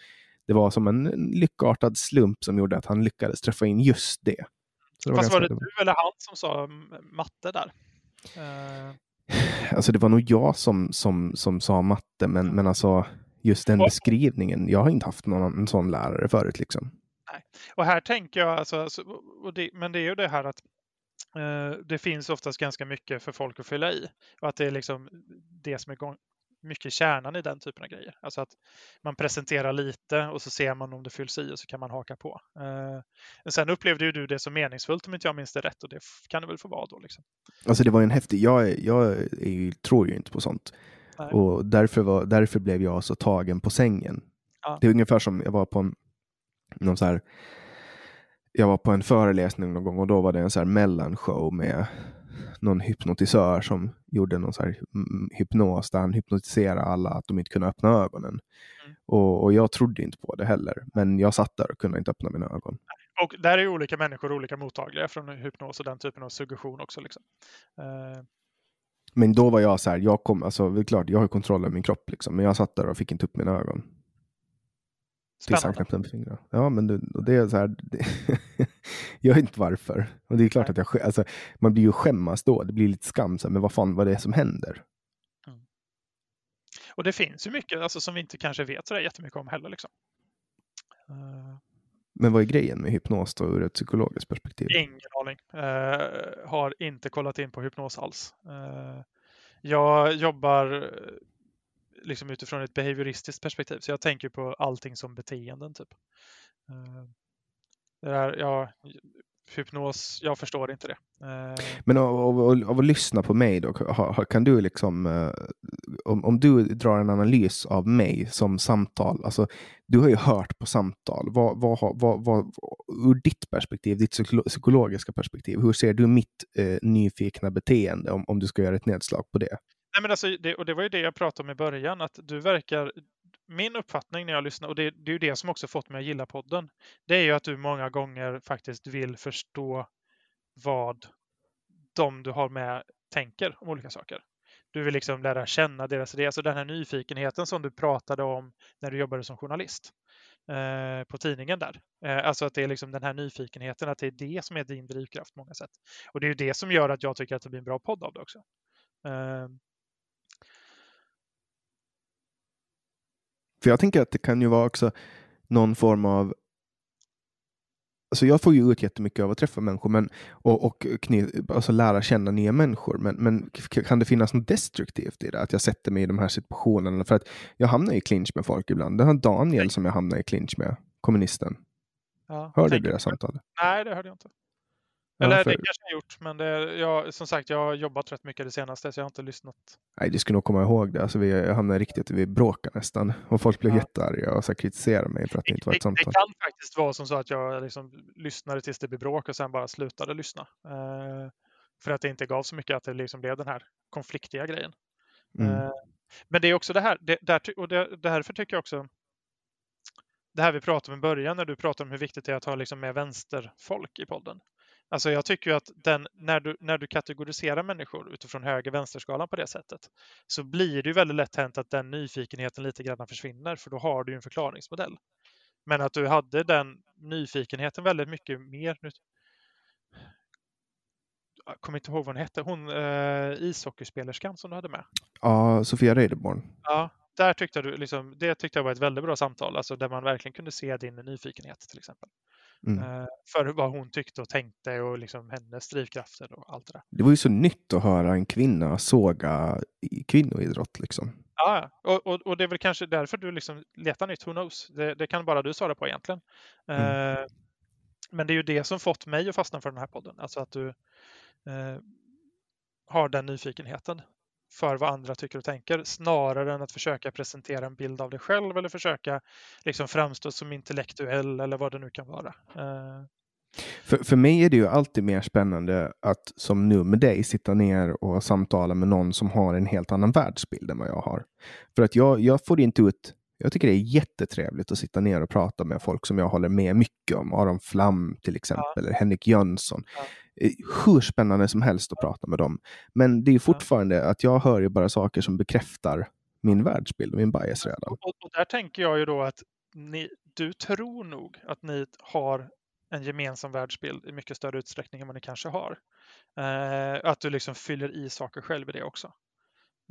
det var som en lyckartad slump som gjorde att han lyckades träffa in just det. det var Fast var det du eller han som sa matte där? Uh... Alltså det var nog jag som, som, som sa matte, men, men alltså just den beskrivningen. Jag har inte haft någon en sån lärare förut. Liksom. Nej. Och här tänker jag, alltså, alltså det, men det är ju det här att uh, det finns oftast ganska mycket för folk att fylla i. Och att det är liksom det som är mycket kärnan i den typen av grejer. Alltså att man presenterar lite och så ser man om det fylls i och så kan man haka på. Eh, sen upplevde ju du det som meningsfullt om inte jag minns det rätt och det kan det väl få vara då. Liksom. Alltså det var en häftig, jag, jag är, tror ju inte på sånt. Nej. Och därför, var, därför blev jag så tagen på sängen. Ja. Det är ungefär som jag var på en, någon så här, jag var på en föreläsning någon gång och då var det en så här mellanshow med någon hypnotisör som gjorde någon så här hypnos där han hypnotiserade alla att de inte kunde öppna ögonen. Mm. Och, och, jag trodde inte på det heller, men jag satt där och kunde inte öppna mina ögon. och där är olika människor olika mottagliga från hypnos och den typen av suggestion också. Liksom. Uh, men då var jag så här, jag kom, alltså det är klart, jag har kontroll över min kropp liksom, men jag satt där och fick inte upp mina ögon. Han knäppte med fingrarna. Ja, men det, och det är så här, det, [LAUGHS] jag vet inte varför. Och det är klart Nej. att jag, alltså, man blir ju skämmas då, det blir lite skam, så här, men vad fan, vad det är som händer? Mm. Och det finns ju mycket alltså, som vi inte kanske vet så jättemycket om heller. Liksom. Uh... Men vad är grejen med hypnos då ur ett psykologiskt perspektiv? Ingen aning. Uh, har inte kollat in på hypnos alls. Uh, jag jobbar liksom utifrån ett behavioristiskt perspektiv, så jag tänker på allting som beteenden. typ. Eh, det där, ja, hypnos, jag förstår inte det. Eh, Men av, av, av, av, att lyssna på mig då, kan du liksom, eh, om, om du drar en analys av mig som samtal, alltså du har ju hört på samtal, vad, vad, vad, vad, ur ditt perspektiv, ditt psykologiska perspektiv, hur ser du mitt eh, nyfikna beteende om, om du ska göra ett nedslag på det? Nej, men alltså, det, och det var ju det jag pratade om i början, att du verkar min uppfattning när jag lyssnar, och det, det är ju det som också fått mig att gilla podden, det är ju att du många gånger faktiskt vill förstå vad de du har med tänker om olika saker. Du vill liksom lära känna deras idé, alltså den här nyfikenheten som du pratade om när du jobbade som journalist eh, på tidningen där. Eh, alltså att det är liksom den här nyfikenheten, att det är det som är din drivkraft på många sätt. Och det är ju det som gör att jag tycker att det blir en bra podd av det också. Eh, För jag tänker att det kan ju vara också någon form av Alltså jag får ju ut jättemycket av att träffa människor men, och, och alltså lära känna nya människor. Men, men kan det finnas något destruktivt i det? Att jag sätter mig i de här situationerna? För att jag hamnar i clinch med folk ibland. Det har Daniel som jag hamnar i clinch med, kommunisten. Ja, Hörde du det samtalet? Nej, det hörde jag inte. Eller ja, för... det kanske jag gjort, men det, jag, som sagt, jag har jobbat rätt mycket det senaste, så jag har inte lyssnat. Nej, du ska nog komma ihåg det. Alltså, vi hamnade riktigt, vi bråkade nästan. Och folk blev ja. jättearga och så kritiserade mig för att det, det inte var ett samtal. Det kan faktiskt vara som så att jag liksom lyssnade tills det blev bråk och sen bara slutade lyssna. Uh, för att det inte gav så mycket att det liksom blev den här konfliktiga grejen. Mm. Uh, men det är också det här, det, där, och det, därför tycker jag också det här vi pratade om i början när du pratade om hur viktigt det är att ha liksom med vänsterfolk i podden. Alltså jag tycker ju att den, när, du, när du kategoriserar människor utifrån höger-vänsterskalan på det sättet så blir det ju väldigt lätt hänt att den nyfikenheten lite grann försvinner för då har du en förklaringsmodell. Men att du hade den nyfikenheten väldigt mycket mer. Nu, jag kommer inte ihåg vad hon hette, hon eh, ishockeyspelerskan som du hade med. Ja, Sofia Reideborn. Ja, där tyckte du liksom, det tyckte jag var ett väldigt bra samtal, alltså där man verkligen kunde se din nyfikenhet till exempel. Mm. Eh, för vad hon tyckte och tänkte och liksom hennes drivkrafter och allt det där. Det var ju så nytt att höra en kvinna såga kvinnoidrott liksom. Ja, och, och, och det är väl kanske därför du liksom letar nytt, who knows? Det, det kan bara du svara på egentligen. Mm. Eh, men det är ju det som fått mig att fastna för den här podden, alltså att du eh, har den nyfikenheten för vad andra tycker och tänker snarare än att försöka presentera en bild av dig själv eller försöka liksom framstå som intellektuell eller vad det nu kan vara. Uh... För, för mig är det ju alltid mer spännande att som nu med dig sitta ner och samtala med någon som har en helt annan världsbild än vad jag har. För att jag, jag får inte ut jag tycker det är jättetrevligt att sitta ner och prata med folk som jag håller med mycket om. Aron Flam till exempel, ja. eller Henrik Jönsson. Ja. Eh, hur spännande som helst att prata med dem. Men det är fortfarande att jag hör ju bara saker som bekräftar min världsbild och min bias redan. Och, och där tänker jag ju då att ni, du tror nog att ni har en gemensam världsbild i mycket större utsträckning än vad ni kanske har. Eh, att du liksom fyller i saker själv i det också.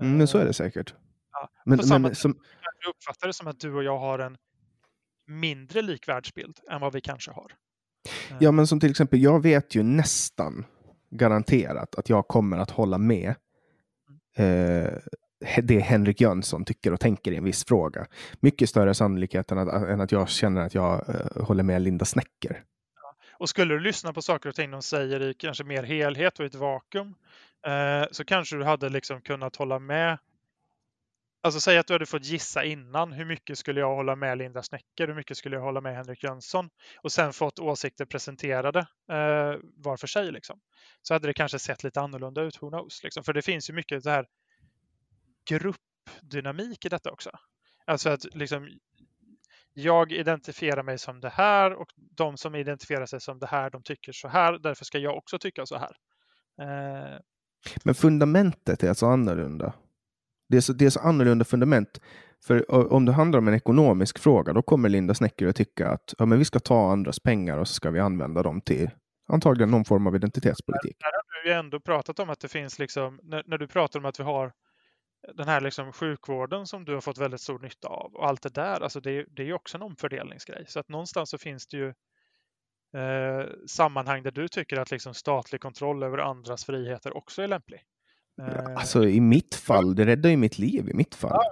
Mm, men så är det säkert. Ja, men, men, men som... Jag uppfattar det som att du och jag har en mindre lik världsbild än vad vi kanske har. Ja, men som till exempel, jag vet ju nästan garanterat att jag kommer att hålla med eh, det Henrik Jönsson tycker och tänker i en viss fråga. Mycket större sannolikhet än att, än att jag känner att jag eh, håller med Linda Snäcker. Och skulle du lyssna på saker och ting de säger i kanske mer helhet och i ett vakuum eh, så kanske du hade liksom kunnat hålla med Alltså säg att du hade fått gissa innan hur mycket skulle jag hålla med Linda Snäcker, hur mycket skulle jag hålla med Henrik Jönsson och sen fått åsikter presenterade eh, var för sig. Liksom. Så hade det kanske sett lite annorlunda ut, who knows? Liksom. För det finns ju mycket så här gruppdynamik i detta också. Alltså att liksom, jag identifierar mig som det här och de som identifierar sig som det här, de tycker så här. Därför ska jag också tycka så här. Eh, Men fundamentet är alltså annorlunda. Det är så, det är så annorlunda fundament. För om det handlar om en ekonomisk fråga, då kommer Linda Snecker att tycka att ja, men vi ska ta andras pengar och så ska vi använda dem till antagligen någon form av identitetspolitik. Där har du ju ändå pratat om att det finns, liksom, när, när du pratar om att vi har den här liksom sjukvården som du har fått väldigt stor nytta av och allt det där, alltså det, det är ju också en omfördelningsgrej. Så att någonstans så finns det ju eh, sammanhang där du tycker att liksom statlig kontroll över andras friheter också är lämplig. Eh, alltså i mitt fall, det räddar ju mitt liv i mitt fall. Ja,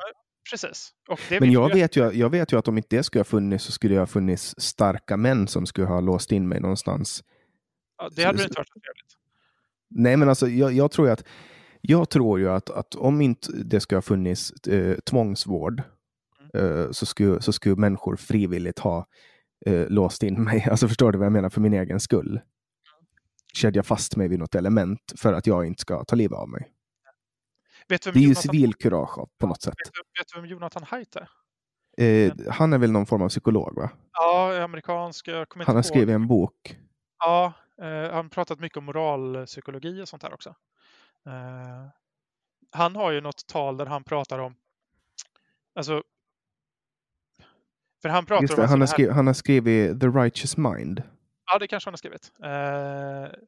precis. Men jag vet, ju, jag vet ju att om inte det skulle ha funnits så skulle det ha funnits starka män som skulle ha låst in mig någonstans. Ja, det hade så, inte varit så trevligt. Nej, men alltså jag, jag tror ju att jag tror ju att, att om inte det skulle ha funnits eh, tvångsvård mm. eh, så, skulle, så skulle människor frivilligt ha eh, låst in mig. [LAUGHS] Alltså förstår du vad jag menar? För min egen skull. Mm. Kedja fast mig vid något element för att jag inte ska ta livet av mig. Det är Jonathan... ju civilkurage på något sätt. Vet du, vet du vem Jonathan Haidt är? Eh, han är väl någon form av psykolog? va? Ja, amerikansk. han har skrivit en bok. Ja, eh, han pratat mycket om moralpsykologi och sånt här också. Eh, han har ju något tal där han pratar om, alltså, för han pratar det, om... Han har, skrivit, han har skrivit The Righteous Mind. Ja, det kanske han har skrivit. Eh,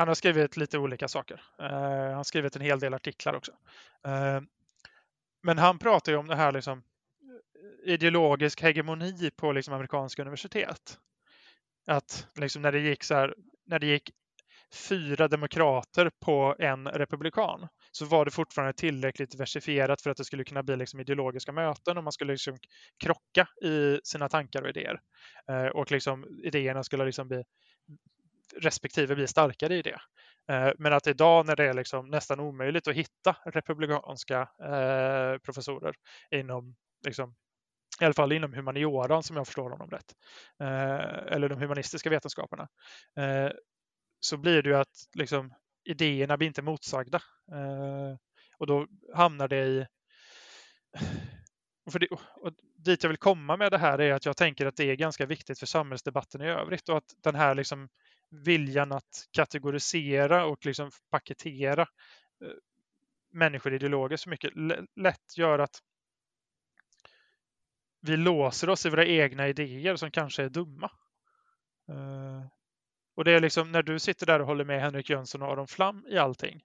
han har skrivit lite olika saker. Eh, han har skrivit en hel del artiklar också. Eh, men han pratar ju om det här liksom eh, ideologisk hegemoni på liksom amerikanska universitet. Att liksom när det gick så här, när det gick fyra demokrater på en republikan så var det fortfarande tillräckligt diversifierat för att det skulle kunna bli liksom ideologiska möten och man skulle liksom krocka i sina tankar och idéer. Eh, och liksom idéerna skulle liksom bli respektive blir starkare i det. Eh, men att idag när det är liksom nästan omöjligt att hitta republikanska eh, professorer inom liksom, i alla fall inom humanioran som jag förstår honom rätt, eh, eller de humanistiska vetenskaperna, eh, så blir det ju att liksom, idéerna blir inte motsagda. Eh, och då hamnar det i... Och, för det, och dit jag vill komma med det här är att jag tänker att det är ganska viktigt för samhällsdebatten i övrigt och att den här liksom viljan att kategorisera och liksom paketera eh, människor ideologiskt så mycket lätt gör att vi låser oss i våra egna idéer som kanske är dumma. Eh, och det är liksom när du sitter där och håller med Henrik Jönsson och Aron Flam i allting.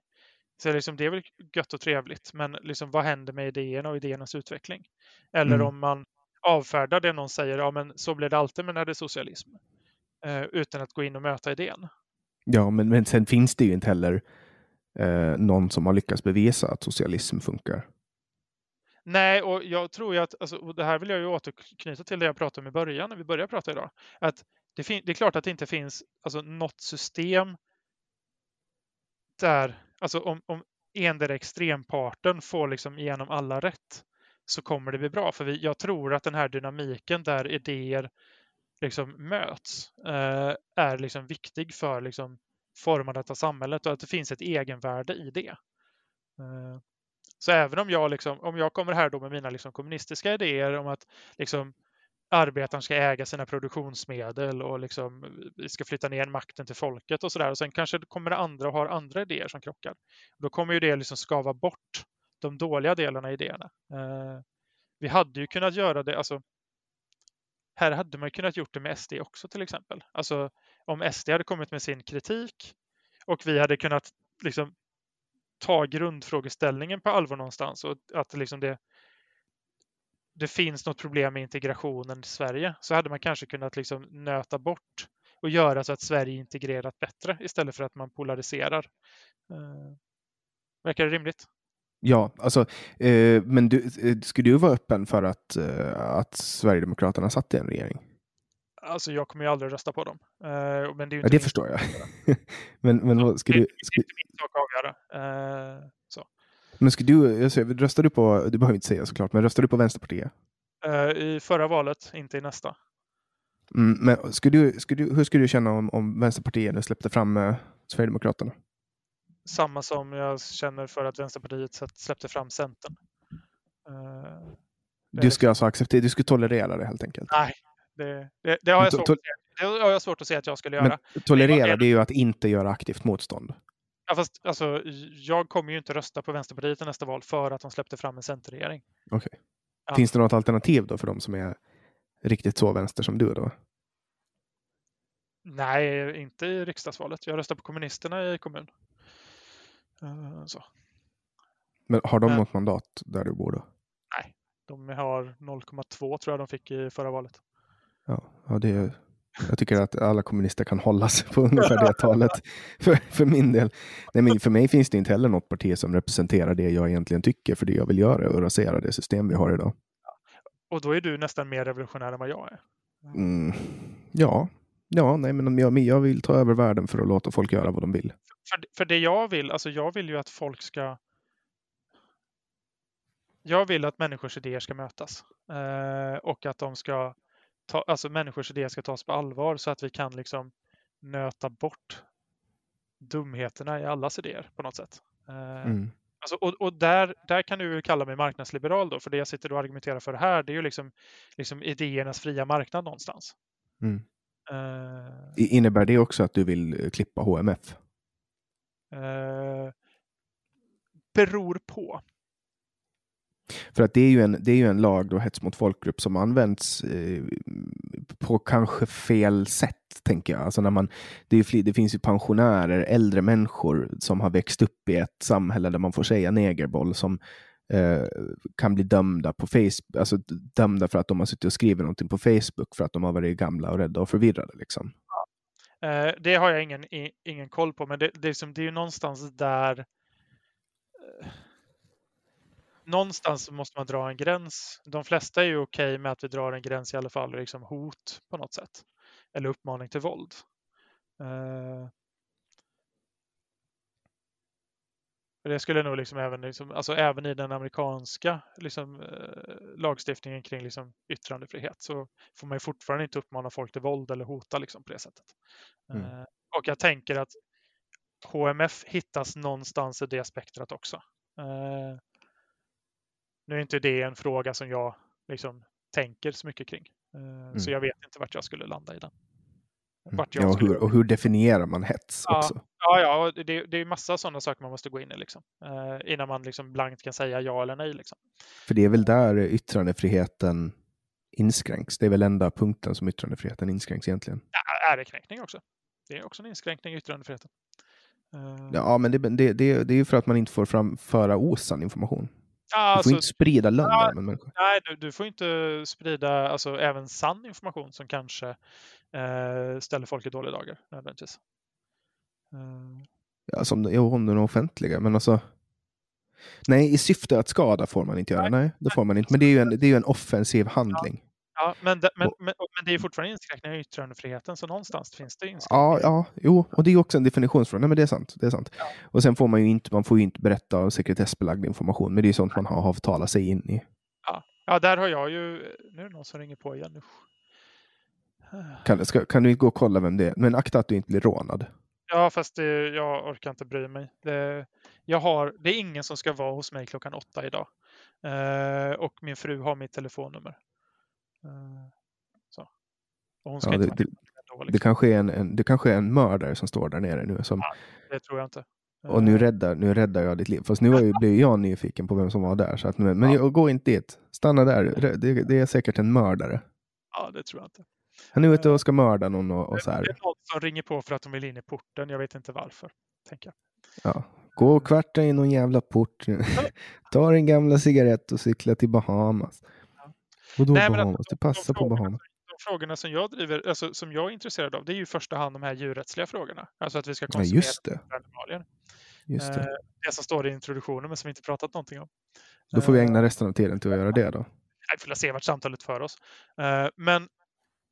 Så liksom, det är väl gött och trevligt, men liksom, vad händer med idéerna och idéernas utveckling? Eller mm. om man avfärdar det någon säger, ja men så blir det alltid när det är socialism. Eh, utan att gå in och möta idén. Ja, men, men sen finns det ju inte heller eh, någon som har lyckats bevisa att socialism funkar. Nej, och jag tror ju att, alltså, och det här vill jag ju återknyta till det jag pratade om i början, när vi började prata idag, att det, det, är klart att det inte finns alltså, något system där, alltså om, om endera extremparten får liksom igenom alla rätt så kommer det bli bra. För vi, jag tror att den här dynamiken där idéer liksom möts eh, är liksom viktig för liksom formandet av samhället och att det finns ett egenvärde i det. Eh, så även om jag, liksom, om jag kommer här då med mina liksom kommunistiska idéer om att liksom arbetaren ska äga sina produktionsmedel och liksom vi ska flytta ner makten till folket och sådär. Och sen kanske kommer det andra och har andra idéer som krockar. Då kommer ju det liksom skava bort de dåliga delarna i idéerna. Eh, vi hade ju kunnat göra det, alltså här hade man kunnat gjort det med SD också till exempel. Alltså om SD hade kommit med sin kritik och vi hade kunnat liksom ta grundfrågeställningen på allvar någonstans och att liksom det det finns något problem med integrationen i Sverige så hade man kanske kunnat liksom nöta bort och göra så att Sverige integrerat bättre istället för att man polariserar. Eh, verkar det rimligt? Ja, alltså, eh, men du, eh, skulle du vara öppen för att, eh, att Sverigedemokraterna satt i en regering? Alltså jag kommer ju aldrig rösta på dem. Eh, men det, är ja, det förstår jag. [LAUGHS] men men vad, skulle det, det är inte min sak att avgöra. Eh, så. Men ska du, säger, röstar du på, du behöver inte säga såklart, men röstar du på Vänsterpartiet? Uh, I förra valet, inte i nästa. Mm, men skulle du, skulle du, hur skulle du känna om, om Vänsterpartiet nu släppte fram Sverigedemokraterna? Samma som jag känner för att Vänsterpartiet släppte fram Centern. Uh, Du ska alltså acceptera, du ska tolerera det helt enkelt? Nej, det, det, det har jag svårt. Det har jag svårt att se att jag skulle göra. Men tolerera, det är ju att inte göra aktivt motstånd. Ja, fast alltså, jag kommer ju inte rösta på Vänsterpartiet i nästa val för att de släppte fram en centerregering. Okej. Okay. Ja. Finns det något alternativ då för de som är riktigt så vänster som du då? Nej, inte i riksdagsvalet. Jag röstar på kommunisterna i kommun. Uh, så. Men har de Men, något mandat där du bor då? Nej, de har 0,2 tror jag de fick i förra valet. Ja, ja det är, jag tycker att alla kommunister kan hålla sig på [LAUGHS] ungefär det talet. [LAUGHS] För, för min del. Nej, men för mig finns det inte heller något parti som representerar det jag egentligen tycker för det jag vill göra och rasera det system vi har idag. Och då är du nästan mer revolutionär än vad jag är. Mm, ja, ja nej, men jag, jag vill ta över världen för att låta folk göra vad de vill. För, för det jag vill, alltså jag vill ju att folk ska jag vill att människors idéer ska mötas eh, och att de ska ta, alltså människors idéer ska tas på allvar så att vi kan liksom nöta bort dumheterna i allas idéer på något sätt. Eh, mm. Alltså, och, och där, där kan du kalla mig marknadsliberal då, för det jag sitter och argumenterar för här, det är ju liksom, liksom idéernas fria marknad någonstans. Mm. Uh, Innebär det också att du vill klippa HMF? Uh, beror på. För att det är ju en, det är ju en lag, då, hets mot folkgrupp, som används eh, på kanske fel sätt, tänker jag. Alltså när man, det, är, det finns ju pensionärer, äldre människor som har växt upp i ett samhälle där man får säga negerboll, som eh, Eh, kan bli dömda på Facebook, alltså dömda för att de har suttit och skrivit någonting på Facebook för att de har varit gamla och rädda och förvirrade. Liksom. Ja. Eh, det har jag ingen, ingen koll på, men det, det, är, liksom, det är ju någonstans där eh, någonstans måste man dra en gräns. De flesta är ju okej okay med att vi drar en gräns i alla fall, liksom hot på något sätt. Eller uppmaning till våld. Uh, det skulle nog liksom även, liksom, alltså även i den amerikanska liksom, uh, lagstiftningen kring liksom, yttrandefrihet så får man ju fortfarande inte uppmana folk till våld eller hota liksom, på det sättet. Mm. Uh, och jag tänker att HMF hittas någonstans i det spektrat också. Uh, nu är inte det en fråga som jag liksom tänker så mycket kring. Eh, mm. Så jag vet inte vart jag skulle landa i den. Mm. Vart jag ja, och, hur, och hur definierar man hets ja, också? Ja, ja det, det är massa sådana saker man måste gå in i liksom, eh, innan man liksom blankt kan säga ja eller nej. Liksom. För det är väl där yttrandefriheten inskränks? Det är väl enda punkten som yttrandefriheten inskränks egentligen? Ja, ärekränkning också. Det är också en inskränkning i yttrandefriheten. Eh. Ja, men det, det, det, det är ju för att man inte får framföra osann information. Ja, du får alltså, inte sprida lögner ja. Nej, du, du, får inte sprida alltså, även sann information som kanske eh, ställer folk i dåliga dagar nödvändigtvis. Mm. Ja, som jo, om den är offentliga, men alltså. Nej, i syfte att skada får man inte göra. Nej, nej det får man inte. Men det är ju en, det är ju en offensiv handling. Ja, men, det, men, men, men, det är fortfarande inskränkningar i yttrandefriheten, så någonstans finns det inskränkningar. Ja, ja, jo, och det är också en definitionsfråga. Nej, men det är sant. Det är sant. Ja. Och sen får man ju inte, man får inte berätta sekretessbelagd information, men det är sånt man har avtalat sig in i. Ja. ja, där har jag ju, nu är det någon som ringer på igen. Kan, ska, kan du gå och kolla vem det är? Men akta att du inte blir rånad. Ja, fast det, jag orkar inte bry mig. Det, jag har, det är ingen som ska vara hos mig klockan åtta idag. Eh, och min fru har mitt telefonnummer. Eh, så. Och hon ska ja, det, det, då, liksom. det, kanske är en, en, det kanske är en mördare som står där nere nu. Som, ja, det tror jag inte. Och nu eh. räddar, nu räddar jag ditt liv. Fast nu blev jag nyfiken på vem som var där. Så att, men ja. jag, gå inte dit. Stanna där. Det, det, är säkert en mördare. Ja, det tror jag inte. Han är ute och ska mörda någon och, och så här. Det är någon som ringer på för att de vill in i porten. Jag vet inte varför. Tänker jag. Ja. Gå och kvarta i någon jävla port. [LAUGHS] Ta en gamla cigarett och cykla till Bahamas. Vadå Nej, Bahamas? Att, det passar de på Bahamas. De frågorna som jag driver, alltså som jag är intresserad av, det är ju i första hand de här djurrättsliga frågorna. Alltså att vi ska konsumera ja, just det. animalier. Just det. Eh, det som står i introduktionen men som vi inte pratat någonting om. Då får vi ägna eh, resten av tiden till att göra det då. Vi får se vart samtalet för oss. Eh, men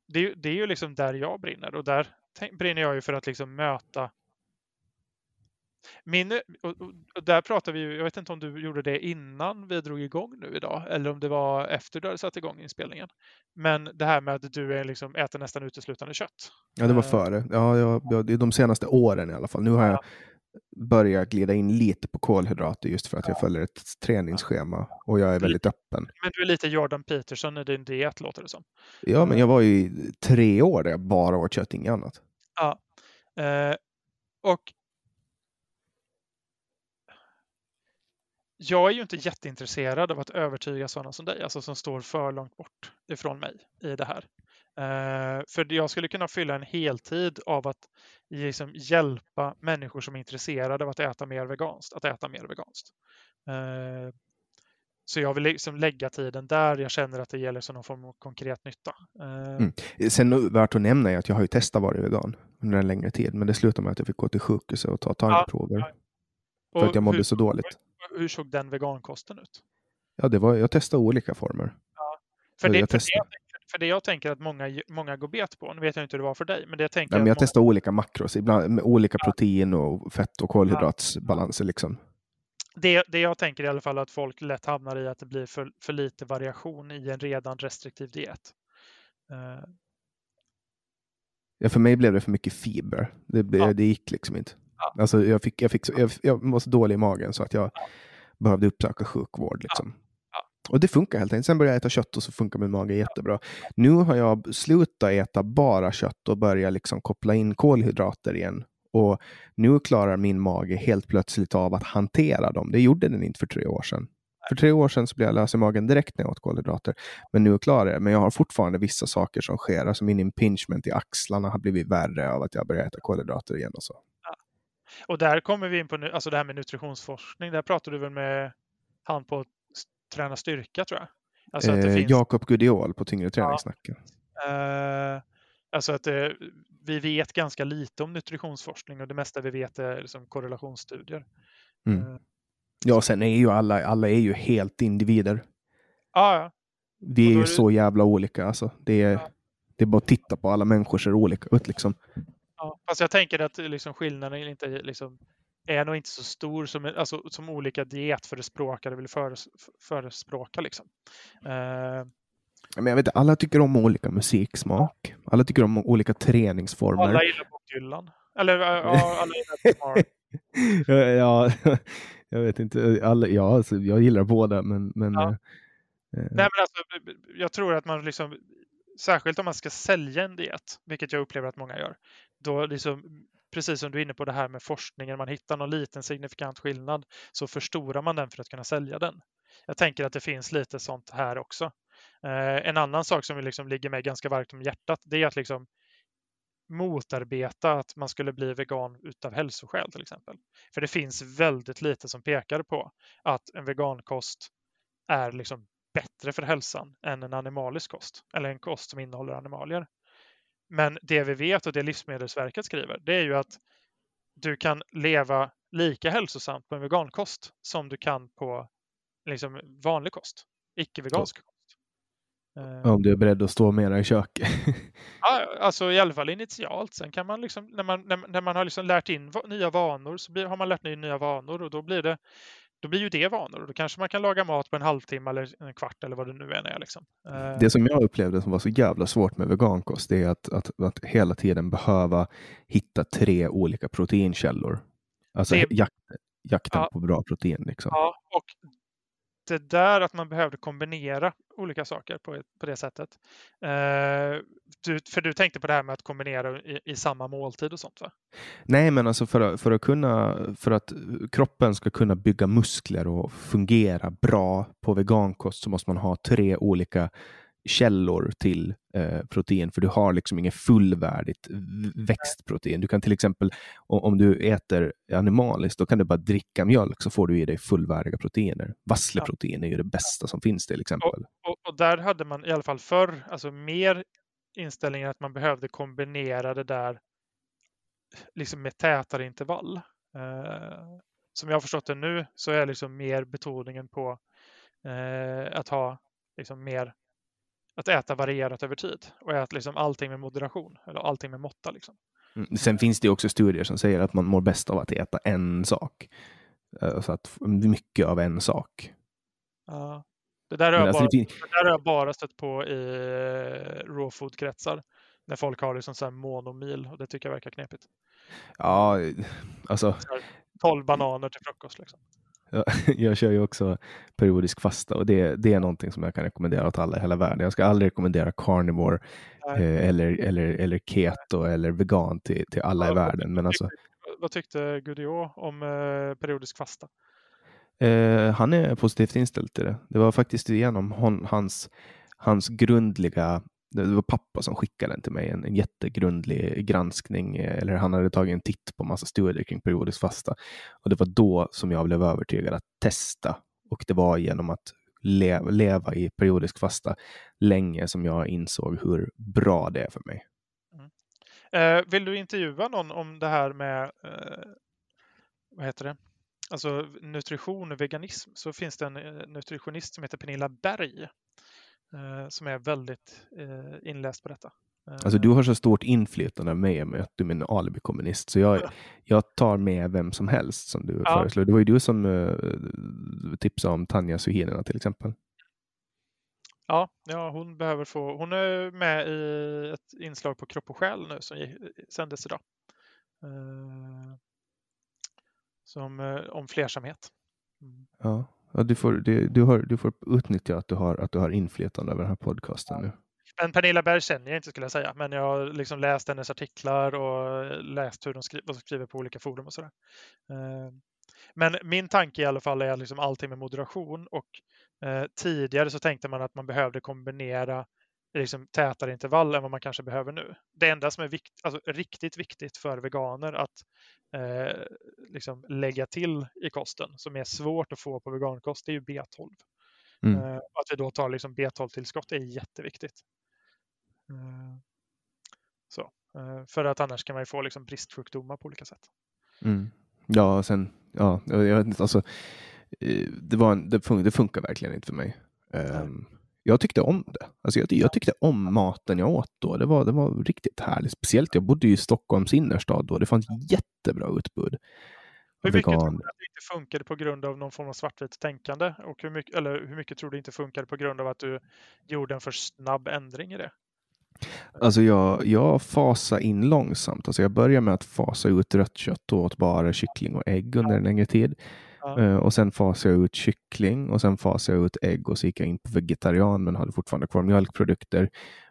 det är, det är ju liksom där jag brinner och där brinner jag ju för att liksom möta min, och, och där pratar vi ju, jag vet inte om du gjorde det innan vi drog igång nu idag eller om det var efter du hade satt igång inspelningen. Men det här med att du är liksom, äter nästan uteslutande kött. Ja, det var eh. före. Ja, jag, jag, de senaste åren i alla fall. Nu har jag börja glida in lite på kolhydrater just för att jag följer ett träningsschema och jag är väldigt öppen. Men du är lite Jordan Peterson i din diet låter det som. Ja, men jag var ju i tre år där jag bara åt kött, inget annat. Ja. Eh, och jag är ju inte jätteintresserad av att övertyga sådana som dig, alltså som står för långt bort ifrån mig i det här. Uh, för jag skulle kunna fylla en heltid av att liksom hjälpa människor som är intresserade av att äta mer veganskt, att äta mer veganskt. Uh, så jag vill liksom lägga tiden där jag känner att det gäller som någon form av konkret nytta. Uh, mm. Sen värt att nämna är att jag har ju testat vara vegan under en längre tid, men det slutade med att jag fick gå till sjukhuset och ta tarmprover. Ja, ja. För att jag mådde hur, så dåligt. Hur såg den vegankosten ut? Ja, det var, jag testade olika former. Ja. För, det, för, det, för det jag tänker att många, många går bet på, nu vet jag inte hur det var för dig, men det jag tänker... Nej, men jag många... testar olika makros, ibland med olika ja. protein och fett och kolhydratsbalanser. Liksom. Det, det jag tänker i alla fall att folk lätt hamnar i att det blir för, för lite variation i en redan restriktiv diet. Uh... Ja, för mig blev det för mycket fiber. Det, ja. det gick liksom inte. Ja. Alltså, jag, fick, jag, fick, jag, jag var så dålig i magen så att jag ja. behövde uppsöka sjukvård. Liksom. Och det funkar helt enkelt. Sen började jag äta kött och så funkar min mage jättebra. Nu har jag slutat äta bara kött och börjat liksom koppla in kolhydrater igen. Och nu klarar min mage helt plötsligt av att hantera dem. Det gjorde den inte för tre år sedan. För tre år sedan så blev jag lös i magen direkt när jag åt kolhydrater. Men nu klarar jag det. Men jag har fortfarande vissa saker som sker. Alltså min impingement i axlarna har blivit värre av att jag börjar äta kolhydrater igen. Och så. Ja. Och där kommer vi in på alltså det här med nutritionsforskning. Där pratar du väl med han på träna styrka tror jag. Alltså eh, finns... Jakob Gudiol på Tyngre träningssnacken. Ja. Eh, alltså att eh, vi vet ganska lite om nutritionsforskning och det mesta vi vet är liksom korrelationsstudier. Mm. Eh, ja, sen är ju alla, alla är ju helt individer. Ah, ja. Vi är ju det... så jävla olika alltså. Det är, ja. det är bara att titta på alla människor ser olika ut liksom. Ja, fast jag tänker att liksom skillnaden är inte liksom är nog inte så stor som, alltså, som olika dietförespråkare vill föres, förespråka. Liksom. Uh, men jag vet alla tycker om olika musiksmak. Alla tycker om olika träningsformer. Alla gillar Bob Dylan. Eller ja, alla gillar [LAUGHS] ja, [LAUGHS] jag vet inte. Alla, ja, alltså, jag gillar båda, men... men ja. eh, Nej, men alltså, jag tror att man liksom, särskilt om man ska sälja en diet, vilket jag upplever att många gör, då liksom precis som du är inne på det här med forskningen, man hittar någon liten signifikant skillnad så förstorar man den för att kunna sälja den. Jag tänker att det finns lite sånt här också. Eh, en annan sak som liksom ligger mig ganska varmt om hjärtat, det är att liksom motarbeta att man skulle bli vegan utav hälsoskäl till exempel. För det finns väldigt lite som pekar på att en vegankost är liksom bättre för hälsan än en animalisk kost eller en kost som innehåller animalier. Men det vi vet och det Livsmedelsverket skriver, det är ju att du kan leva lika hälsosamt på en vegankost som du kan på liksom, vanlig kost, icke-vegansk kost. Om du är beredd att stå mera i köket. [LAUGHS] ja, alltså i alla fall initialt. Sen kan man liksom, när man, när, när man har liksom lärt in nya vanor så blir, har man lärt in nya vanor och då blir det då blir ju det vanor och då kanske man kan laga mat på en halvtimme eller en kvart eller vad det nu än är. Liksom. Eh. Det som jag upplevde som var så jävla svårt med vegankost det är att, att, att hela tiden behöva hitta tre olika proteinkällor. Alltså det... jakt, jakten ja. på bra protein. Liksom. Ja, och det där att man behövde kombinera olika saker på, på det sättet. Eh, du, för du tänkte på det här med att kombinera i, i, samma måltid och sånt va? Nej, men alltså för att, för att kunna, för att kroppen ska kunna bygga muskler och fungera bra på vegankost så måste man ha tre olika källor till eh, protein, för du har liksom inget fullvärdigt växtprotein. Du kan till exempel, om du äter animaliskt, då kan du bara dricka mjölk så får du i dig fullvärdiga proteiner. Vassleprotein är ju det bästa som finns till exempel. Och, och, och, där hade man i alla fall förr, alltså mer inställningen att man behövde kombinera det där liksom med tätare intervall. Eh, som jag har förstått det nu så är liksom mer betoningen på eh, att ha liksom mer att äta varierat över tid och äta liksom allting med moderation eller allting med måtta. Liksom. Mm. Sen finns det också studier som säger att man mår bäst av att äta en sak. Eh, så att mycket av en sak. Ja. Det där har, jag, alltså, bara, det där har jag bara stött på i eh, raw food-kretsar. När folk har liksom så här monomil och det tycker jag verkar knepigt. Ja, alltså 12 bananer till frukost. Liksom. [LAUGHS] jag kör ju också periodisk fasta och det, det är någonting som jag kan rekommendera åt alla i hela världen. Jag ska aldrig rekommendera carnivore eh, eller, eller, eller keto eller vegan till, till alla ja, i världen. Men alltså, vad tyckte Gudiot om eh, periodisk fasta? Eh, han är positivt inställd till det. Det var faktiskt genom hon, hans, hans grundliga det var pappa som skickade den till mig, en, en jättegrundlig granskning, eh, eller han hade tagit en titt på massa studier kring periodisk fasta. Och det var då som jag blev övertygad att testa. Och det var genom att leva, leva i periodisk fasta länge som jag insåg hur bra det är för mig. Mm. Eh, vill du intervjua någon om det här med, eh, vad heter det, alltså nutrition och veganism så finns det en eh, nutritionist som heter Pernilla Berg som är väldigt eh, inläst på detta. Alltså du har så stort inflytande av mig med att du är en alibi-kommunist, så jag, [LAUGHS] jag tar med vem som helst som du ja. föreslår. Det var ju du som uh, tipsade om Tanja Suhinina till exempel. Ja, ja, hon behöver få. Hon är med i ett inslag på Kropp och själ nu som sändes idag. Uh, som uh, om flersamhet. Mm. Ja, Ja, du, får, du, du, har, du får utnyttja att du har, att du har inflytande över den här podcasten nu. Men Pernilla Berg känner jag inte skulle jag säga, men jag har liksom läst hennes artiklar och läst hur de skriver, vad de skriver på olika forum och sådär. Eh, men min tanke i alla fall är liksom allting med moderation och eh, tidigare så tänkte man att man behövde kombinera liksom tätare intervall än vad man kanske behöver nu. Det enda som är vikt, alltså, riktigt viktigt för veganer att eh, liksom lägga till i kosten som är svårt att få på vegankost, det är ju B12. Mm. Eh, att vi då tar liksom B12-tillskott är jätteviktigt. Eh, så, eh, för att annars kan man ju få liksom bristsjukdomar på olika sätt. Mm. Ja, sen, ja, jag vet inte, alltså, eh, det, var en, det, fun det funkar verkligen inte för mig. Um, jag tyckte om det. Alltså jag, jag, tyckte om maten jag åt då. Det var, det var riktigt härligt. Speciellt, jag bodde i Stockholms innerstad då. Det fanns jättebra utbud. Hur mycket tror du att det inte funkade på grund av någon form av svartvitt tänkande? Och hur mycket, eller hur mycket tror du inte funkade på grund av att du gjorde en för snabb ändring i det? Alltså jag, jag fasar in långsamt. Alltså jag börjar med att fasa ut rött kött och åt bara kyckling och ägg under en längre tid. Uh, och sen fasade jag ut kyckling och sen fasade jag ut ägg och så gick jag in på vegetarian men hade fortfarande kvar mjölkprodukter.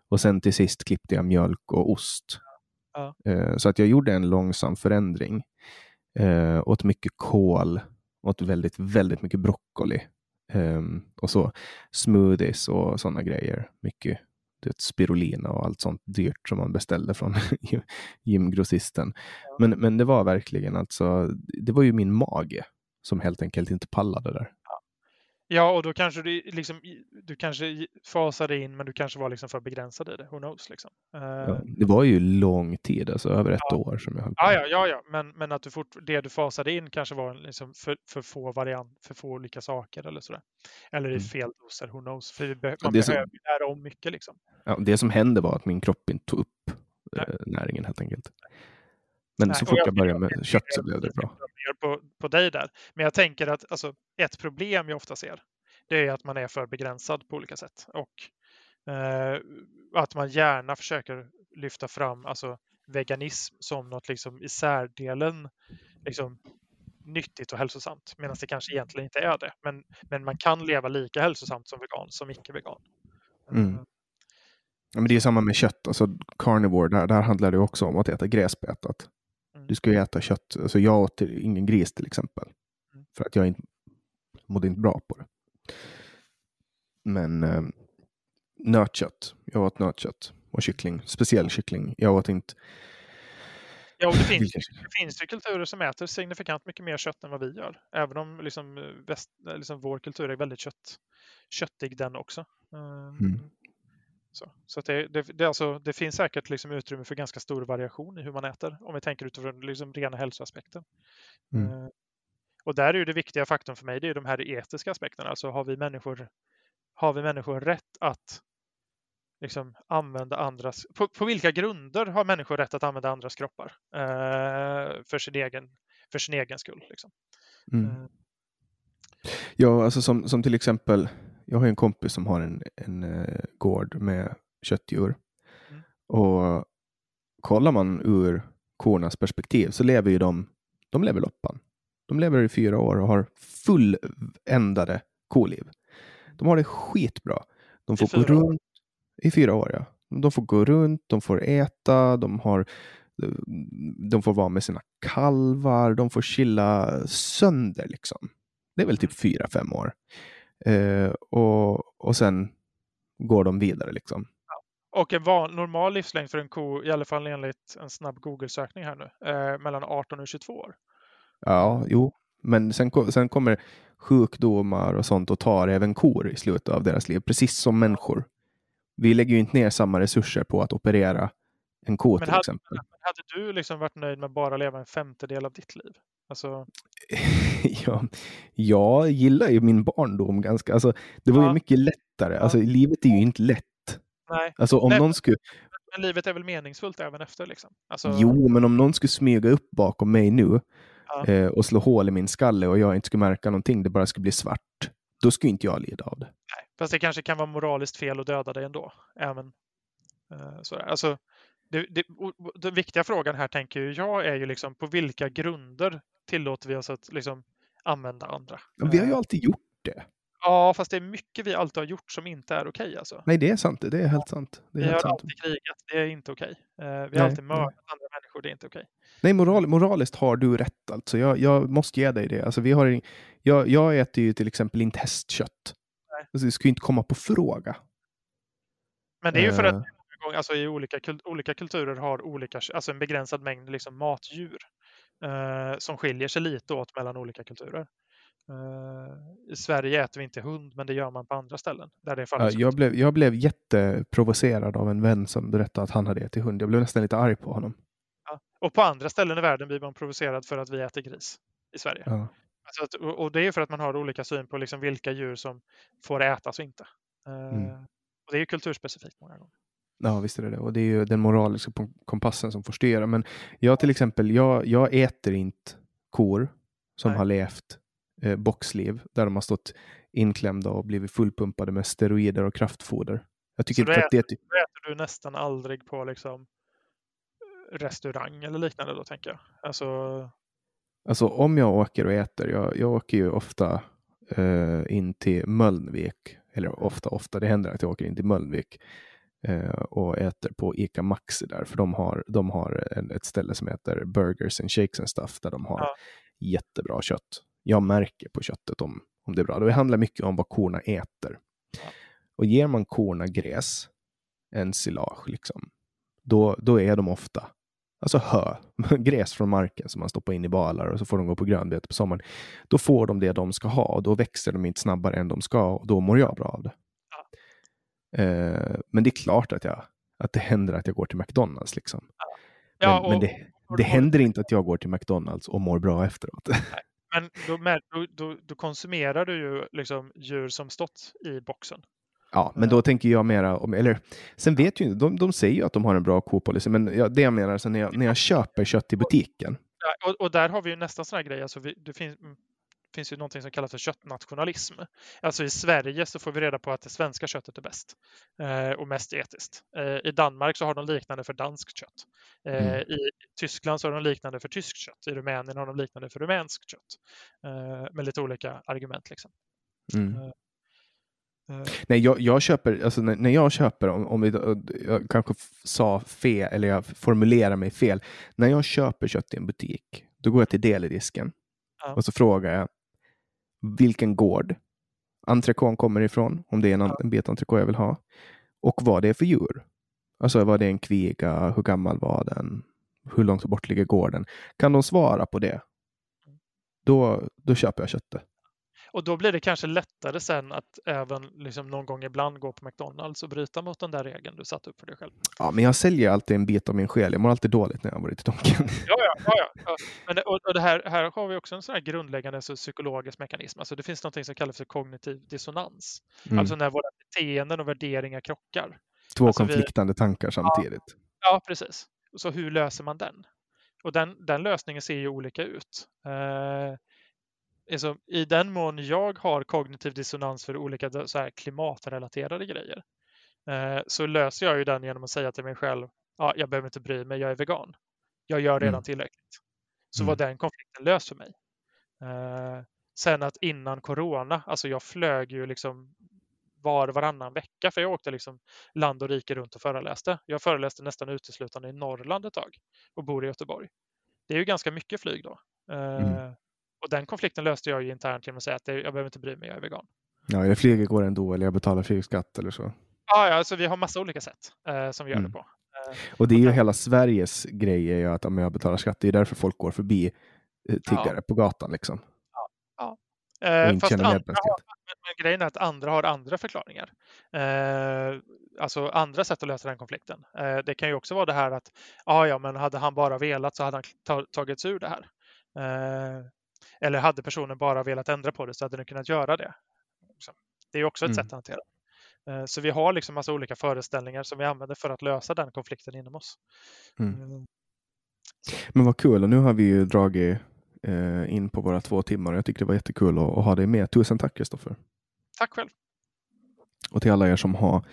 Och sen till sist klippte jag mjölk och ost. Uh. Uh, så att jag gjorde en långsam förändring. Uh, åt mycket kål, åt väldigt, väldigt mycket broccoli. Um, och så smoothies och sådana grejer. Mycket vet, spirulina och allt sånt dyrt som man beställde från [LAUGHS] gymgrossisten. Men, men det var verkligen alltså, det var ju min mage som helt enkelt inte pallade där. Ja, och då kanske du, liksom, du kanske fasade in, men du kanske var liksom för begränsad i det. Who knows? Liksom. Ja, eh, det var ju lång tid, alltså över ett ja. år som jag höll på. Ja, ja, ja. Men, men att du fort, det du fasade in kanske var liksom för, för få variant, för få olika saker eller sådär. Eller i mm. fel doser, who knows? För man ja, behöver som, lära om mycket liksom. Ja, det som hände var att min kropp inte tog upp eh, näringen helt enkelt. Men Nej, så fort jag, jag började med kött så blev det bra. På, på dig där. Men jag tänker att alltså, ett problem jag ofta ser, det är att man är för begränsad på olika sätt. Och eh, att man gärna försöker lyfta fram alltså, veganism som något liksom i särdelen liksom, nyttigt och hälsosamt. Medan det kanske egentligen inte är det. Men, men man kan leva lika hälsosamt som vegan som icke-vegan. Mm. Ja, men det är samma med kött, alltså carnivore, där, där handlar det också om att äta gräsbetat. Du ska ju äta kött. Alltså jag åt ingen gris till exempel. Mm. För att jag inte, mådde inte bra på det. Men eh, nötkött. Jag åt nötkött och kyckling. Speciell kyckling. Jag åt inte Ja, det finns, det finns ju kulturer som äter signifikant mycket mer kött än vad vi gör. Även om liksom, väst, liksom vår kultur är väldigt kött, köttig den också. Mm. Så, så det, det, det, alltså, det, finns säkert liksom utrymme för ganska stor variation i hur man äter om vi tänker utifrån liksom rena hälsoaspekten. Mm. Uh, och där är ju det viktiga faktorn för mig, det är de här etiska aspekterna. Alltså har vi människor, har vi människor rätt att liksom använda andras... På, på vilka grunder har människor rätt att använda andras kroppar uh, för, sin egen, för sin egen skull? Liksom? Mm. Uh, ja, alltså som, som till exempel jag har en kompis som har en, en uh, gård med köttdjur. Mm. Och kollar man ur kornas perspektiv så lever ju de, de lever loppan. De lever i fyra år och har fulländade koliv. De har det skitbra. De får gå runt i fyra år. Ja. De får gå runt, de får äta, de, har, de får vara med sina kalvar, de får chilla sönder. Liksom. Det är väl typ fyra, fem år. Eh, och, och sen går de vidare. Liksom. Och en van, normal livslängd för en ko, i alla fall enligt en snabb Google-sökning här nu, eh, mellan 18 och 22 år. Ja, jo, men sen, sen kommer sjukdomar och sånt och tar även kor i slutet av deras liv, precis som människor. Vi lägger ju inte ner samma resurser på att operera en ko till hade, exempel. Hade du liksom varit nöjd med bara leva en femtedel av ditt liv? Alltså... [LAUGHS] ja, jag gillar ju min barndom ganska. Alltså, det var ja. ju mycket lättare. Alltså, livet är ju inte lätt. Nej. Alltså, om Nej, någon skulle... Men livet är väl meningsfullt även efter? Liksom. Alltså... Jo, men om någon skulle smyga upp bakom mig nu ja. eh, och slå hål i min skalle och jag inte skulle märka någonting, det bara skulle bli svart, då skulle inte jag lida av det. Nej, fast det kanske kan vara moraliskt fel att döda dig ändå. Även, eh, sådär. Alltså, det, det, den viktiga frågan här tänker jag är ju liksom på vilka grunder tillåter vi oss att liksom använda andra? Vi har ju eh. alltid gjort det. Ja, fast det är mycket vi alltid har gjort som inte är okej. Okay, alltså. Nej, det är sant. Det är helt sant. Det är vi har sant. alltid krigat. Det är inte okej. Okay. Uh, vi har alltid mördat andra människor. Det är inte okej. Okay. Nej, moral, moraliskt har du rätt. Alltså. Jag, jag måste ge dig det. Alltså, vi har, jag, jag äter ju till exempel inte hästkött. Nej. Alltså, det skulle inte komma på fråga. Men det är ju för att uh. alltså, i olika, olika kulturer har olika, alltså en begränsad mängd liksom, matdjur uh, som skiljer sig lite åt mellan olika kulturer. Uh, I Sverige äter vi inte hund, men det gör man på andra ställen. Där det ja, jag, blev, jag blev jätteprovocerad av en vän som berättade att han hade ätit hund. Jag blev nästan lite arg på honom. Ja. Och på andra ställen i världen blir man provocerad för att vi äter gris i Sverige. Ja. Alltså att, och det är för att man har olika syn på liksom vilka djur som får ätas och inte. Uh, mm. och det är ju kulturspecifikt många gånger. Ja, visst är det det. Och det är ju den moraliska kompassen som får styra. Men jag till exempel, jag, jag äter inte kor som Nej. har levt eh, boxliv där de har stått inklämda och blivit fullpumpade med steroider och kraftfoder. Jag tycker så inte att det typ... äter du nästan aldrig på liksom restaurang eller liknande då tänker jag? Alltså... Alltså om jag åker och äter, jag, jag åker ju ofta eh, in till Mölnvik, eller ofta, ofta, det händer att jag åker in till Mölnvik och äter på Ica Maxi där, för de har, de har ett ställe som heter Burgers and Shakes and Stuff där de har ja. jättebra kött jag märker på köttet om, om det är bra. Det handlar mycket om vad korna äter. Ja. Och ger man korna gräs, en silage, liksom, då, då är de ofta alltså hö, [LAUGHS] gräs från marken som man stoppar in i balar och så får de gå på grönbete på sommaren. Då får de det de ska ha och då växer de inte snabbare än de ska och då mår jag bra av det. Eh, men det är klart att, jag, att det händer att jag går till McDonalds. Liksom. Ja. Men, och, men det, det händer inte att jag går till McDonalds och mår bra efteråt. Nej. Men då, då, då, då, konsumerar du ju liksom djur som stått i boxen. Ja, men då tänker jag mera om, eller sen vet ju de, de säger ju att de har en bra kopolicy, men jag, det jag menar, så när, jag, när jag köper kött i butiken. Ja, och, och, där har vi ju nästan sådana grejer, alltså vi, det finns, finns ju någonting som kallas för köttnationalism. Alltså i Sverige så får vi reda på att det svenska köttet är bäst eh, och mest etiskt. Eh, I Danmark så har de liknande för danskt kött. Eh, mm. I Tyskland så har de liknande för tyskt kött. I Rumänien har de liknande för rumänskt kött. Eh, med lite olika argument. Liksom. Mm. Eh, eh. Nej, jag, jag, köper, alltså när, när jag köper, om, om vi, jag kanske sa fel, eller jag formulerar mig fel. När jag köper kött i en butik, då går jag till deldisken ja. och så frågar jag vilken gård entrecôten kommer ifrån, om det är en, ja. en bit entrecote jag vill ha, och vad det är för djur. Alltså var det en kviga, hur gammal var den, hur långt bort ligger gården? Kan de svara på det, då, då köper jag köttet. Och då blir det kanske lättare sen att även liksom någon gång ibland gå på McDonalds och bryta mot den där regeln du satt upp för dig själv. Ja, men jag säljer alltid en bit av min själ. Jag mår alltid dåligt när jag har varit i Donken. [LAUGHS] Ja, ja, ja, ja. Men och, och det här, här har vi också en sån här grundläggande så psykologisk mekanism. Alltså det finns något som kallas för kognitiv dissonans. Mm. Alltså när våra beteenden och värderingar krockar. Två alltså konfliktande vi... tankar samtidigt. Ja, ja, precis. Så hur löser man den? Och den, den lösningen ser ju olika ut. Eh, alltså, I den mån jag har kognitiv dissonans för olika så här, klimatrelaterade grejer eh, så löser jag ju den genom att säga till mig själv, ja, jag behöver inte bry mig, jag är vegan. Jag gör redan mm. tillräckligt. Så mm. var den konflikten löst för mig. Eh, sen att innan corona, alltså jag flög ju liksom var varannan vecka för jag åkte liksom land och rike runt och föreläste. Jag föreläste nästan uteslutande i Norrland ett tag och bor i Göteborg. Det är ju ganska mycket flyg då. Mm. Eh, och den konflikten löste jag ju internt genom att säga att jag behöver inte bry mig, jag är vegan. Ja, jag flyger går ändå eller jag betalar flygskatt eller så. Ja, ja alltså vi har massa olika sätt eh, som vi gör mm. det på. Eh, och det är ju hela Sveriges grej är ju att om jag betalar skatt, det är därför folk går förbi eh, tiggare ja. på gatan liksom. Ja, ja. Eh, fast andra har, men grejen är att andra har andra förklaringar. Eh, alltså andra sätt att lösa den konflikten. Eh, det kan ju också vara det här att ah, ja, men hade han bara velat så hade han tagits ur det här. Eller hade personen bara velat ändra på det så hade den kunnat göra det. Det är också ett mm. sätt att hantera. Eh, så vi har liksom massa olika föreställningar som vi använder för att lösa den konflikten inom oss. Mm. Eh, men vad kul, och nu har vi ju dragit eh, in på våra två timmar. Jag tycker det var jättekul att, att ha dig med. Tusen tack Kristoffer. Tack själv. Och till alla er som har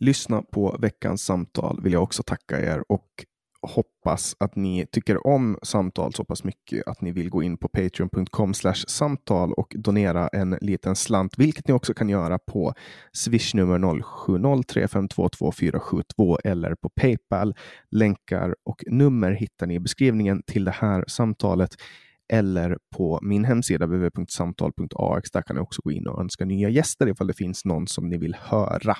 lyssnat på veckans samtal vill jag också tacka er och hoppas att ni tycker om samtal så pass mycket att ni vill gå in på patreon.com samtal och donera en liten slant, vilket ni också kan göra på swishnummer 0703522472 eller på Paypal. Länkar och nummer hittar ni i beskrivningen till det här samtalet eller på min hemsida www.samtal.ax. Där kan ni också gå in och önska nya gäster ifall det finns någon som ni vill höra.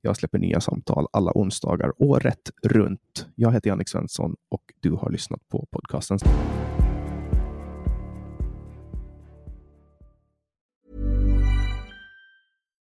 Jag släpper nya samtal alla onsdagar året runt. Jag heter Jannik Svensson och du har lyssnat på podcasten.